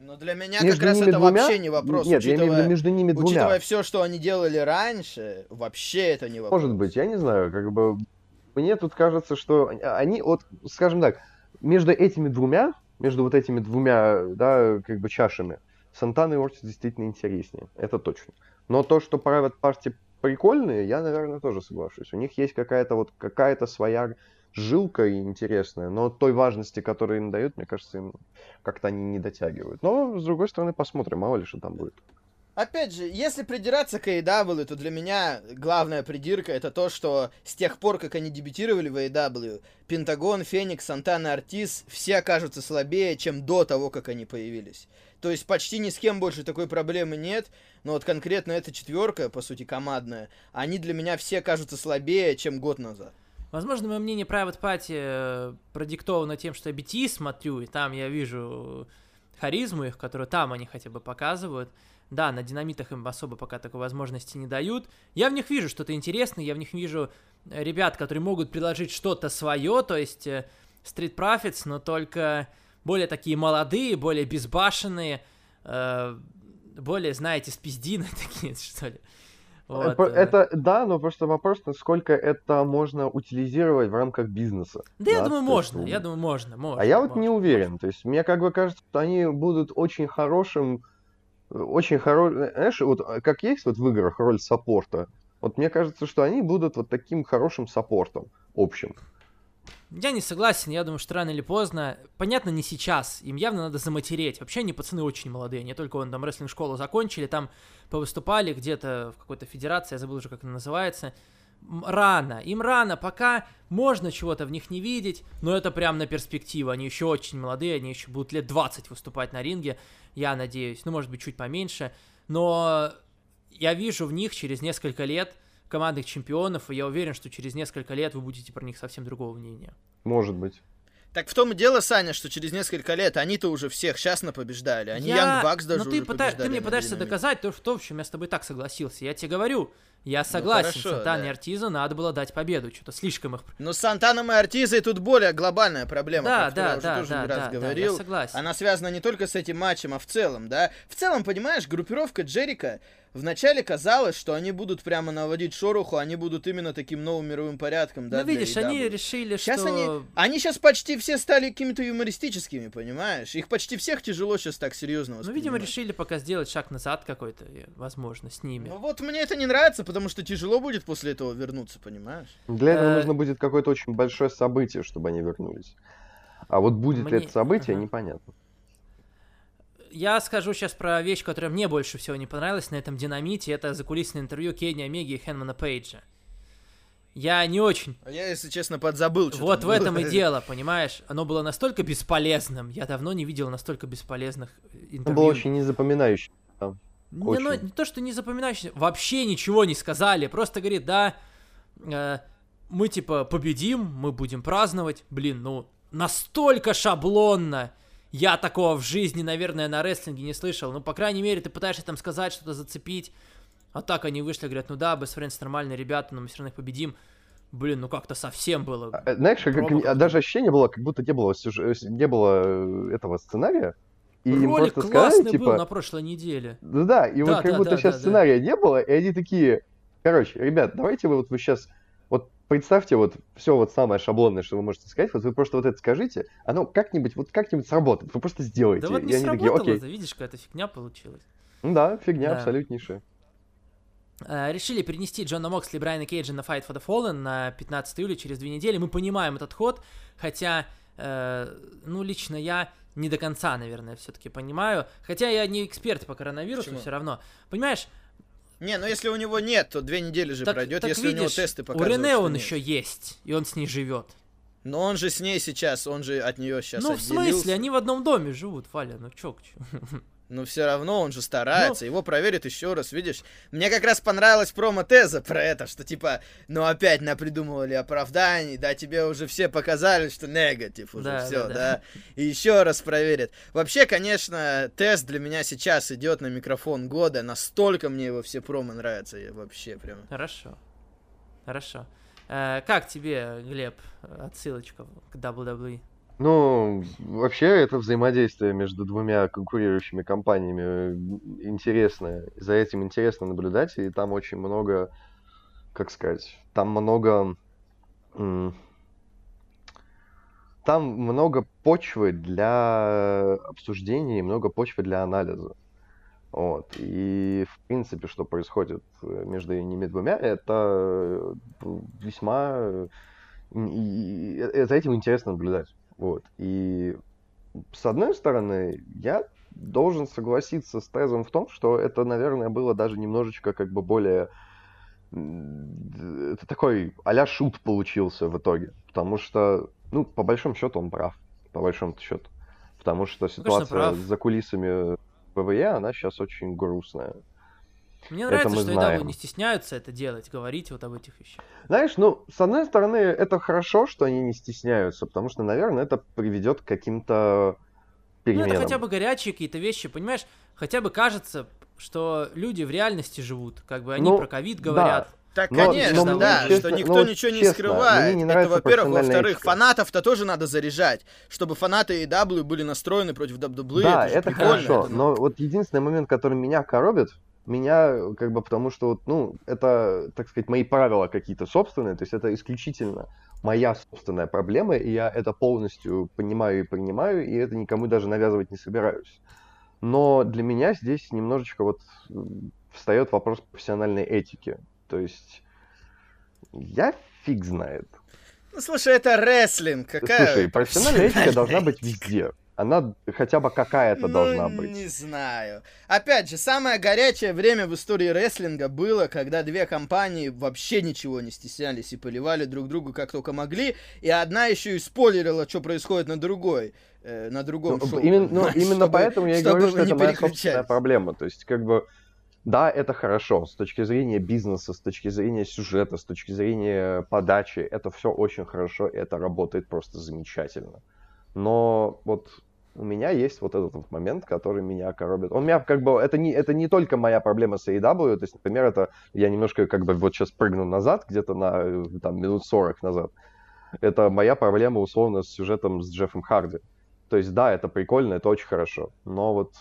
но для меня между как раз это двумя... вообще не вопрос. Нет, учитывая, я имею в виду между ними двумя. Учитывая все, что они делали раньше, вообще это не вопрос. Может быть, я не знаю, как бы мне тут кажется, что они, вот, скажем так, между этими двумя, между вот этими двумя, да, как бы чашами, Сантана и Ортис действительно интереснее. Это точно. Но то, что Private Party прикольные, я, наверное, тоже соглашусь. У них есть какая-то вот какая-то своя жилка интересная, но той важности, которую им дают, мне кажется, им как-то они не дотягивают. Но, с другой стороны, посмотрим, мало ли что там будет. Опять же, если придираться к AEW, то для меня главная придирка это то, что с тех пор, как они дебютировали в AEW, Пентагон, Феникс, Сантана, Артис все окажутся слабее, чем до того, как они появились. То есть почти ни с кем больше такой проблемы нет, но вот конкретно эта четверка, по сути, командная, они для меня все кажутся слабее, чем год назад. Возможно, мое мнение Private Party э, продиктовано тем, что я BT смотрю, и там я вижу харизму их, которую там они хотя бы показывают. Да, на динамитах им особо пока такой возможности не дают. Я в них вижу что-то интересное, я в них вижу ребят, которые могут предложить что-то свое, то есть э, Street Profits, но только более такие молодые, более безбашенные, э, более, знаете, спиздины такие, что ли. Вот. Это да, но просто вопрос, насколько это можно утилизировать в рамках бизнеса. Да, да я думаю, можно, есть, я думаю, можно, можно. А я вот можно, не уверен. Можно. То есть мне как бы кажется, что они будут очень хорошим очень хороший, знаешь, вот э, как есть вот в играх роль саппорта, вот мне кажется, что они будут вот таким хорошим саппортом общим. Я не согласен, я думаю, что рано или поздно, понятно, не сейчас, им явно надо заматереть. Вообще они пацаны очень молодые, не только он там рестлинг-школу закончили, там повыступали где-то в какой-то федерации, я забыл уже, как она называется, рано, им рано, пока можно чего-то в них не видеть, но это прям на перспективу, они еще очень молодые, они еще будут лет 20 выступать на ринге, я надеюсь, ну, может быть, чуть поменьше, но я вижу в них через несколько лет командных чемпионов, и я уверен, что через несколько лет вы будете про них совсем другого мнения. Может быть. Так в том и дело, Саня, что через несколько лет они-то уже всех честно побеждали. Они я... Young Bucks даже Но ты, уже пыта... ты мне пытаешься доказать то, что, в общем, я с тобой так согласился. Я тебе говорю, я ну, согласен, ну, хорошо, да. и Артиза надо было дать победу, что-то слишком их... Но с Сантаном и Артизой тут более глобальная проблема, да, да, я уже да, тоже да, раз да, говорил. Да, я согласен. Она связана не только с этим матчем, а в целом, да. В целом, понимаешь, группировка Джерика Вначале казалось, что они будут прямо наводить шороху, они будут именно таким новым мировым порядком, да, Ну, видишь, они решили, сейчас что... Они, они сейчас почти все стали какими-то юмористическими, понимаешь? Их почти всех тяжело сейчас так серьезно Ну, видимо, решили пока сделать шаг назад какой-то, возможно, с ними. Ну, вот мне это не нравится, потому что тяжело будет после этого вернуться, понимаешь? Для этого э, нужно будет какое-то очень большое событие, чтобы они вернулись. А вот будет ли это событие, непонятно я скажу сейчас про вещь, которая мне больше всего не понравилась на этом динамите. Это закулисное интервью Кенни Омеги и Хэнмана Пейджа. Я не очень... А я, если честно, подзабыл. Вот в было. этом и дело, понимаешь? Оно было настолько бесполезным. Я давно не видел настолько бесполезных интервью. Это было очень Не, ну, не то, что не запоминающее, вообще ничего не сказали. Просто говорит, да, э, мы типа победим, мы будем праздновать. Блин, ну настолько шаблонно. Я такого в жизни, наверное, на рестлинге не слышал. Ну, по крайней мере, ты пытаешься там сказать, что-то зацепить. А так они вышли, говорят, ну да, Best Friends нормальные ребята, но мы все равно их победим. блин, ну как-то совсем было. А, знаешь, как, даже ощущение было, как будто не было, не было этого сценария. И Ролик им просто классный сказали, типа... был на прошлой неделе. Ну да, и да, вот как да, будто да, сейчас да, сценария да. не было, и они такие, короче, ребят, давайте вы вот вы сейчас, вот представьте вот все вот самое шаблонное, что вы можете сказать, вот вы просто вот это скажите, оно как-нибудь, вот как-нибудь сработает, вы просто сделаете. Да вот не и сработало, такие, Окей. видишь, какая-то фигня получилась. Ну да, фигня да. абсолютнейшая. Uh, решили перенести Джона Моксли и Брайана Кейджа на Fight for the Fallen на 15 июля через две недели. Мы понимаем этот ход, хотя, uh, ну, лично я не до конца, наверное, все-таки понимаю. Хотя я не эксперт по коронавирусу, все равно. Понимаешь? Не, ну если у него нет, то две недели же так, пройдет, так если видишь, у него тесты показывают. У Рене он нет. еще есть, и он с ней живет. Но он же с ней сейчас, он же от нее сейчас Ну, отделился. в смысле, они в одном доме живут, Валя, ну чё, чё. Но все равно он же старается, ну... его проверят еще раз, видишь? Мне как раз понравилась промо-теза про это, что типа, ну опять напридумывали оправданий, да, тебе уже все показали, что негатив уже да, все, да, да. да. И еще раз проверят. Вообще, конечно, тест для меня сейчас идет на микрофон года, настолько мне его все промо нравятся, я вообще прям. Хорошо, хорошо. Э, как тебе, Глеб, отсылочка к WWE? Ну, вообще это взаимодействие между двумя конкурирующими компаниями интересное. За этим интересно наблюдать, и там очень много, как сказать, там много... Там много почвы для обсуждения много почвы для анализа. Вот. И, в принципе, что происходит между ними двумя, это весьма... И, и за этим интересно наблюдать. Вот. И с одной стороны, я должен согласиться с тезом в том, что это, наверное, было даже немножечко как бы более... Это такой а шут получился в итоге. Потому что, ну, по большому счету он прав. По большому счету. Потому что ситуация за кулисами ПВЕ, она сейчас очень грустная. Мне нравится, что знаем. не стесняются это делать, говорить вот об этих вещах. Знаешь, ну, с одной стороны, это хорошо, что они не стесняются, потому что, наверное, это приведет к каким-то переменам. Ну, это хотя бы горячие какие-то вещи, понимаешь? Хотя бы кажется, что люди в реальности живут, как бы они ну, про ковид говорят. Да. Так, но, конечно, но, да, честно, что никто ничего честно, не скрывает. Не это, во-первых. Во-вторых, фанатов-то тоже надо заряжать, чтобы фанаты AW были настроены против WWE. Да, это, это хорошо, это, но вот единственный момент, который меня коробит, меня, как бы, потому что, вот, ну, это, так сказать, мои правила какие-то собственные, то есть это исключительно моя собственная проблема, и я это полностью понимаю и принимаю, и это никому даже навязывать не собираюсь. Но для меня здесь немножечко вот встает вопрос профессиональной этики. То есть я фиг знает. Ну, слушай, это рестлинг. Какая Слушай, профессиональная этика должна быть везде она хотя бы какая-то ну, должна быть. Не знаю. Опять же, самое горячее время в истории рестлинга было, когда две компании вообще ничего не стеснялись и поливали друг другу как только могли, и одна еще и спойлерила, что происходит на другой. Э, на другом ну, шоу. Именно, ну, именно чтобы, поэтому я и говорю, что это моя собственная проблема. То есть, как бы, да, это хорошо с точки зрения бизнеса, с точки зрения сюжета, с точки зрения подачи. Это все очень хорошо, и это работает просто замечательно. Но вот у меня есть вот этот момент, который меня коробит. Он меня как бы, это не, это не только моя проблема с AEW, то есть, например, это я немножко как бы вот сейчас прыгну назад, где-то на там минут 40 назад. Это моя проблема условно с сюжетом с Джеффом Харди. То есть, да, это прикольно, это очень хорошо, но вот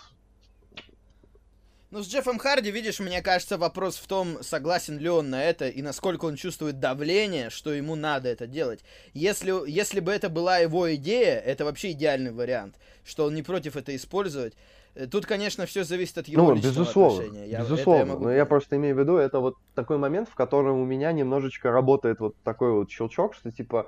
ну, с Джеффом Харди, видишь, мне кажется, вопрос в том, согласен ли он на это и насколько он чувствует давление, что ему надо это делать. Если, если бы это была его идея, это вообще идеальный вариант, что он не против это использовать. Э, тут, конечно, все зависит от его ну, личного безусловно, отношения. Я, безусловно, я могу... но я просто имею в виду, это вот такой момент, в котором у меня немножечко работает вот такой вот щелчок, что типа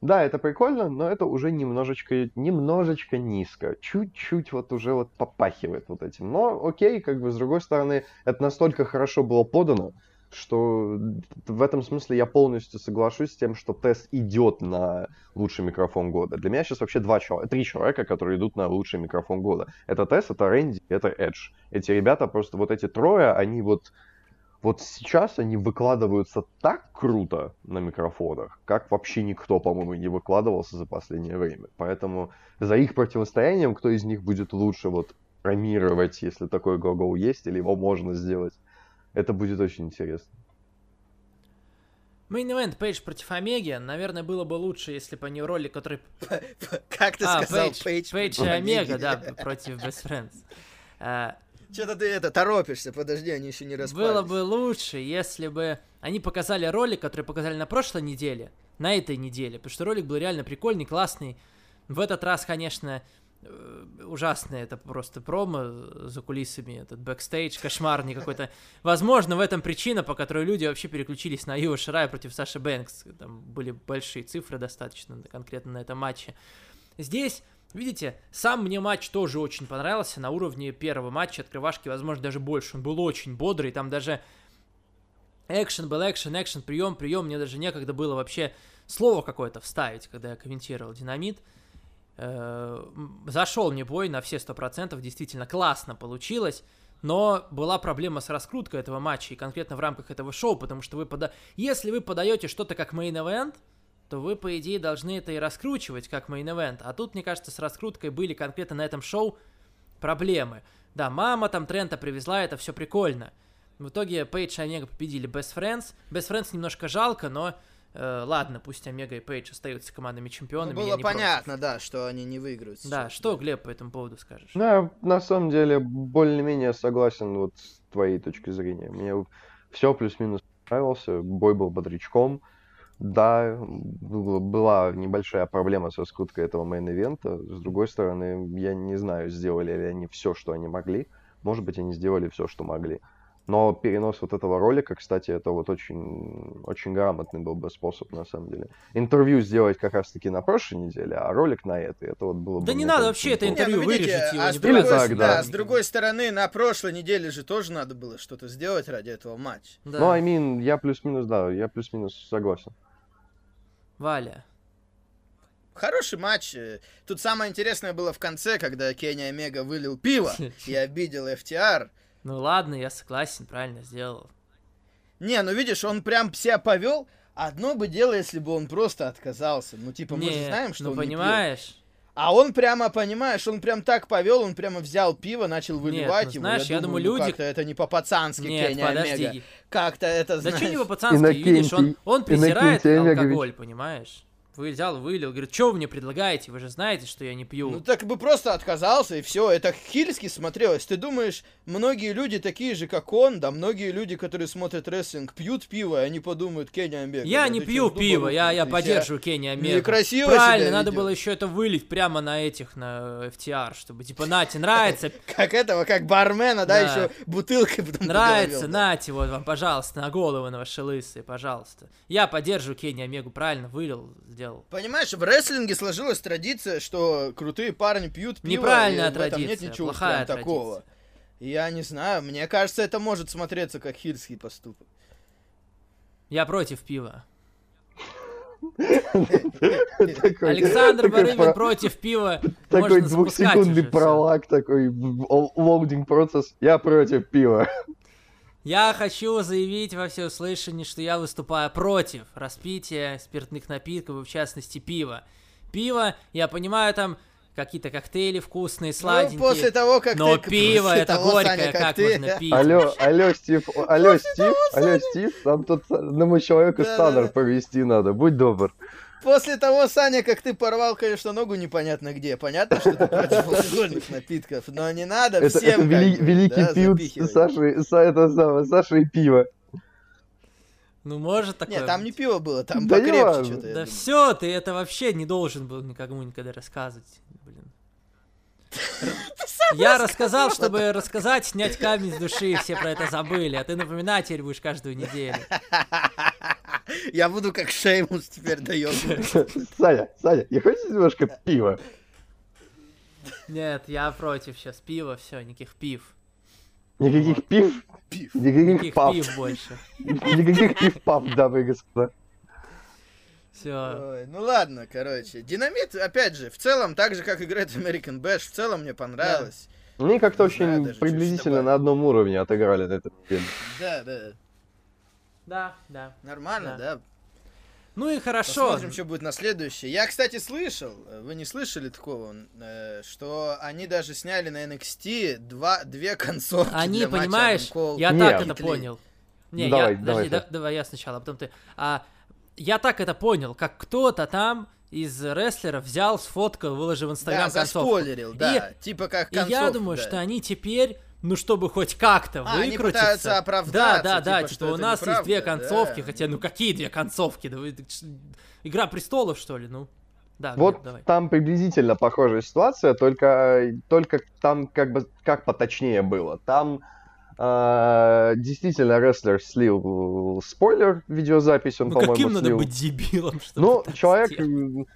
да, это прикольно, но это уже немножечко, немножечко низко. Чуть-чуть вот уже вот попахивает вот этим. Но окей, как бы с другой стороны, это настолько хорошо было подано, что в этом смысле я полностью соглашусь с тем, что тест идет на лучший микрофон года. Для меня сейчас вообще два человека, три человека, которые идут на лучший микрофон года. Это тест, это Рэнди, это Эдж. Эти ребята просто, вот эти трое, они вот вот сейчас они выкладываются так круто на микрофонах, как вообще никто, по-моему, не выкладывался за последнее время. Поэтому за их противостоянием, кто из них будет лучше вот промировать, если такой глагол есть, или его можно сделать, это будет очень интересно. Main Event Пейдж против Омеги, наверное, было бы лучше, если бы они ролик, который... Как ты а, сказал, Пейдж? Пейдж и Омега, да, против Best Friends. Что-то ты это торопишься, подожди, они еще не распались. Было бы лучше, если бы они показали ролик, который показали на прошлой неделе, на этой неделе, потому что ролик был реально прикольный, классный. В этот раз, конечно, Э, ужасное, это просто промо за кулисами, этот бэкстейдж, кошмарный какой-то. Возможно, в этом причина, по которой люди вообще переключились на Ио Ширай против Саши Бэнкс. Там были большие цифры достаточно конкретно на этом матче. Здесь, видите, сам мне матч тоже очень понравился на уровне первого матча, открывашки, возможно, даже больше. Он был очень бодрый, там даже экшен был экшен, экшен, прием, прием. Мне даже некогда было вообще слово какое-то вставить, когда я комментировал динамит. Э, зашел мне бой на все сто процентов, действительно классно получилось, но была проблема с раскруткой этого матча и конкретно в рамках этого шоу, потому что вы пода... если вы подаете что-то как main event, то вы, по идее, должны это и раскручивать как main event, а тут, мне кажется, с раскруткой были конкретно на этом шоу проблемы. Да, мама там Трента привезла, это все прикольно. В итоге Пейдж и Омега победили Best Friends. Best Friends немножко жалко, но Э, ладно, пусть Омега и Пейдж остаются командами чемпионами. Ну, было понятно, против. да, что они не выиграют. Сейчас. Да, что, Глеб, по этому поводу скажешь? Да, на самом деле, более-менее согласен вот с твоей точки зрения. Мне все плюс-минус понравился, бой был бодрячком. Да, была небольшая проблема с раскруткой этого main event а. С другой стороны, я не знаю, сделали ли они все, что они могли. Может быть, они сделали все, что могли. Но перенос вот этого ролика, кстати, это вот очень, очень грамотный был бы способ, на самом деле. Интервью сделать как раз-таки на прошлой неделе, а ролик на этой, это вот было бы... Да не надо вообще это интервью не, ну, видите, вырежете его. А с другой, так, да. да, с другой стороны, на прошлой неделе же тоже надо было что-то сделать ради этого матча. Да. Ну, I mean, я плюс-минус, да, я плюс-минус согласен. Валя. Хороший матч. Тут самое интересное было в конце, когда Кенни Омега вылил пиво и обидел FTR. Ну ладно, я согласен, правильно сделал. Не, ну видишь, он прям себя повел. Одно бы дело, если бы он просто отказался. Ну, типа, мы не, же знаем, что ну, он понимаешь. Не пьет. А он прямо, понимаешь, он прям так повел, он прямо взял пиво, начал выливать Нет, ну, его. Знаешь, я, я думаю, думаю, люди... как-то это не по-пацански, Нет, Кенни подожди. Омега. Как-то это, знаешь... Да что не по-пацански, видишь, он, он презирает алкоголь, понимаешь? Вы взял, вылил, говорит, что вы мне предлагаете? Вы же знаете, что я не пью. Ну так бы просто отказался, и все. Это хильски смотрелось. Ты думаешь, многие люди такие же, как он, да, многие люди, которые смотрят рестлинг, пьют пиво, и они подумают, Кенни Омега. Я да, не пью пиво, я, я поддерживаю Кенни Омега. Некрасиво Правильно, надо ведет. было еще это вылить прямо на этих, на FTR, чтобы, типа, нате, нравится. Как этого, как бармена, да, еще бутылкой потом Нравится, нате, вот вам, пожалуйста, на голову на ваши лысые, пожалуйста. Я поддерживаю Кенни Омегу, правильно, вылил, сделал сделал. Понимаешь, в рестлинге сложилась традиция, что крутые парни пьют пиво, Неправильная и в традиция, этом нет ничего плохая прям такого. Я не знаю, мне кажется, это может смотреться как хильский поступок. Я против пива. Александр Барыбин против пива. Такой двухсекундный пролаг, такой loading процесс. Я против пива. Я хочу заявить во всеуслышание, что я выступаю против распития спиртных напитков, в частности пива. Пиво, я понимаю, там какие-то коктейли вкусные, ну, сладенькие. Ну, после того, как Но ты, пиво это того, горькое, Саня, как, как ты... можно пить? Алло, алло, Стив, алло, Стив, алло, Стив, там тут одному человеку да, стандарт да. повести надо, будь добр. После того, Саня, как ты порвал, конечно, ногу непонятно где. Понятно, что ты против алкогольных напитков, но не надо это, всем... Это вели, великий да, пил Саши, это самое, Саша и пиво. Ну, может такое Нет, там быть. не пиво было, там да покрепче что-то. Да все, ты это вообще не должен был никому никогда рассказывать. Я рассказал, чтобы рассказать, снять камень с души, и все про это забыли, а ты напоминать теперь будешь каждую неделю. Я буду как Шеймус теперь даем. Саня, Саня, не хочешь немножко пива? Нет, я против сейчас. Пива, все, никаких пив. Никаких пив? Пив. Никаких, никаких пав. пив больше. Никаких пив пав, дамы и господа. Все. ну ладно, короче. Динамит, опять же, в целом, так же, как играет American Bash, в целом мне понравилось. Да. Мне как-то очень знаю, приблизительно на одном уровне отыграли на этом фильме. Да, да. Да, да. Нормально, да. да? Ну и хорошо. Посмотрим, что будет на следующее. Я, кстати, слышал, вы не слышали такого, э, что они даже сняли на NXT два, две концовки Они, для понимаешь, матча я Нет. так это понял. Не, давай, я, давай, подожди, да, давай я сначала, а потом ты. А, я так это понял, как кто-то там из рестлеров взял, сфоткал, выложил в Инстаграм да, концовку. да, и, типа как концовку, И я думаю, да. что они теперь ну, чтобы хоть как-то а, выкрутиться. Они пытаются оправдаться. Да, да, да, типа, типа у нас неправда, есть две концовки, да. хотя, ну, какие две концовки? Да вы, Игра престолов, что ли, ну? Да, вот давай. там приблизительно похожая ситуация, только, только там как бы как поточнее было. Там э, действительно рестлер слил спойлер видеозапись, он, ну, по-моему, каким слил. надо быть дебилом, чтобы Ну, человек, сделать?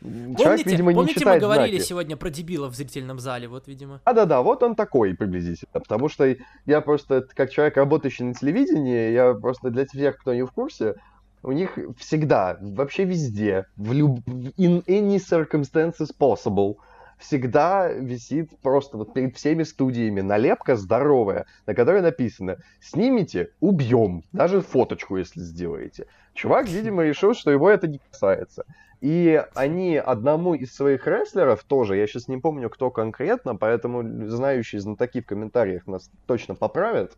Помните, Человек, видимо, не помните мы говорили знаки. сегодня про дебила в зрительном зале, вот, видимо. А, да-да, вот он такой приблизительно, потому что я просто, как человек, работающий на телевидении, я просто для тех, кто не в курсе, у них всегда, вообще везде, в люб... in any circumstances possible, всегда висит просто вот перед всеми студиями налепка здоровая, на которой написано «Снимите, убьем», даже фоточку, если сделаете. Чувак, видимо, решил, что его это не касается. И они одному из своих рестлеров тоже, я сейчас не помню, кто конкретно, поэтому знающие знатоки в комментариях нас точно поправят,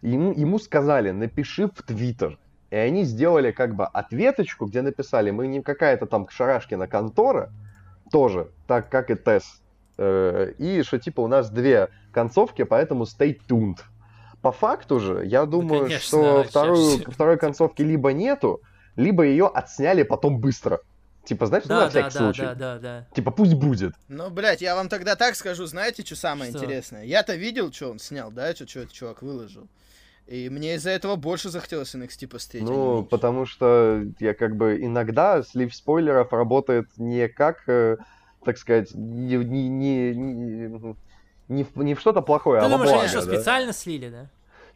ему, ему сказали, напиши в Твиттер. И они сделали как бы ответочку, где написали, мы не какая-то там Шарашкина контора, тоже, так как и Тесс. Э, и что типа у нас две концовки, поэтому stay tuned. По факту же, я думаю, да, конечно, что вторую, второй концовки либо нету, либо ее отсняли потом быстро. Типа, знаешь, да, ну, на всякий да, случай. Да, да, да. Типа, пусть будет. Ну, блядь, я вам тогда так скажу, знаете, что самое что? интересное? Я-то видел, что он снял, да, что, что этот чувак выложил. И мне из-за этого больше захотелось NXT посмотреть. Ну, потому что я как бы иногда слив спойлеров работает не как, э, так сказать, не, не, не, не, не, в, не в что-то плохое, Ты а думаешь, благо, они что, да? специально слили, да?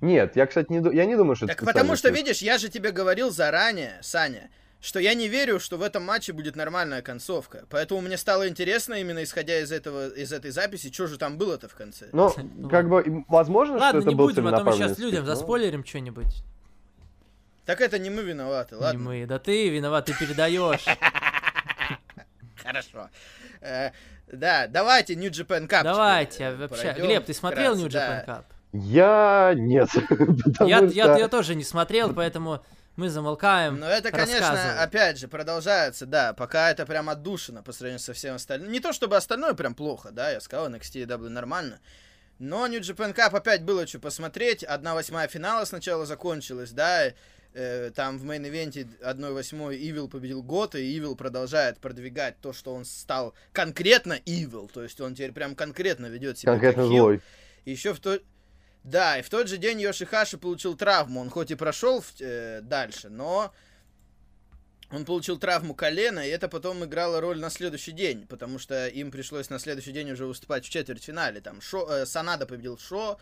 Нет, я, кстати, не, я не думаю, что так это потому что, видишь, я же тебе говорил заранее, Саня, что я не верю, что в этом матче будет нормальная концовка. Поэтому мне стало интересно, именно исходя из этого, из этой записи, что же там было-то в конце. Ну, как бы, возможно, ладно, что это не был будем, а то мы сейчас людям но... заспойлерим что-нибудь. Так это не мы виноваты, ладно? Не мы, да ты виноват, ты передаешь. Хорошо. Э, да, давайте New Japan Cup. Давайте, вообще. Глеб, ты смотрел New Japan Cup? Я нет. Я, я тоже не смотрел, поэтому мы замолкаем. Но это, конечно, опять же, продолжается, да, пока это прям отдушина по сравнению со всем остальным. Не то чтобы остальное прям плохо, да, я сказал, NXT и W нормально. Но New Japan Cup опять было что посмотреть. Одна восьмая финала сначала закончилась, да, э, там в main event е 1-8 Evil победил Гота, и Evil продолжает продвигать то, что он стал конкретно Evil, то есть он теперь прям конкретно ведет себя Конкретно злой. Еще в то... Да, и в тот же день Йошихаши получил травму. Он хоть и прошел э, дальше, но он получил травму колена, и это потом играло роль на следующий день, потому что им пришлось на следующий день уже выступать в четвертьфинале. Там Шо, э, Санада победил Шо,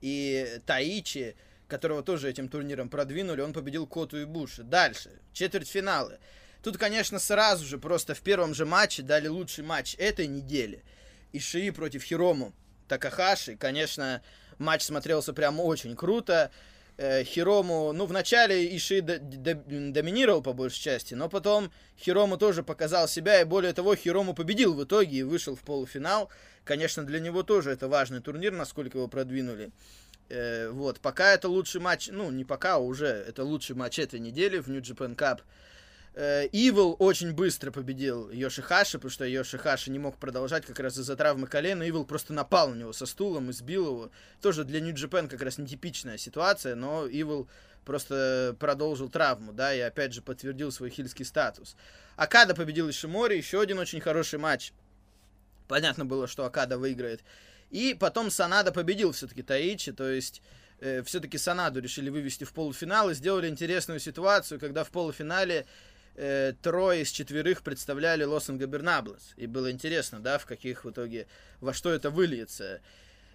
и Таичи, которого тоже этим турниром продвинули, он победил Коту и Буши. Дальше, четвертьфиналы. Тут, конечно, сразу же, просто в первом же матче дали лучший матч этой недели. Ишии против Хирому Такахаши. Конечно, матч смотрелся прям очень круто. Э, Хирому, ну, вначале Иши доминировал по большей части, но потом Хирому тоже показал себя, и более того, Хирому победил в итоге и вышел в полуфинал. Конечно, для него тоже это важный турнир, насколько его продвинули. Э, вот, пока это лучший матч, ну, не пока, а уже это лучший матч этой недели в New Japan Cup. Э, Evil очень быстро победил Йошихаши, потому что Йошихаши не мог продолжать как раз из-за травмы колена. Evil просто напал на него со стулом и сбил его. Тоже для Japan как раз нетипичная ситуация, но Evil просто продолжил травму, да, и опять же подтвердил свой хильский статус. Акада победил Ишимори, еще один очень хороший матч. Понятно было, что Акада выиграет. И потом Санада победил все-таки Таичи, то есть э, все-таки Санаду решили вывести в полуфинал и сделали интересную ситуацию, когда в полуфинале э, трое из четверых представляли Лос Габернаблес. И было интересно, да, в каких в итоге, во что это выльется.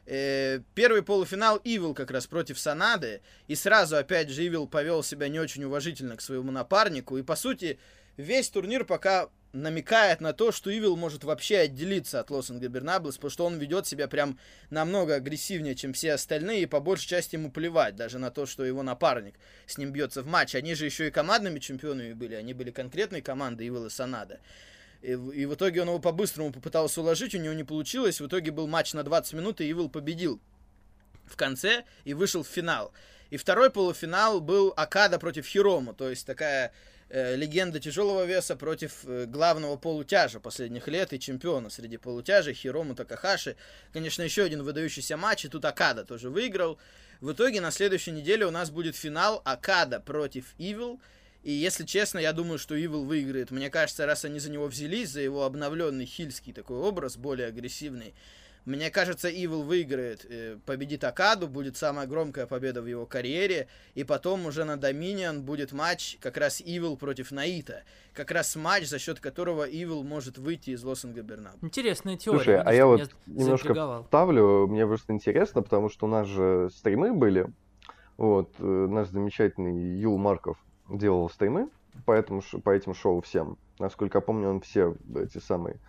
Э, первый полуфинал Ивил как раз против Санады. И сразу, опять же, Ивил повел себя не очень уважительно к своему напарнику. И, по сути, весь турнир пока намекает на то, что Ивил может вообще отделиться от Лос Габернаблес, потому что он ведет себя прям намного агрессивнее, чем все остальные, и по большей части ему плевать даже на то, что его напарник с ним бьется в матче. Они же еще и командными чемпионами были, они были конкретной командой Ивил и Санада. И, и в итоге он его по-быстрому попытался уложить, у него не получилось. В итоге был матч на 20 минут, и Ивил победил в конце и вышел в финал. И второй полуфинал был Акада против Хирому, то есть такая легенда тяжелого веса против э, главного полутяжа последних лет и чемпиона среди полутяжей Хирому Такахаши. Конечно, еще один выдающийся матч, и тут Акада тоже выиграл. В итоге на следующей неделе у нас будет финал Акада против Evil. И если честно, я думаю, что Evil выиграет. Мне кажется, раз они за него взялись, за его обновленный хильский такой образ, более агрессивный, мне кажется, Evil выиграет, э, победит Акаду, будет самая громкая победа в его карьере, и потом уже на Dominion будет матч как раз Evil против Наита. Как раз матч, за счет которого Evil может выйти из Лосинга Бернаб. Интересная теория. Слушай, а я вот немножко ставлю, мне просто интересно, потому что у нас же стримы были, вот, э, наш замечательный Юл Марков делал стримы по, этому, по этим шоу всем. Насколько я помню, он все эти самые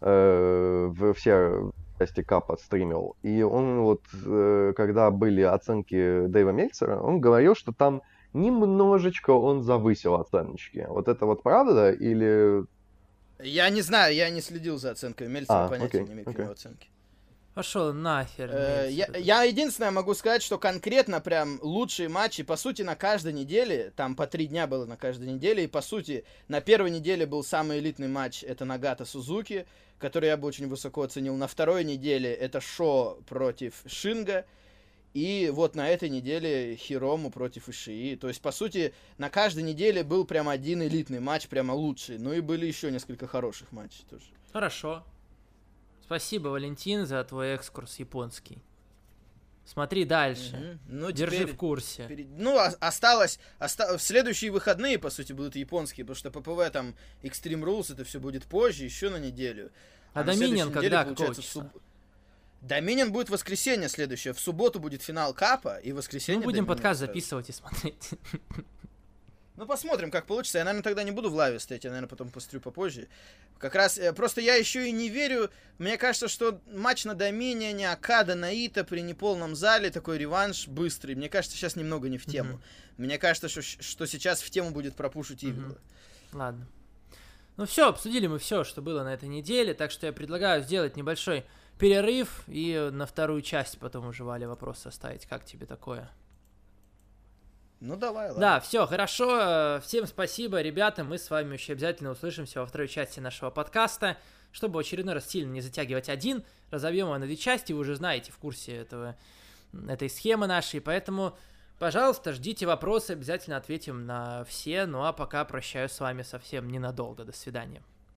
э, все части Кап отстримил. И он вот, э, когда были оценки Дэйва Мельцера, он говорил, что там немножечко он завысил оценочки. Вот это вот правда или... Я не знаю, я не следил за оценкой Мельцера, а, понятия окей, не имею окей. оценки. Пошел нахер. Э, я, я единственное могу сказать, что конкретно прям лучшие матчи, по сути, на каждой неделе, там по три дня было на каждой неделе, и по сути, на первой неделе был самый элитный матч, это Нагата Сузуки, который я бы очень высоко оценил. На второй неделе это Шо против Шинга, и вот на этой неделе Хирому против Ишии. То есть, по сути, на каждой неделе был прям один элитный матч, прямо лучший. Ну и были еще несколько хороших матчей тоже. Хорошо. Спасибо, Валентин, за твой экскурс японский. Смотри дальше. Угу. Ну, Держи теперь, в курсе. Перед... Ну, а, осталось. Оста... В следующие выходные, по сути, будут японские, потому что ППВ там Extreme Rules это все будет позже, еще на неделю. А, а Доминион когда? Какого? Суб... Доминион будет воскресенье следующее. В субботу будет финал Капа, и воскресенье. Мы будем подкаст записывать и смотреть. Ну, посмотрим, как получится. Я, наверное, тогда не буду в лаве стоять, я, наверное, потом пострю попозже. Как раз, э, просто я еще и не верю. Мне кажется, что матч на Доминионе, Акада, Наита при неполном зале, такой реванш быстрый. Мне кажется, сейчас немного не в тему. Mm-hmm. Мне кажется, что, что сейчас в тему будет пропушить Ивила. Mm-hmm. Ладно. Ну все, обсудили мы все, что было на этой неделе, так что я предлагаю сделать небольшой перерыв и на вторую часть потом уже Вале вопрос составить. Как тебе такое? Ну давай, ладно. Да, все, хорошо. Всем спасибо, ребята. Мы с вами еще обязательно услышимся во второй части нашего подкаста. Чтобы очередной раз сильно не затягивать один, разобьем его на две части. Вы уже знаете в курсе этого, этой схемы нашей. Поэтому, пожалуйста, ждите вопросы. Обязательно ответим на все. Ну а пока прощаюсь с вами совсем ненадолго. До свидания.